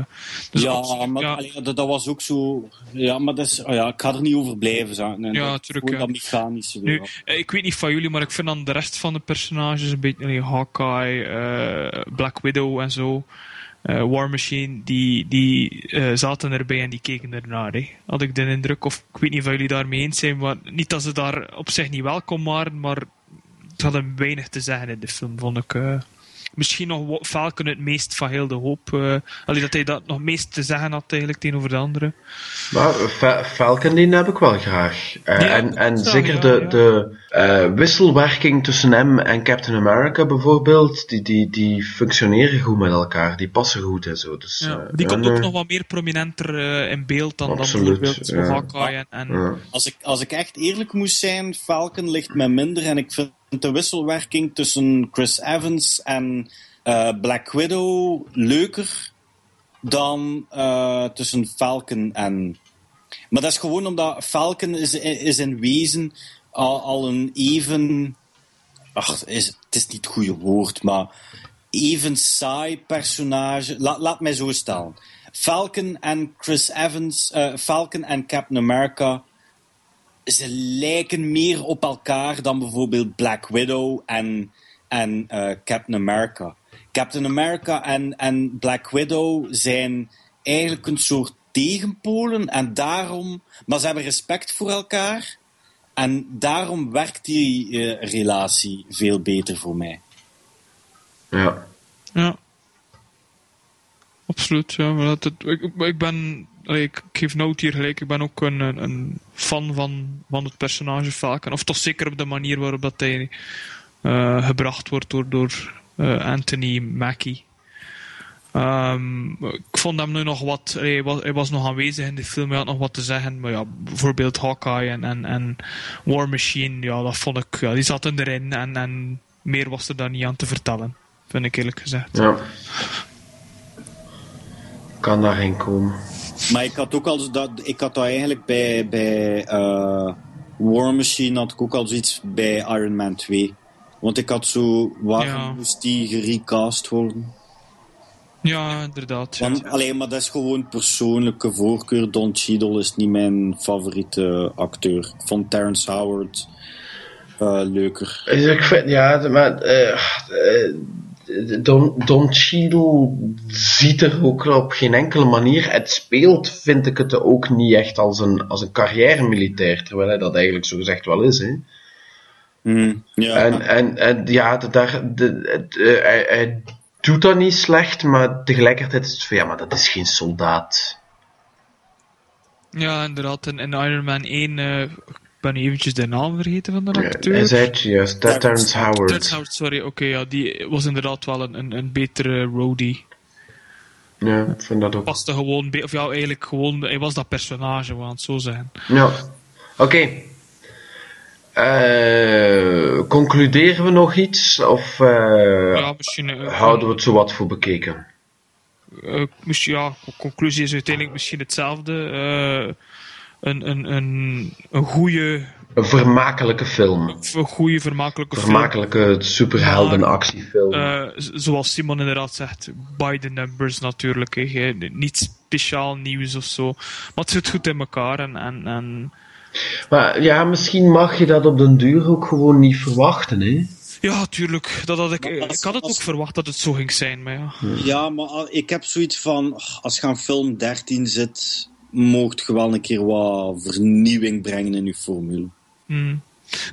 Dus ja, maar ja. allee, dat, dat was ook zo. Ja, maar dat is, oh ja, ik ga er niet over blijven. Zo. Nee, Ja, dat, tuurlijk, gewoon ja. dat mechanische. Nu, ik weet niet van jullie, maar ik vind dan de rest van de personages een beetje, allee, Hawkeye, Black Widow en zo, eh, War Machine, die, die eh, zaten erbij en die keken ernaar. Hè. Had ik de indruk, of ik weet niet of jullie daarmee eens zijn, maar niet dat ze daar op zich niet welkom waren, maar het hadden weinig te zeggen in de film, vond ik. eh. Misschien nog Wa- Falcon het meest van heel de hoop. eh allee, dat hij dat nog het meest te zeggen had eigenlijk tegenover de anderen. Maar Fa- Falcon die heb ik wel graag. Eh, Ja, en en zeker ja, de, ja. de eh, wisselwerking tussen hem en Captain America bijvoorbeeld, die, die, die functioneren goed met elkaar. Die passen goed en zo. Dus, Ja, die komt ook nog wat meer prominenter eh, in beeld dan, dan Absoluut, bijvoorbeeld ja. Hawkeye en, en Ja. Als ik, als ik echt eerlijk moest zijn, Falcon ligt mij minder. En ik vind de wisselwerking tussen Chris Evans en eh, Black Widow leuker dan eh, tussen Falcon en. Maar dat is gewoon omdat Falcon is, is in wezen al, al een even. Ach, is, het is niet het goede woord, maar even saai personage. La- laat mij zo stellen. Falcon en Chris Evans, eh, Falcon en Captain America ze lijken meer op elkaar dan bijvoorbeeld Black Widow en, en eh, Captain America. Captain America en, en Black Widow zijn eigenlijk een soort tegenpolen en daarom, maar ze hebben respect voor elkaar en daarom werkt die eh, relatie veel beter voor mij. Ja. Ja. Absoluut, ja. Maar dat, het- ik, ik ben... Ik, geef Nout hier gelijk. Ik ben ook een, een, fan van, van het personage Falcon. Of toch zeker op de manier waarop dat hij eh, gebracht wordt door, door eh, Anthony Mackie. Ehm, ik vond hem nu nog wat... Hij was, hij was nog aanwezig in de film. Hij had nog wat te zeggen. Maar ja, bijvoorbeeld Hawkeye en, en, en War Machine. Ja, dat vond ik... Die zaten erin. En, en meer was er dan niet aan te vertellen. Vind ik eerlijk gezegd. ja. Kan daarin komen. Maar ik had ook al dat, ik had dat eigenlijk bij, bij eh, War Machine had ik ook al zoiets bij Iron Man 2. Want ik had zo, waarom Ja. moest die gerecast worden? Ja, inderdaad. Ja. Want, alleen maar dat is gewoon persoonlijke voorkeur. Don Cheadle is niet mijn favoriete acteur. Ik vond Terrence Howard eh, leuker. Ik vind, ja, maar eh, Don, Don Cheadle ziet er ook op geen enkele manier. Het speelt, vind ik het ook niet echt als een, als een carrière-militair, terwijl hij dat eigenlijk zo gezegd wel is. Hè. Hmm, ja. En, en, en ja, de, daar, de, het, eh, hij, hij doet dat niet slecht, maar tegelijkertijd is het van ja, maar dat is geen soldaat. ja, inderdaad. In, in Iron Man 1, eh, ik ben eventjes de naam vergeten van de acteur. zei het juist, Terrence Terrence Howard. Terrence Howard, sorry. Oké, ja, die was inderdaad wel een, een, een betere roadie. Ja, ik vind dat ook. Paste gewoon, of ja, eigenlijk gewoon, hij was dat personage, we gaan het zo zeggen. Ja, oké. Eh, concluderen we nog iets? Of eh, ja, misschien... eh, houden we het zo wat voor bekeken? misschien, ja, conclusie is uiteindelijk misschien hetzelfde. Een, een, een, een goede, Een vermakelijke film. een goede vermakelijke film. Vermakelijke superheldenactiefilm. Eh, zoals Simon inderdaad zegt, by the numbers natuurlijk. hè. Hè, Niet speciaal nieuws of zo. Maar het zit goed in elkaar. En, en, en Maar ja, misschien mag je dat op den duur ook gewoon niet verwachten, hè? ja, tuurlijk. Dat had ik, als- ik had het als- ook verwacht dat het zo ging zijn. Maar ja. Ja, maar ik heb zoiets van, als je aan film 13 zit, moogt je wel een keer wat vernieuwing brengen in je formule. Hmm.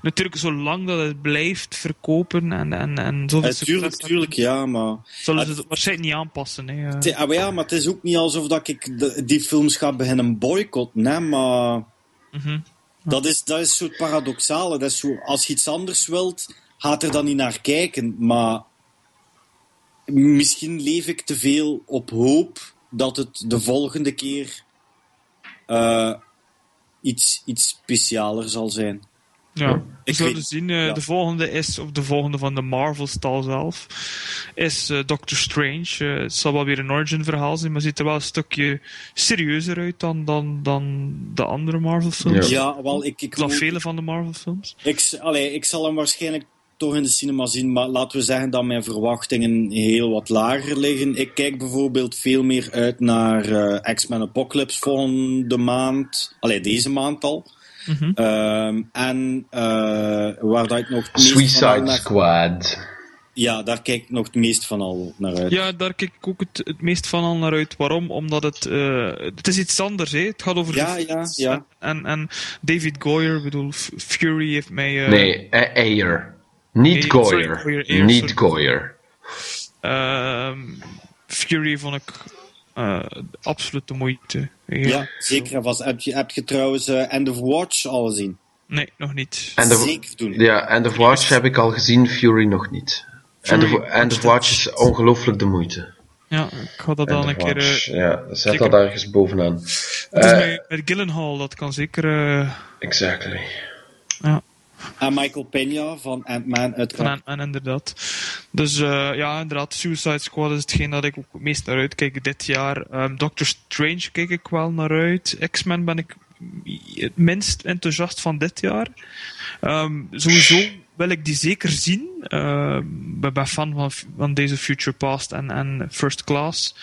Natuurlijk, zolang dat het blijft verkopen en, en, en zoveel tuurlijk, tuurlijk, ja, maar... zullen ze Het- het waarschijnlijk niet aanpassen. Hè. Het- ah, maar ja, maar het is ook niet alsof dat ik de- die films ga beginnen boycotten, hè, maar... Mhm. Dat is, dat is zo het paradoxale. Dat is zo, als je iets anders wilt, gaat er dan niet naar kijken. Maar misschien leef ik te veel op hoop dat het de volgende keer eh, iets, iets specialer zal zijn. Ja, we Ik zullen weet- zien. eh, ja. De volgende is, of de volgende van de Marvel-stal zelf, is eh, Doctor Strange. Het zal wel weer een origin-verhaal zijn, maar ziet er wel een stukje serieuzer uit dan, dan, dan de andere Marvel-films. Ja. Ja, wel, ik, ik, Dan vele van de Marvel-films. ik, allee, ik zal hem waarschijnlijk toch in de cinema zien, maar laten we zeggen dat mijn verwachtingen heel wat lager liggen. Ik kijk bijvoorbeeld veel meer uit naar eh, X-Men Apocalypse volgende maand. Allee, deze maand al. Ehm, en eh, waar dat ik nog Suicide naar- Squad. Ja, daar kijk ik nog het meest van al naar uit. Ja, daar kijk ik ook het, het meest van al naar uit. Waarom? Omdat het... eh, het is iets anders, hè. Het gaat over Ja, de ja, ja. En, en David Goyer, ik bedoel, Fury heeft mij... Nee, Ayer. Niet Goyer. Niet sorry. Goyer. ehm, Fury vond ik eh, absoluut de moeite. Ja, zeker en vast. Heb je, heb je trouwens eh, End of Watch al gezien? Nee, nog niet. En de, Zeker doen. ja, en de Watch heb ik al gezien, Fury nog niet. En de, Fury, en de Watch is ongelooflijk de moeite. Ja, ik ga dat de een keer... Eh, ja, zet dat ergens bovenaan. het is met, met Gyllenhaal, dat kan zeker... eh, exactly. En Michael Peña van Ant-Man Van uiteraard. en, en inderdaad. Dus eh, ja, inderdaad, Suicide Squad is hetgeen dat ik ook het meest naar uitkijk dit jaar. Ehm, Doctor Strange kijk ik wel naar uit. X-Men ben ik het minst enthousiast van dit jaar. Ehm, sowieso wil ik die zeker zien. Ik ben fan van, van deze Future Past en, en First Class.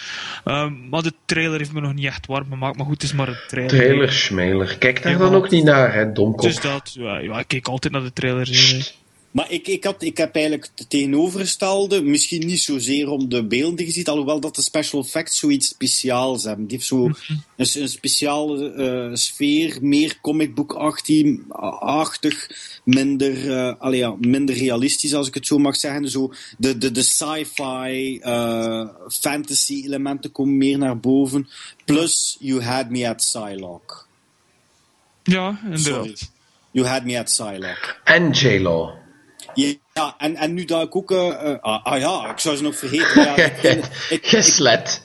Ehm, maar de trailer heeft me nog niet echt warm gemaakt. Maar goed, het is maar een trailer. Trailer, schmeiler. Kijk daar Ja. dan ook niet naar, hè, domkop. Dus dat, ja, ja, ik kijk altijd naar de trailers. Maar ik, ik, had, ik heb eigenlijk het tegenovergestelde. Misschien niet zozeer om de beelden die je ziet, alhoewel dat de special effects zoiets speciaals hebben. Die heeft zo Mhm. een, een speciale eh, sfeer, meer comicbook-achtig, minder, eh, allee, ja, minder realistisch, als ik het zo mag zeggen. Zo, de de, de sci-fi, eh, fantasy elementen komen meer naar boven. Plus, You Had Me at Psylocke. Ja, Sorry. inderdaad. You Had Me at Psylocke. En J-Lo. Ja, en, en nu dat ik ook... eh, eh, ah, ah ja, ik zou ze nog vergeten. Ja, ik, Geslet.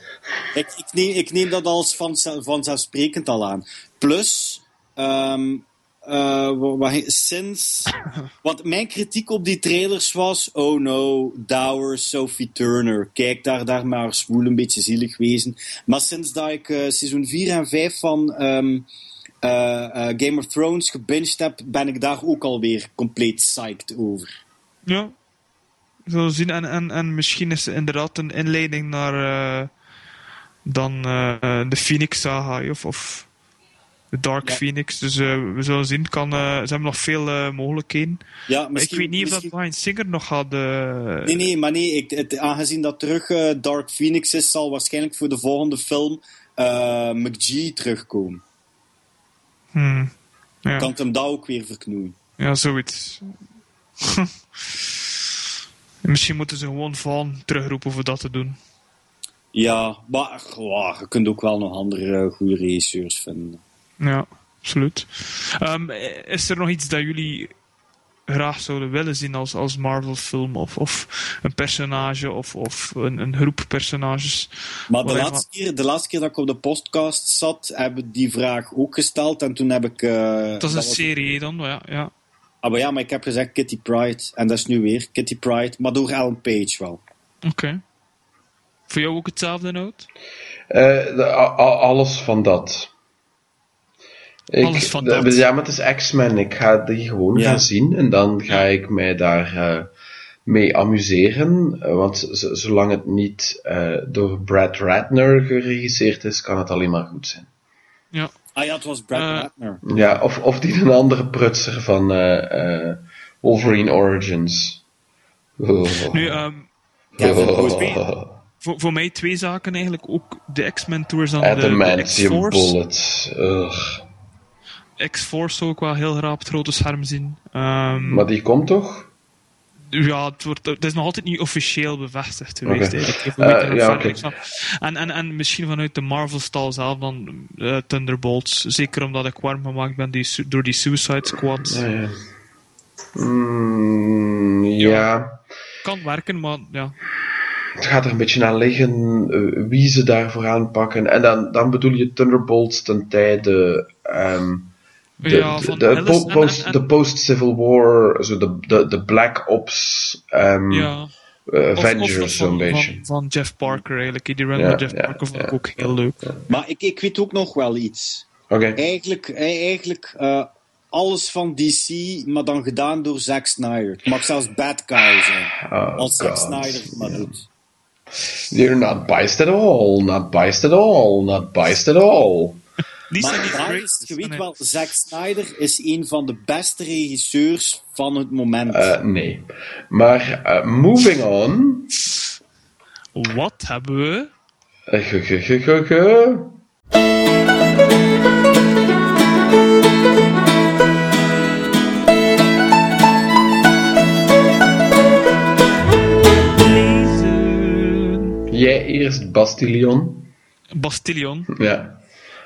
ik, ik neem, ik neem dat als van, vanzelfsprekend al aan. Plus, ehm, eh, sinds... Want mijn kritiek op die trailers was... Oh no, Dower, Sophie Turner. Kijk, daar, daar maar zwoel een beetje zielig wezen. Maar sinds dat ik seizoen 4 en 5 van... ehm, eh, eh, Game of Thrones gebinged heb, ben ik daar ook alweer compleet psyched over. Ja. We zullen zien. En, en, en misschien is het inderdaad een inleiding naar eh, dan de Phoenix Saga of, of de Dark Ja. Phoenix. Dus we zullen zien. Kan, ze hebben nog veel mogelijkheden. Ja, Maar ik weet niet of dat Ryan Singer nog eh, Nee, nee, maar nee, ik, het, aangezien dat terug Dark Phoenix is, zal waarschijnlijk voor de volgende film McGee terugkomen. Hmm, ja. Kan ik hem dat ook weer verknoeien? ja, zoiets. Misschien moeten ze gewoon Van terugroepen voor dat te doen. Ja, maar goh, je kunt ook wel nog andere eh, goede regisseurs vinden. Ja, absoluut. Ehm, is er nog iets dat jullie graag zouden willen zien als, als Marvel-film? Of, of een personage of, of een, een groep personages? Maar de laatste, keer, de laatste keer dat ik op de podcast zat, hebben we die vraag ook gesteld. En toen heb ik... eh, Dat is een serie dan, ja. ja. Ah, maar ja, maar ik heb gezegd Kitty Pride. En dat is nu weer Kitty Pride, maar door Ellen Page wel. Oké. Voor jou ook hetzelfde noot? Eh, de- a- a- alles van dat. Ik, Alles van de- dat. Ja, maar het is X-Men. Ik ga die gewoon Ja. gaan zien en dan ga ik mij daar eh, mee amuseren. Eh, want zolang het niet eh, door Brad Ratner geregisseerd is, kan het alleen maar goed zijn. Ja. Ah ja, het was Brad Ratner. Ja, of, of die een andere prutser van eh, eh, Wolverine Origins. Oh. Nu, ehm, Kevin Oh. voor, voor mij twee zaken eigenlijk. Ook de X-Men Tours aan de, de Adamantium X-Force. Bullets. Ugh. X-Force ik wel heel op het grote scherm zien. Ehm, Maar die komt toch? Ja, het, wordt, het is nog altijd niet officieel bevestigd geweest. Eigenlijk. Eh, ja. En, en, en misschien vanuit de Marvel-stal zelf dan eh, Thunderbolts. Zeker omdat ik warm gemaakt ben die, door die Suicide Squad. Ja, ja. Mm, ja. Kan werken, maar ja. Het gaat er een beetje aan liggen eh, wie ze daarvoor aanpakken. En dan, dan bedoel je Thunderbolts ten tijde. ehm, de, Ja, de, de, Alice po- en- post, en- de post-Civil War, zo de, de, de Black Ops ja. Of- Avengers, zo'n van, beetje. Van, van Jeff Parker eigenlijk. Die run Ja, Jeff ja, Parker vond ik ook heel leuk. Maar ik, ik weet ook nog wel iets. Oké. Eigenlijk, eh, eigenlijk eh, alles van DC, maar dan gedaan door Zack Snyder. Het mag zelfs Bad Guy zijn. Oh, Als Zack. Snyder het maar doet. You're not biased at all, not biased at all, not biased at all. Maar niet daar is, je weet nee. wel, Zack Snyder is een van de beste regisseurs van het moment. Eh, nee. Maar eh, moving on. Wat hebben we? Ge- ge- ge- ge- ge. Lezen. Jij eerst Bastillion. Bastillion. Ja.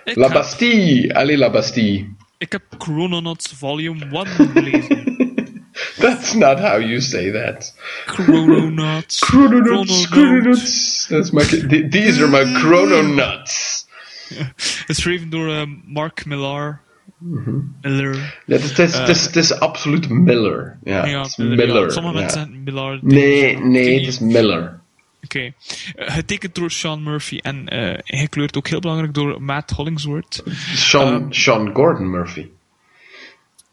Ik La heb, Bastille. Allez, La Bastille. ik heb Chrononauts Volume 1 gelezen. That's not how you say that. Chrononauts. Chrononauts, Chrononauts. That's my, th- these are my chrononauts. Geschreven door eh, Mark Millar. Mhm. Miller. Ja, het is, het is, het is absoluut Miller. Ja, Ja, het is Miller. Miller. ja. Sommige ja. mensen zeggen Millar. Nee, nee, het is. Miller. Oké. Eh, getekend door Sean Murphy en eh ingekleurd ook heel belangrijk door Matt Hollingsworth. Sean, Ehm. Sean Gordon Murphy.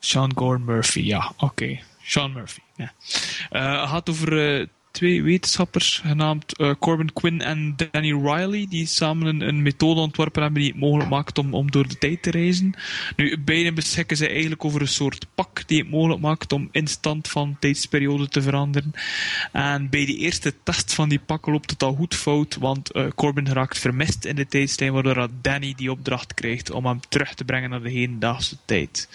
Sean Gordon Murphy, ja, oké. Sean Murphy, ja. Eh, gaat over eh, twee wetenschappers, genaamd eh, Corbin Quinn en Danny Riley, die samen een, methode ontworpen hebben die het mogelijk maakt om, door de tijd te reizen. Nu, beiden beschikken ze eigenlijk over een soort pak die het mogelijk maakt om instant van tijdsperiode te veranderen. En bij die eerste test van die pak loopt het al goed fout, want eh, Corbin geraakt vermist in de tijdslijn, waardoor Danny die opdracht krijgt om hem terug te brengen naar de hedendaagse tijd.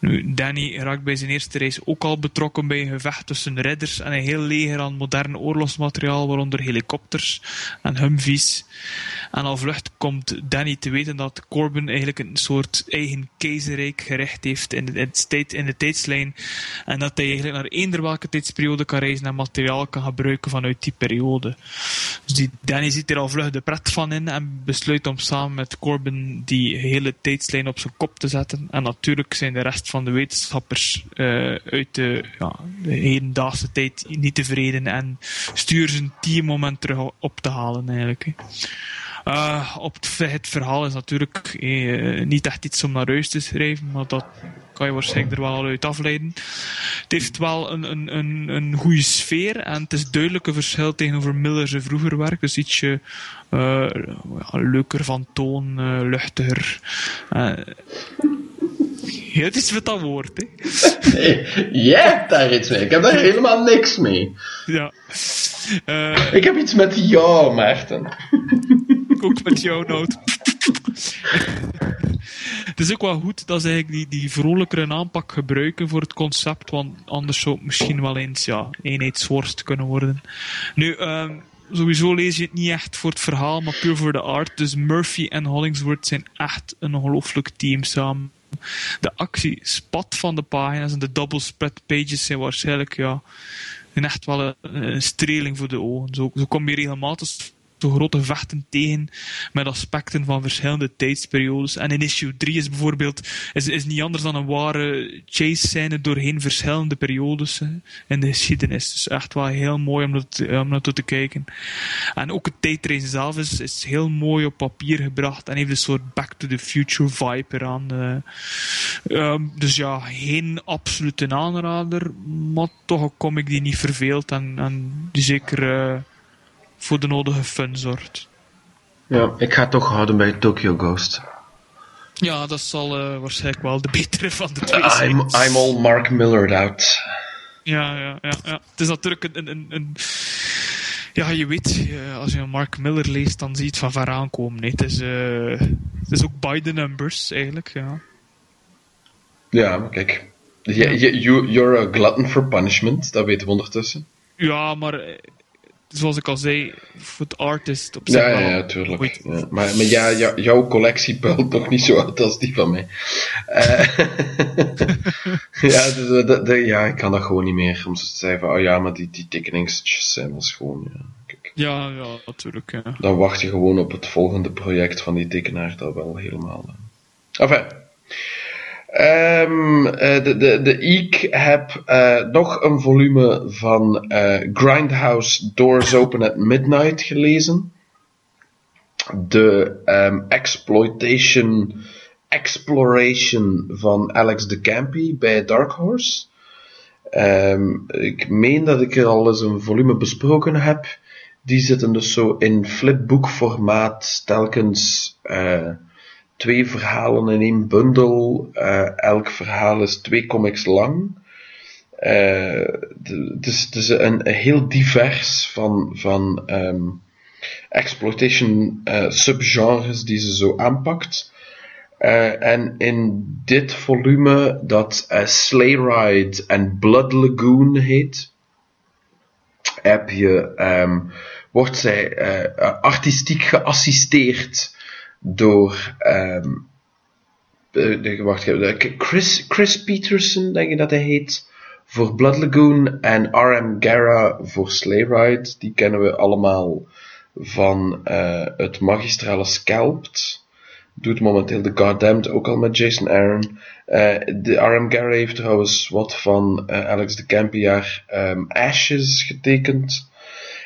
Nu, Danny raakt bij zijn eerste reis ook al betrokken bij een gevecht tussen ridders en een heel leger aan modern oorlogsmateriaal, waaronder helikopters en humvees. En al vlucht komt Danny te weten dat Corbin eigenlijk een soort eigen keizerrijk gericht heeft in de, in de tijdslijn. En dat hij eigenlijk naar eender welke tijdsperiode kan reizen en materiaal kan gebruiken vanuit die periode. Dus die Danny ziet er al vlug de pret van in en besluit om samen met Corbin die hele tijdslijn op zijn kop te zetten. En natuurlijk zijn de rest van de wetenschappers eh, uit de, ja, de hedendaagse tijd niet tevreden en sturen zijn team om terug op te halen eigenlijk. Eh, op het, verhaal is natuurlijk eh, niet echt iets om naar huis te schrijven, maar dat kan je waarschijnlijk er wel al uit afleiden. Het heeft wel een, een, een, een goede sfeer en het is duidelijk een verschil tegenover Miller's vroeger werk. Dus ietsje ja, leuker van toon, luchtiger. Het is met dat woord, hè. Nee, jij hebt daar iets mee. Ik heb daar helemaal niks mee. Ja. Eh, Ik heb iets met jou, Maarten. ook met jou, Nout. het is ook wel goed dat ze eigenlijk die, die vrolijkere aanpak gebruiken voor het concept, want anders zou het misschien wel eens ja, eenheidsworst kunnen worden. Nu, ehm, sowieso lees je het niet echt voor het verhaal, maar puur voor de art. Dus Murphy en Hollingsworth zijn echt een ongelooflijk team samen. De actie spat van de pagina's en de double spread pages zijn waarschijnlijk ja, echt wel een, een streling voor de ogen. Zo, zo kom je regelmatig zo grote vechten tegen met aspecten van verschillende tijdsperiodes. En in issue 3 is bijvoorbeeld is, is niet anders dan een ware chase scène doorheen verschillende periodes in de geschiedenis. Dus echt wel heel mooi om naartoe te kijken. En ook het tijdreizen zelf is, is heel mooi op papier gebracht en heeft een soort Back to the Future vibe eraan. eh. Ehm, dus ja, geen absolute aanrader, maar toch een comic die niet verveelt en, en die zeker eh, voor de nodige fun zorgt. Ja, ik ga toch houden bij Tokyo Ghost. Ja, dat zal eh, waarschijnlijk wel de betere van de twee zijn. I'm, I'm all Mark Millered out. Ja, ja, ja, ja. Het is natuurlijk een... een, een ja, je weet, eh, als je een Mark Miller leest, dan zie je het van ver aankomen. Nee, het, is, eh, het is ook by the numbers, eigenlijk. Ja. Ja, maar kijk. Je, je, you, you're a glutton for punishment, dat weten we ondertussen. Ja, maar zoals ik al zei, voor het artist op zich Ja, wel ja, ja, tuurlijk. Ja. Maar, maar ja, jou- jouw collectie puilt nog niet zo uit als die van mij. Eh, ja, dus, eh, ja, ik kan dat gewoon niet meer. Om zo te zeggen van, oh ja, maar die, die tekeningstjes zijn wel schoon. Ja. Kijk, Ja, ja, natuurlijk. Ja. dan wacht je gewoon op het volgende project van die tekenaar dat wel helemaal. eh. Enfin. Ehm, eh, de, de, de, ik heb eh, nog een volume van eh, Grindhouse Doors Open at Midnight gelezen. De ehm, Exploitation Exploration van Alex de Campy bij Dark Horse. Ehm, ik meen dat ik er al eens een volume besproken heb. Die zitten dus zo in flipbook-formaat, telkens twee verhalen in één bundel. Eh, elk verhaal is twee comics lang. Eh, dus het is een, heel divers van, van ehm, exploitation eh, subgenres die ze zo aanpakt. En in dit volume, dat eh, Sleigh Ride en Blood Lagoon heet, heb je, ehm, wordt zij artistiek geassisteerd door ehm, eh, de- wacht, Chris, Chris Peterson, denk ik dat hij heet, voor Blood Lagoon en R.M. Guerra voor Sleigh Ride. Die kennen we allemaal van eh, het magistrale Scalped. Doet momenteel The Goddamned ook al met Jason Aaron. Eh, de R.M. Guerra heeft trouwens wat van eh, Alex de Campiaar ehm, Ashes getekend.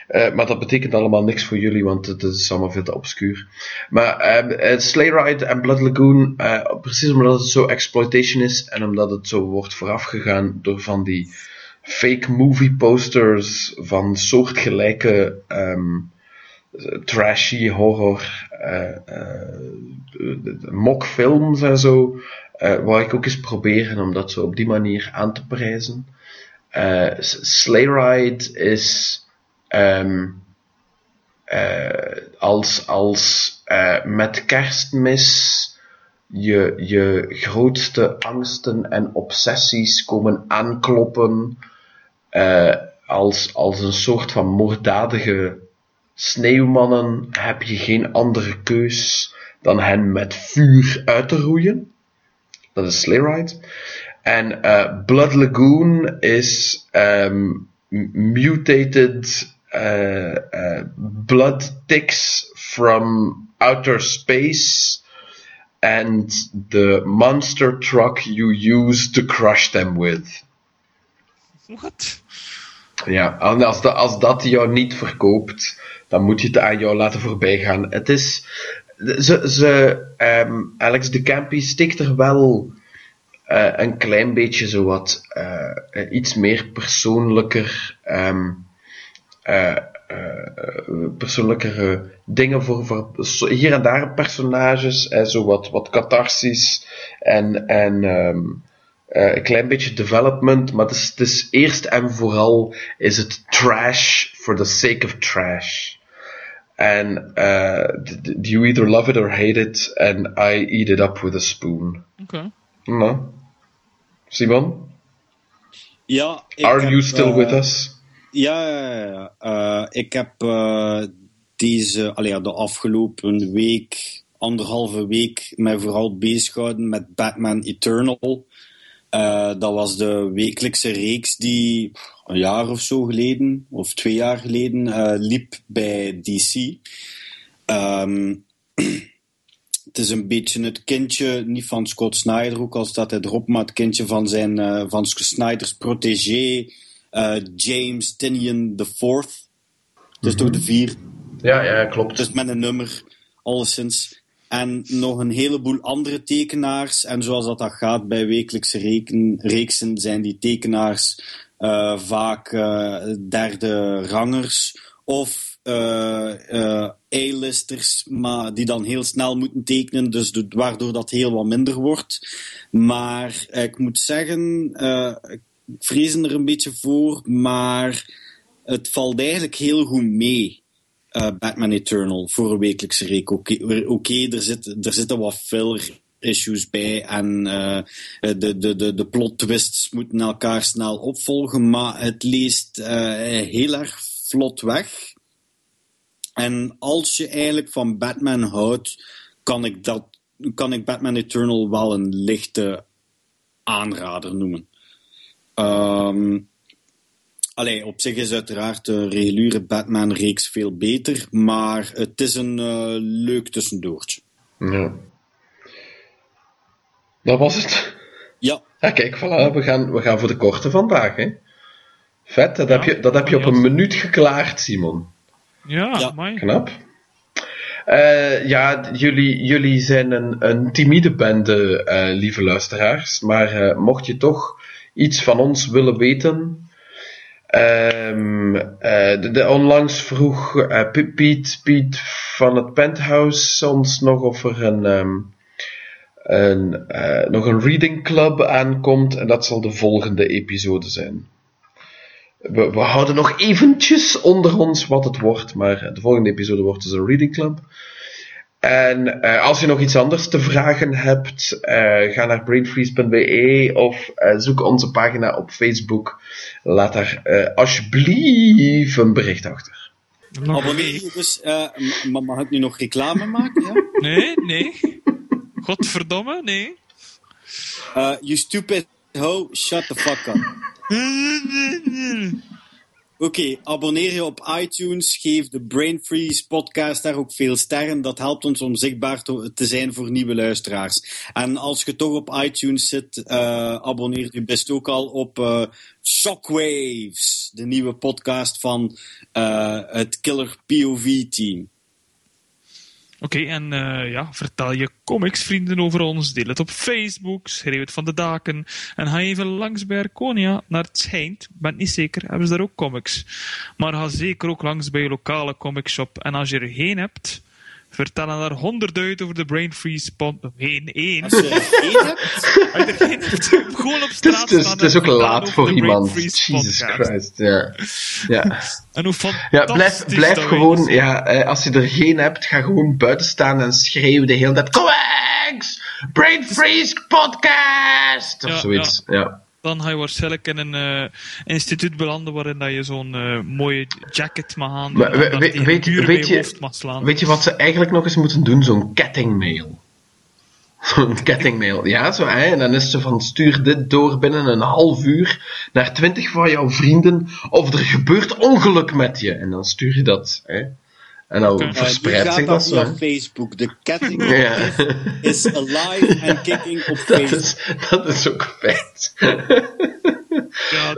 Eh, maar dat betekent allemaal niks voor jullie, want het is allemaal veel te obscuur. Maar ehm eh, Sleigh Ride en Blood Lagoon, eh, precies omdat het zo exploitation is en omdat het zo wordt voorafgegaan door van die fake movie posters van soortgelijke ehm, trashy horror mockfilms en zo, eh wou ik ook eens proberen om dat zo op die manier aan te prijzen. Sleigh Ride is ehm, eh, als, als eh, met kerstmis je, je grootste angsten en obsessies komen aankloppen eh, als, als een soort van moorddadige sneeuwmannen heb je geen andere keus dan hen met vuur uit te roeien. Dat is Sleigh. En Blood Lagoon is ehm, mutated blood ticks from outer space and the monster truck you use to crush them with. What? Ja, en als, dat als dat jou niet verkoopt, dan moet je het aan jou laten voorbij gaan. Het is. Ze, ze, ehm, Alex de Campy stikt er wel eh, een klein beetje zo wat eh, eh, iets meer persoonlijker. ehm, eh, eh, persoonlijkere dingen voor, voor hier en daar personages, en zo wat, wat catharsis en, en ehm, eh, een klein beetje development, maar het is, het is eerst en vooral is het trash for the sake of trash. En eh, you either love it or hate it, and I eat it up with a spoon. Oké. Nou. Simon, Ja, ik are heb, you still with us? Ja. Eh, ik heb eh, deze, allee, de afgelopen week, anderhalve week, mij vooral bezig gehouden met Batman Eternal. Eh, dat was de wekelijkse reeks die een jaar of zo geleden, of twee jaar geleden, liep bij DC. Ehm, het is een beetje het kindje, niet van Scott Snyder, ook al staat hij erop, maar het kindje van, zijn, eh, van Snyder's protégé, eh, James Tinian IV. Het is toch de vier, Ja, ja, klopt. dus met een nummer, alleszins. En nog een heleboel andere tekenaars. En zoals dat, dat gaat bij wekelijkse reken, reeksen, zijn die tekenaars eh, vaak eh, derde rangers. Of A-listers, maar die dan heel snel moeten tekenen, dus do- waardoor dat heel wat minder wordt. Maar ik moet zeggen, vrees er een beetje voor, maar het valt eigenlijk heel goed mee. eh, Batman Eternal voor een wekelijkse reek. Oké, oké, er, zit, er zitten wat filler issues bij en eh, de, de, de, de plot twists moeten elkaar snel opvolgen, maar het leest eh, heel erg vlot weg. En als je eigenlijk van Batman houdt, kan ik, dat, kan ik Batman Eternal wel een lichte aanrader noemen. Ehm allee, op zich is uiteraard de reguliere Batman-reeks veel beter, maar het is een eh, leuk tussendoortje. Ja. Dat was het. Ja, Ja, kijk, voilà, we gaan, we gaan voor de korte vandaag, hè. Vet, dat, Ja, heb, je, dat heb je op een minuut geklaard, Simon. Ja, Ja, amai. Knap. Eh, ja, jullie, jullie zijn een, een timide bende, eh, lieve luisteraars. Maar eh, mocht je toch iets van ons willen weten. ehm, eh, de, onlangs vroeg Piet, Piet van het Penthouse ons nog of er een, ehm, een, eh, nog een reading club aankomt. En dat zal de volgende episode zijn. We, we houden nog eventjes onder ons wat het wordt, maar de volgende episode wordt dus een reading club. En eh, als je nog iets anders te vragen hebt, eh, ga naar brainfreeze.be of eh, zoek onze pagina op Facebook. Laat daar eh, alsjeblieft een bericht achter. Nog abonneer je dus. eh, maar mag ik nu nog reclame maken? Ja? Nee, nee. Godverdomme, nee. Eh, you stupid ho, shut the fuck up. Oké, abonneer je op iTunes, geef de Brain Freeze podcast daar ook veel sterren. Dat helpt ons om zichtbaar te zijn voor nieuwe luisteraars. En als je toch op iTunes zit, eh, abonneer je best ook al op eh, Shockwaves, de nieuwe podcast van eh, het Killer POV team. Oké, en eh, ja, vertel je comicsvrienden over ons. Deel het op Facebook, schreeuw het van de daken. En ga even langs bij Arconia, naar het schijnt. Ben niet zeker, hebben ze daar ook comics. Maar ga zeker ook langs bij je lokale comicshop. En als je er geen hebt, vertel er honderdduizend over de Brain Freeze pod... Geen één. Als je er geen hebt, gewoon op straat het is, staan het is ook vertellen laat voor iemand. Freeze Jesus podcast. Christ, ja. ja. En hoe Ja, blijf, fantastisch blijf dat gewoon, ja, eh, als je er geen hebt, ga gewoon buiten staan en schreeuw de hele tijd, Coax! Brain Freeze Podcast! Of Ja, zoiets, ja. Dan ga je waarschijnlijk in een eh, instituut belanden waarin dat je zo'n eh, mooie jacket mag aan Maar we- we- weet- je- hoofd mag slaan. Weet je wat ze eigenlijk nog eens moeten doen? Zo'n kettingmail. Zo'n kettingmail, ja, zo, hè? En dan is ze van stuur dit door binnen een half uur naar twintig van jouw vrienden of er gebeurt ongeluk met je. En dan stuur je dat, hè? En nu verspreidt zich dat zo. Facebook. De ketting Ja. is alive and kicking op Dat Facebook. is, dat is ook feit. Ja,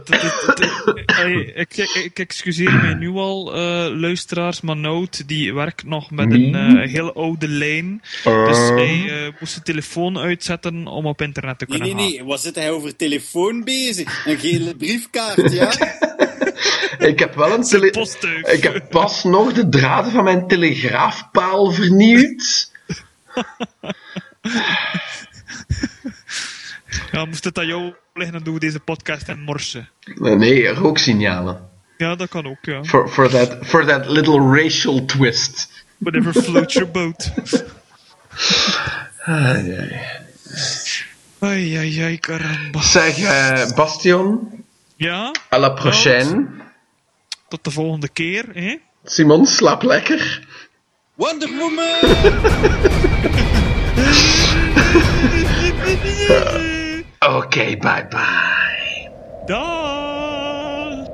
ik, ik, ik excuseer mij nu al, eh, luisteraars, maar Nout die werkt nog met een eh, heel oude lijn. Dus hij eh, moest de telefoon uitzetten om op internet te Nee, kunnen nee, gaan. nee. Wat zit hij over telefoon bezig? Een gele briefkaart, ja? Ik heb wel een tele... Ik heb pas nog de draden van mijn telegraafpaal vernieuwd. Ja, moest het aan jou liggen, dan doen we deze podcast en morsen. Nee, rooksignalen. Ja, dat kan ook, ja. For, for, that, for that little racial twist. Whatever floats your boat. Ai, ai. Ai, ai, ai, caramba. Zeg, eh, Bastion, Ja, à la prochaine. Tot de volgende keer, hè? Simon, slaap lekker. Wonder Woman! Oké, bye bye. Dag!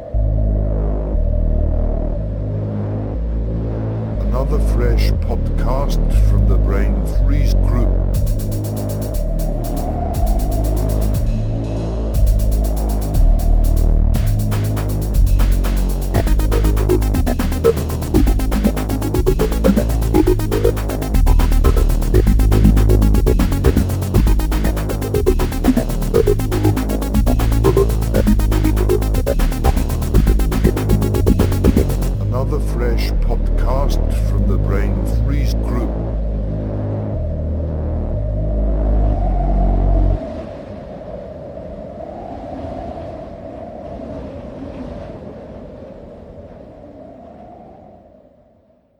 Another fresh podcast from the Brain Freeze Group.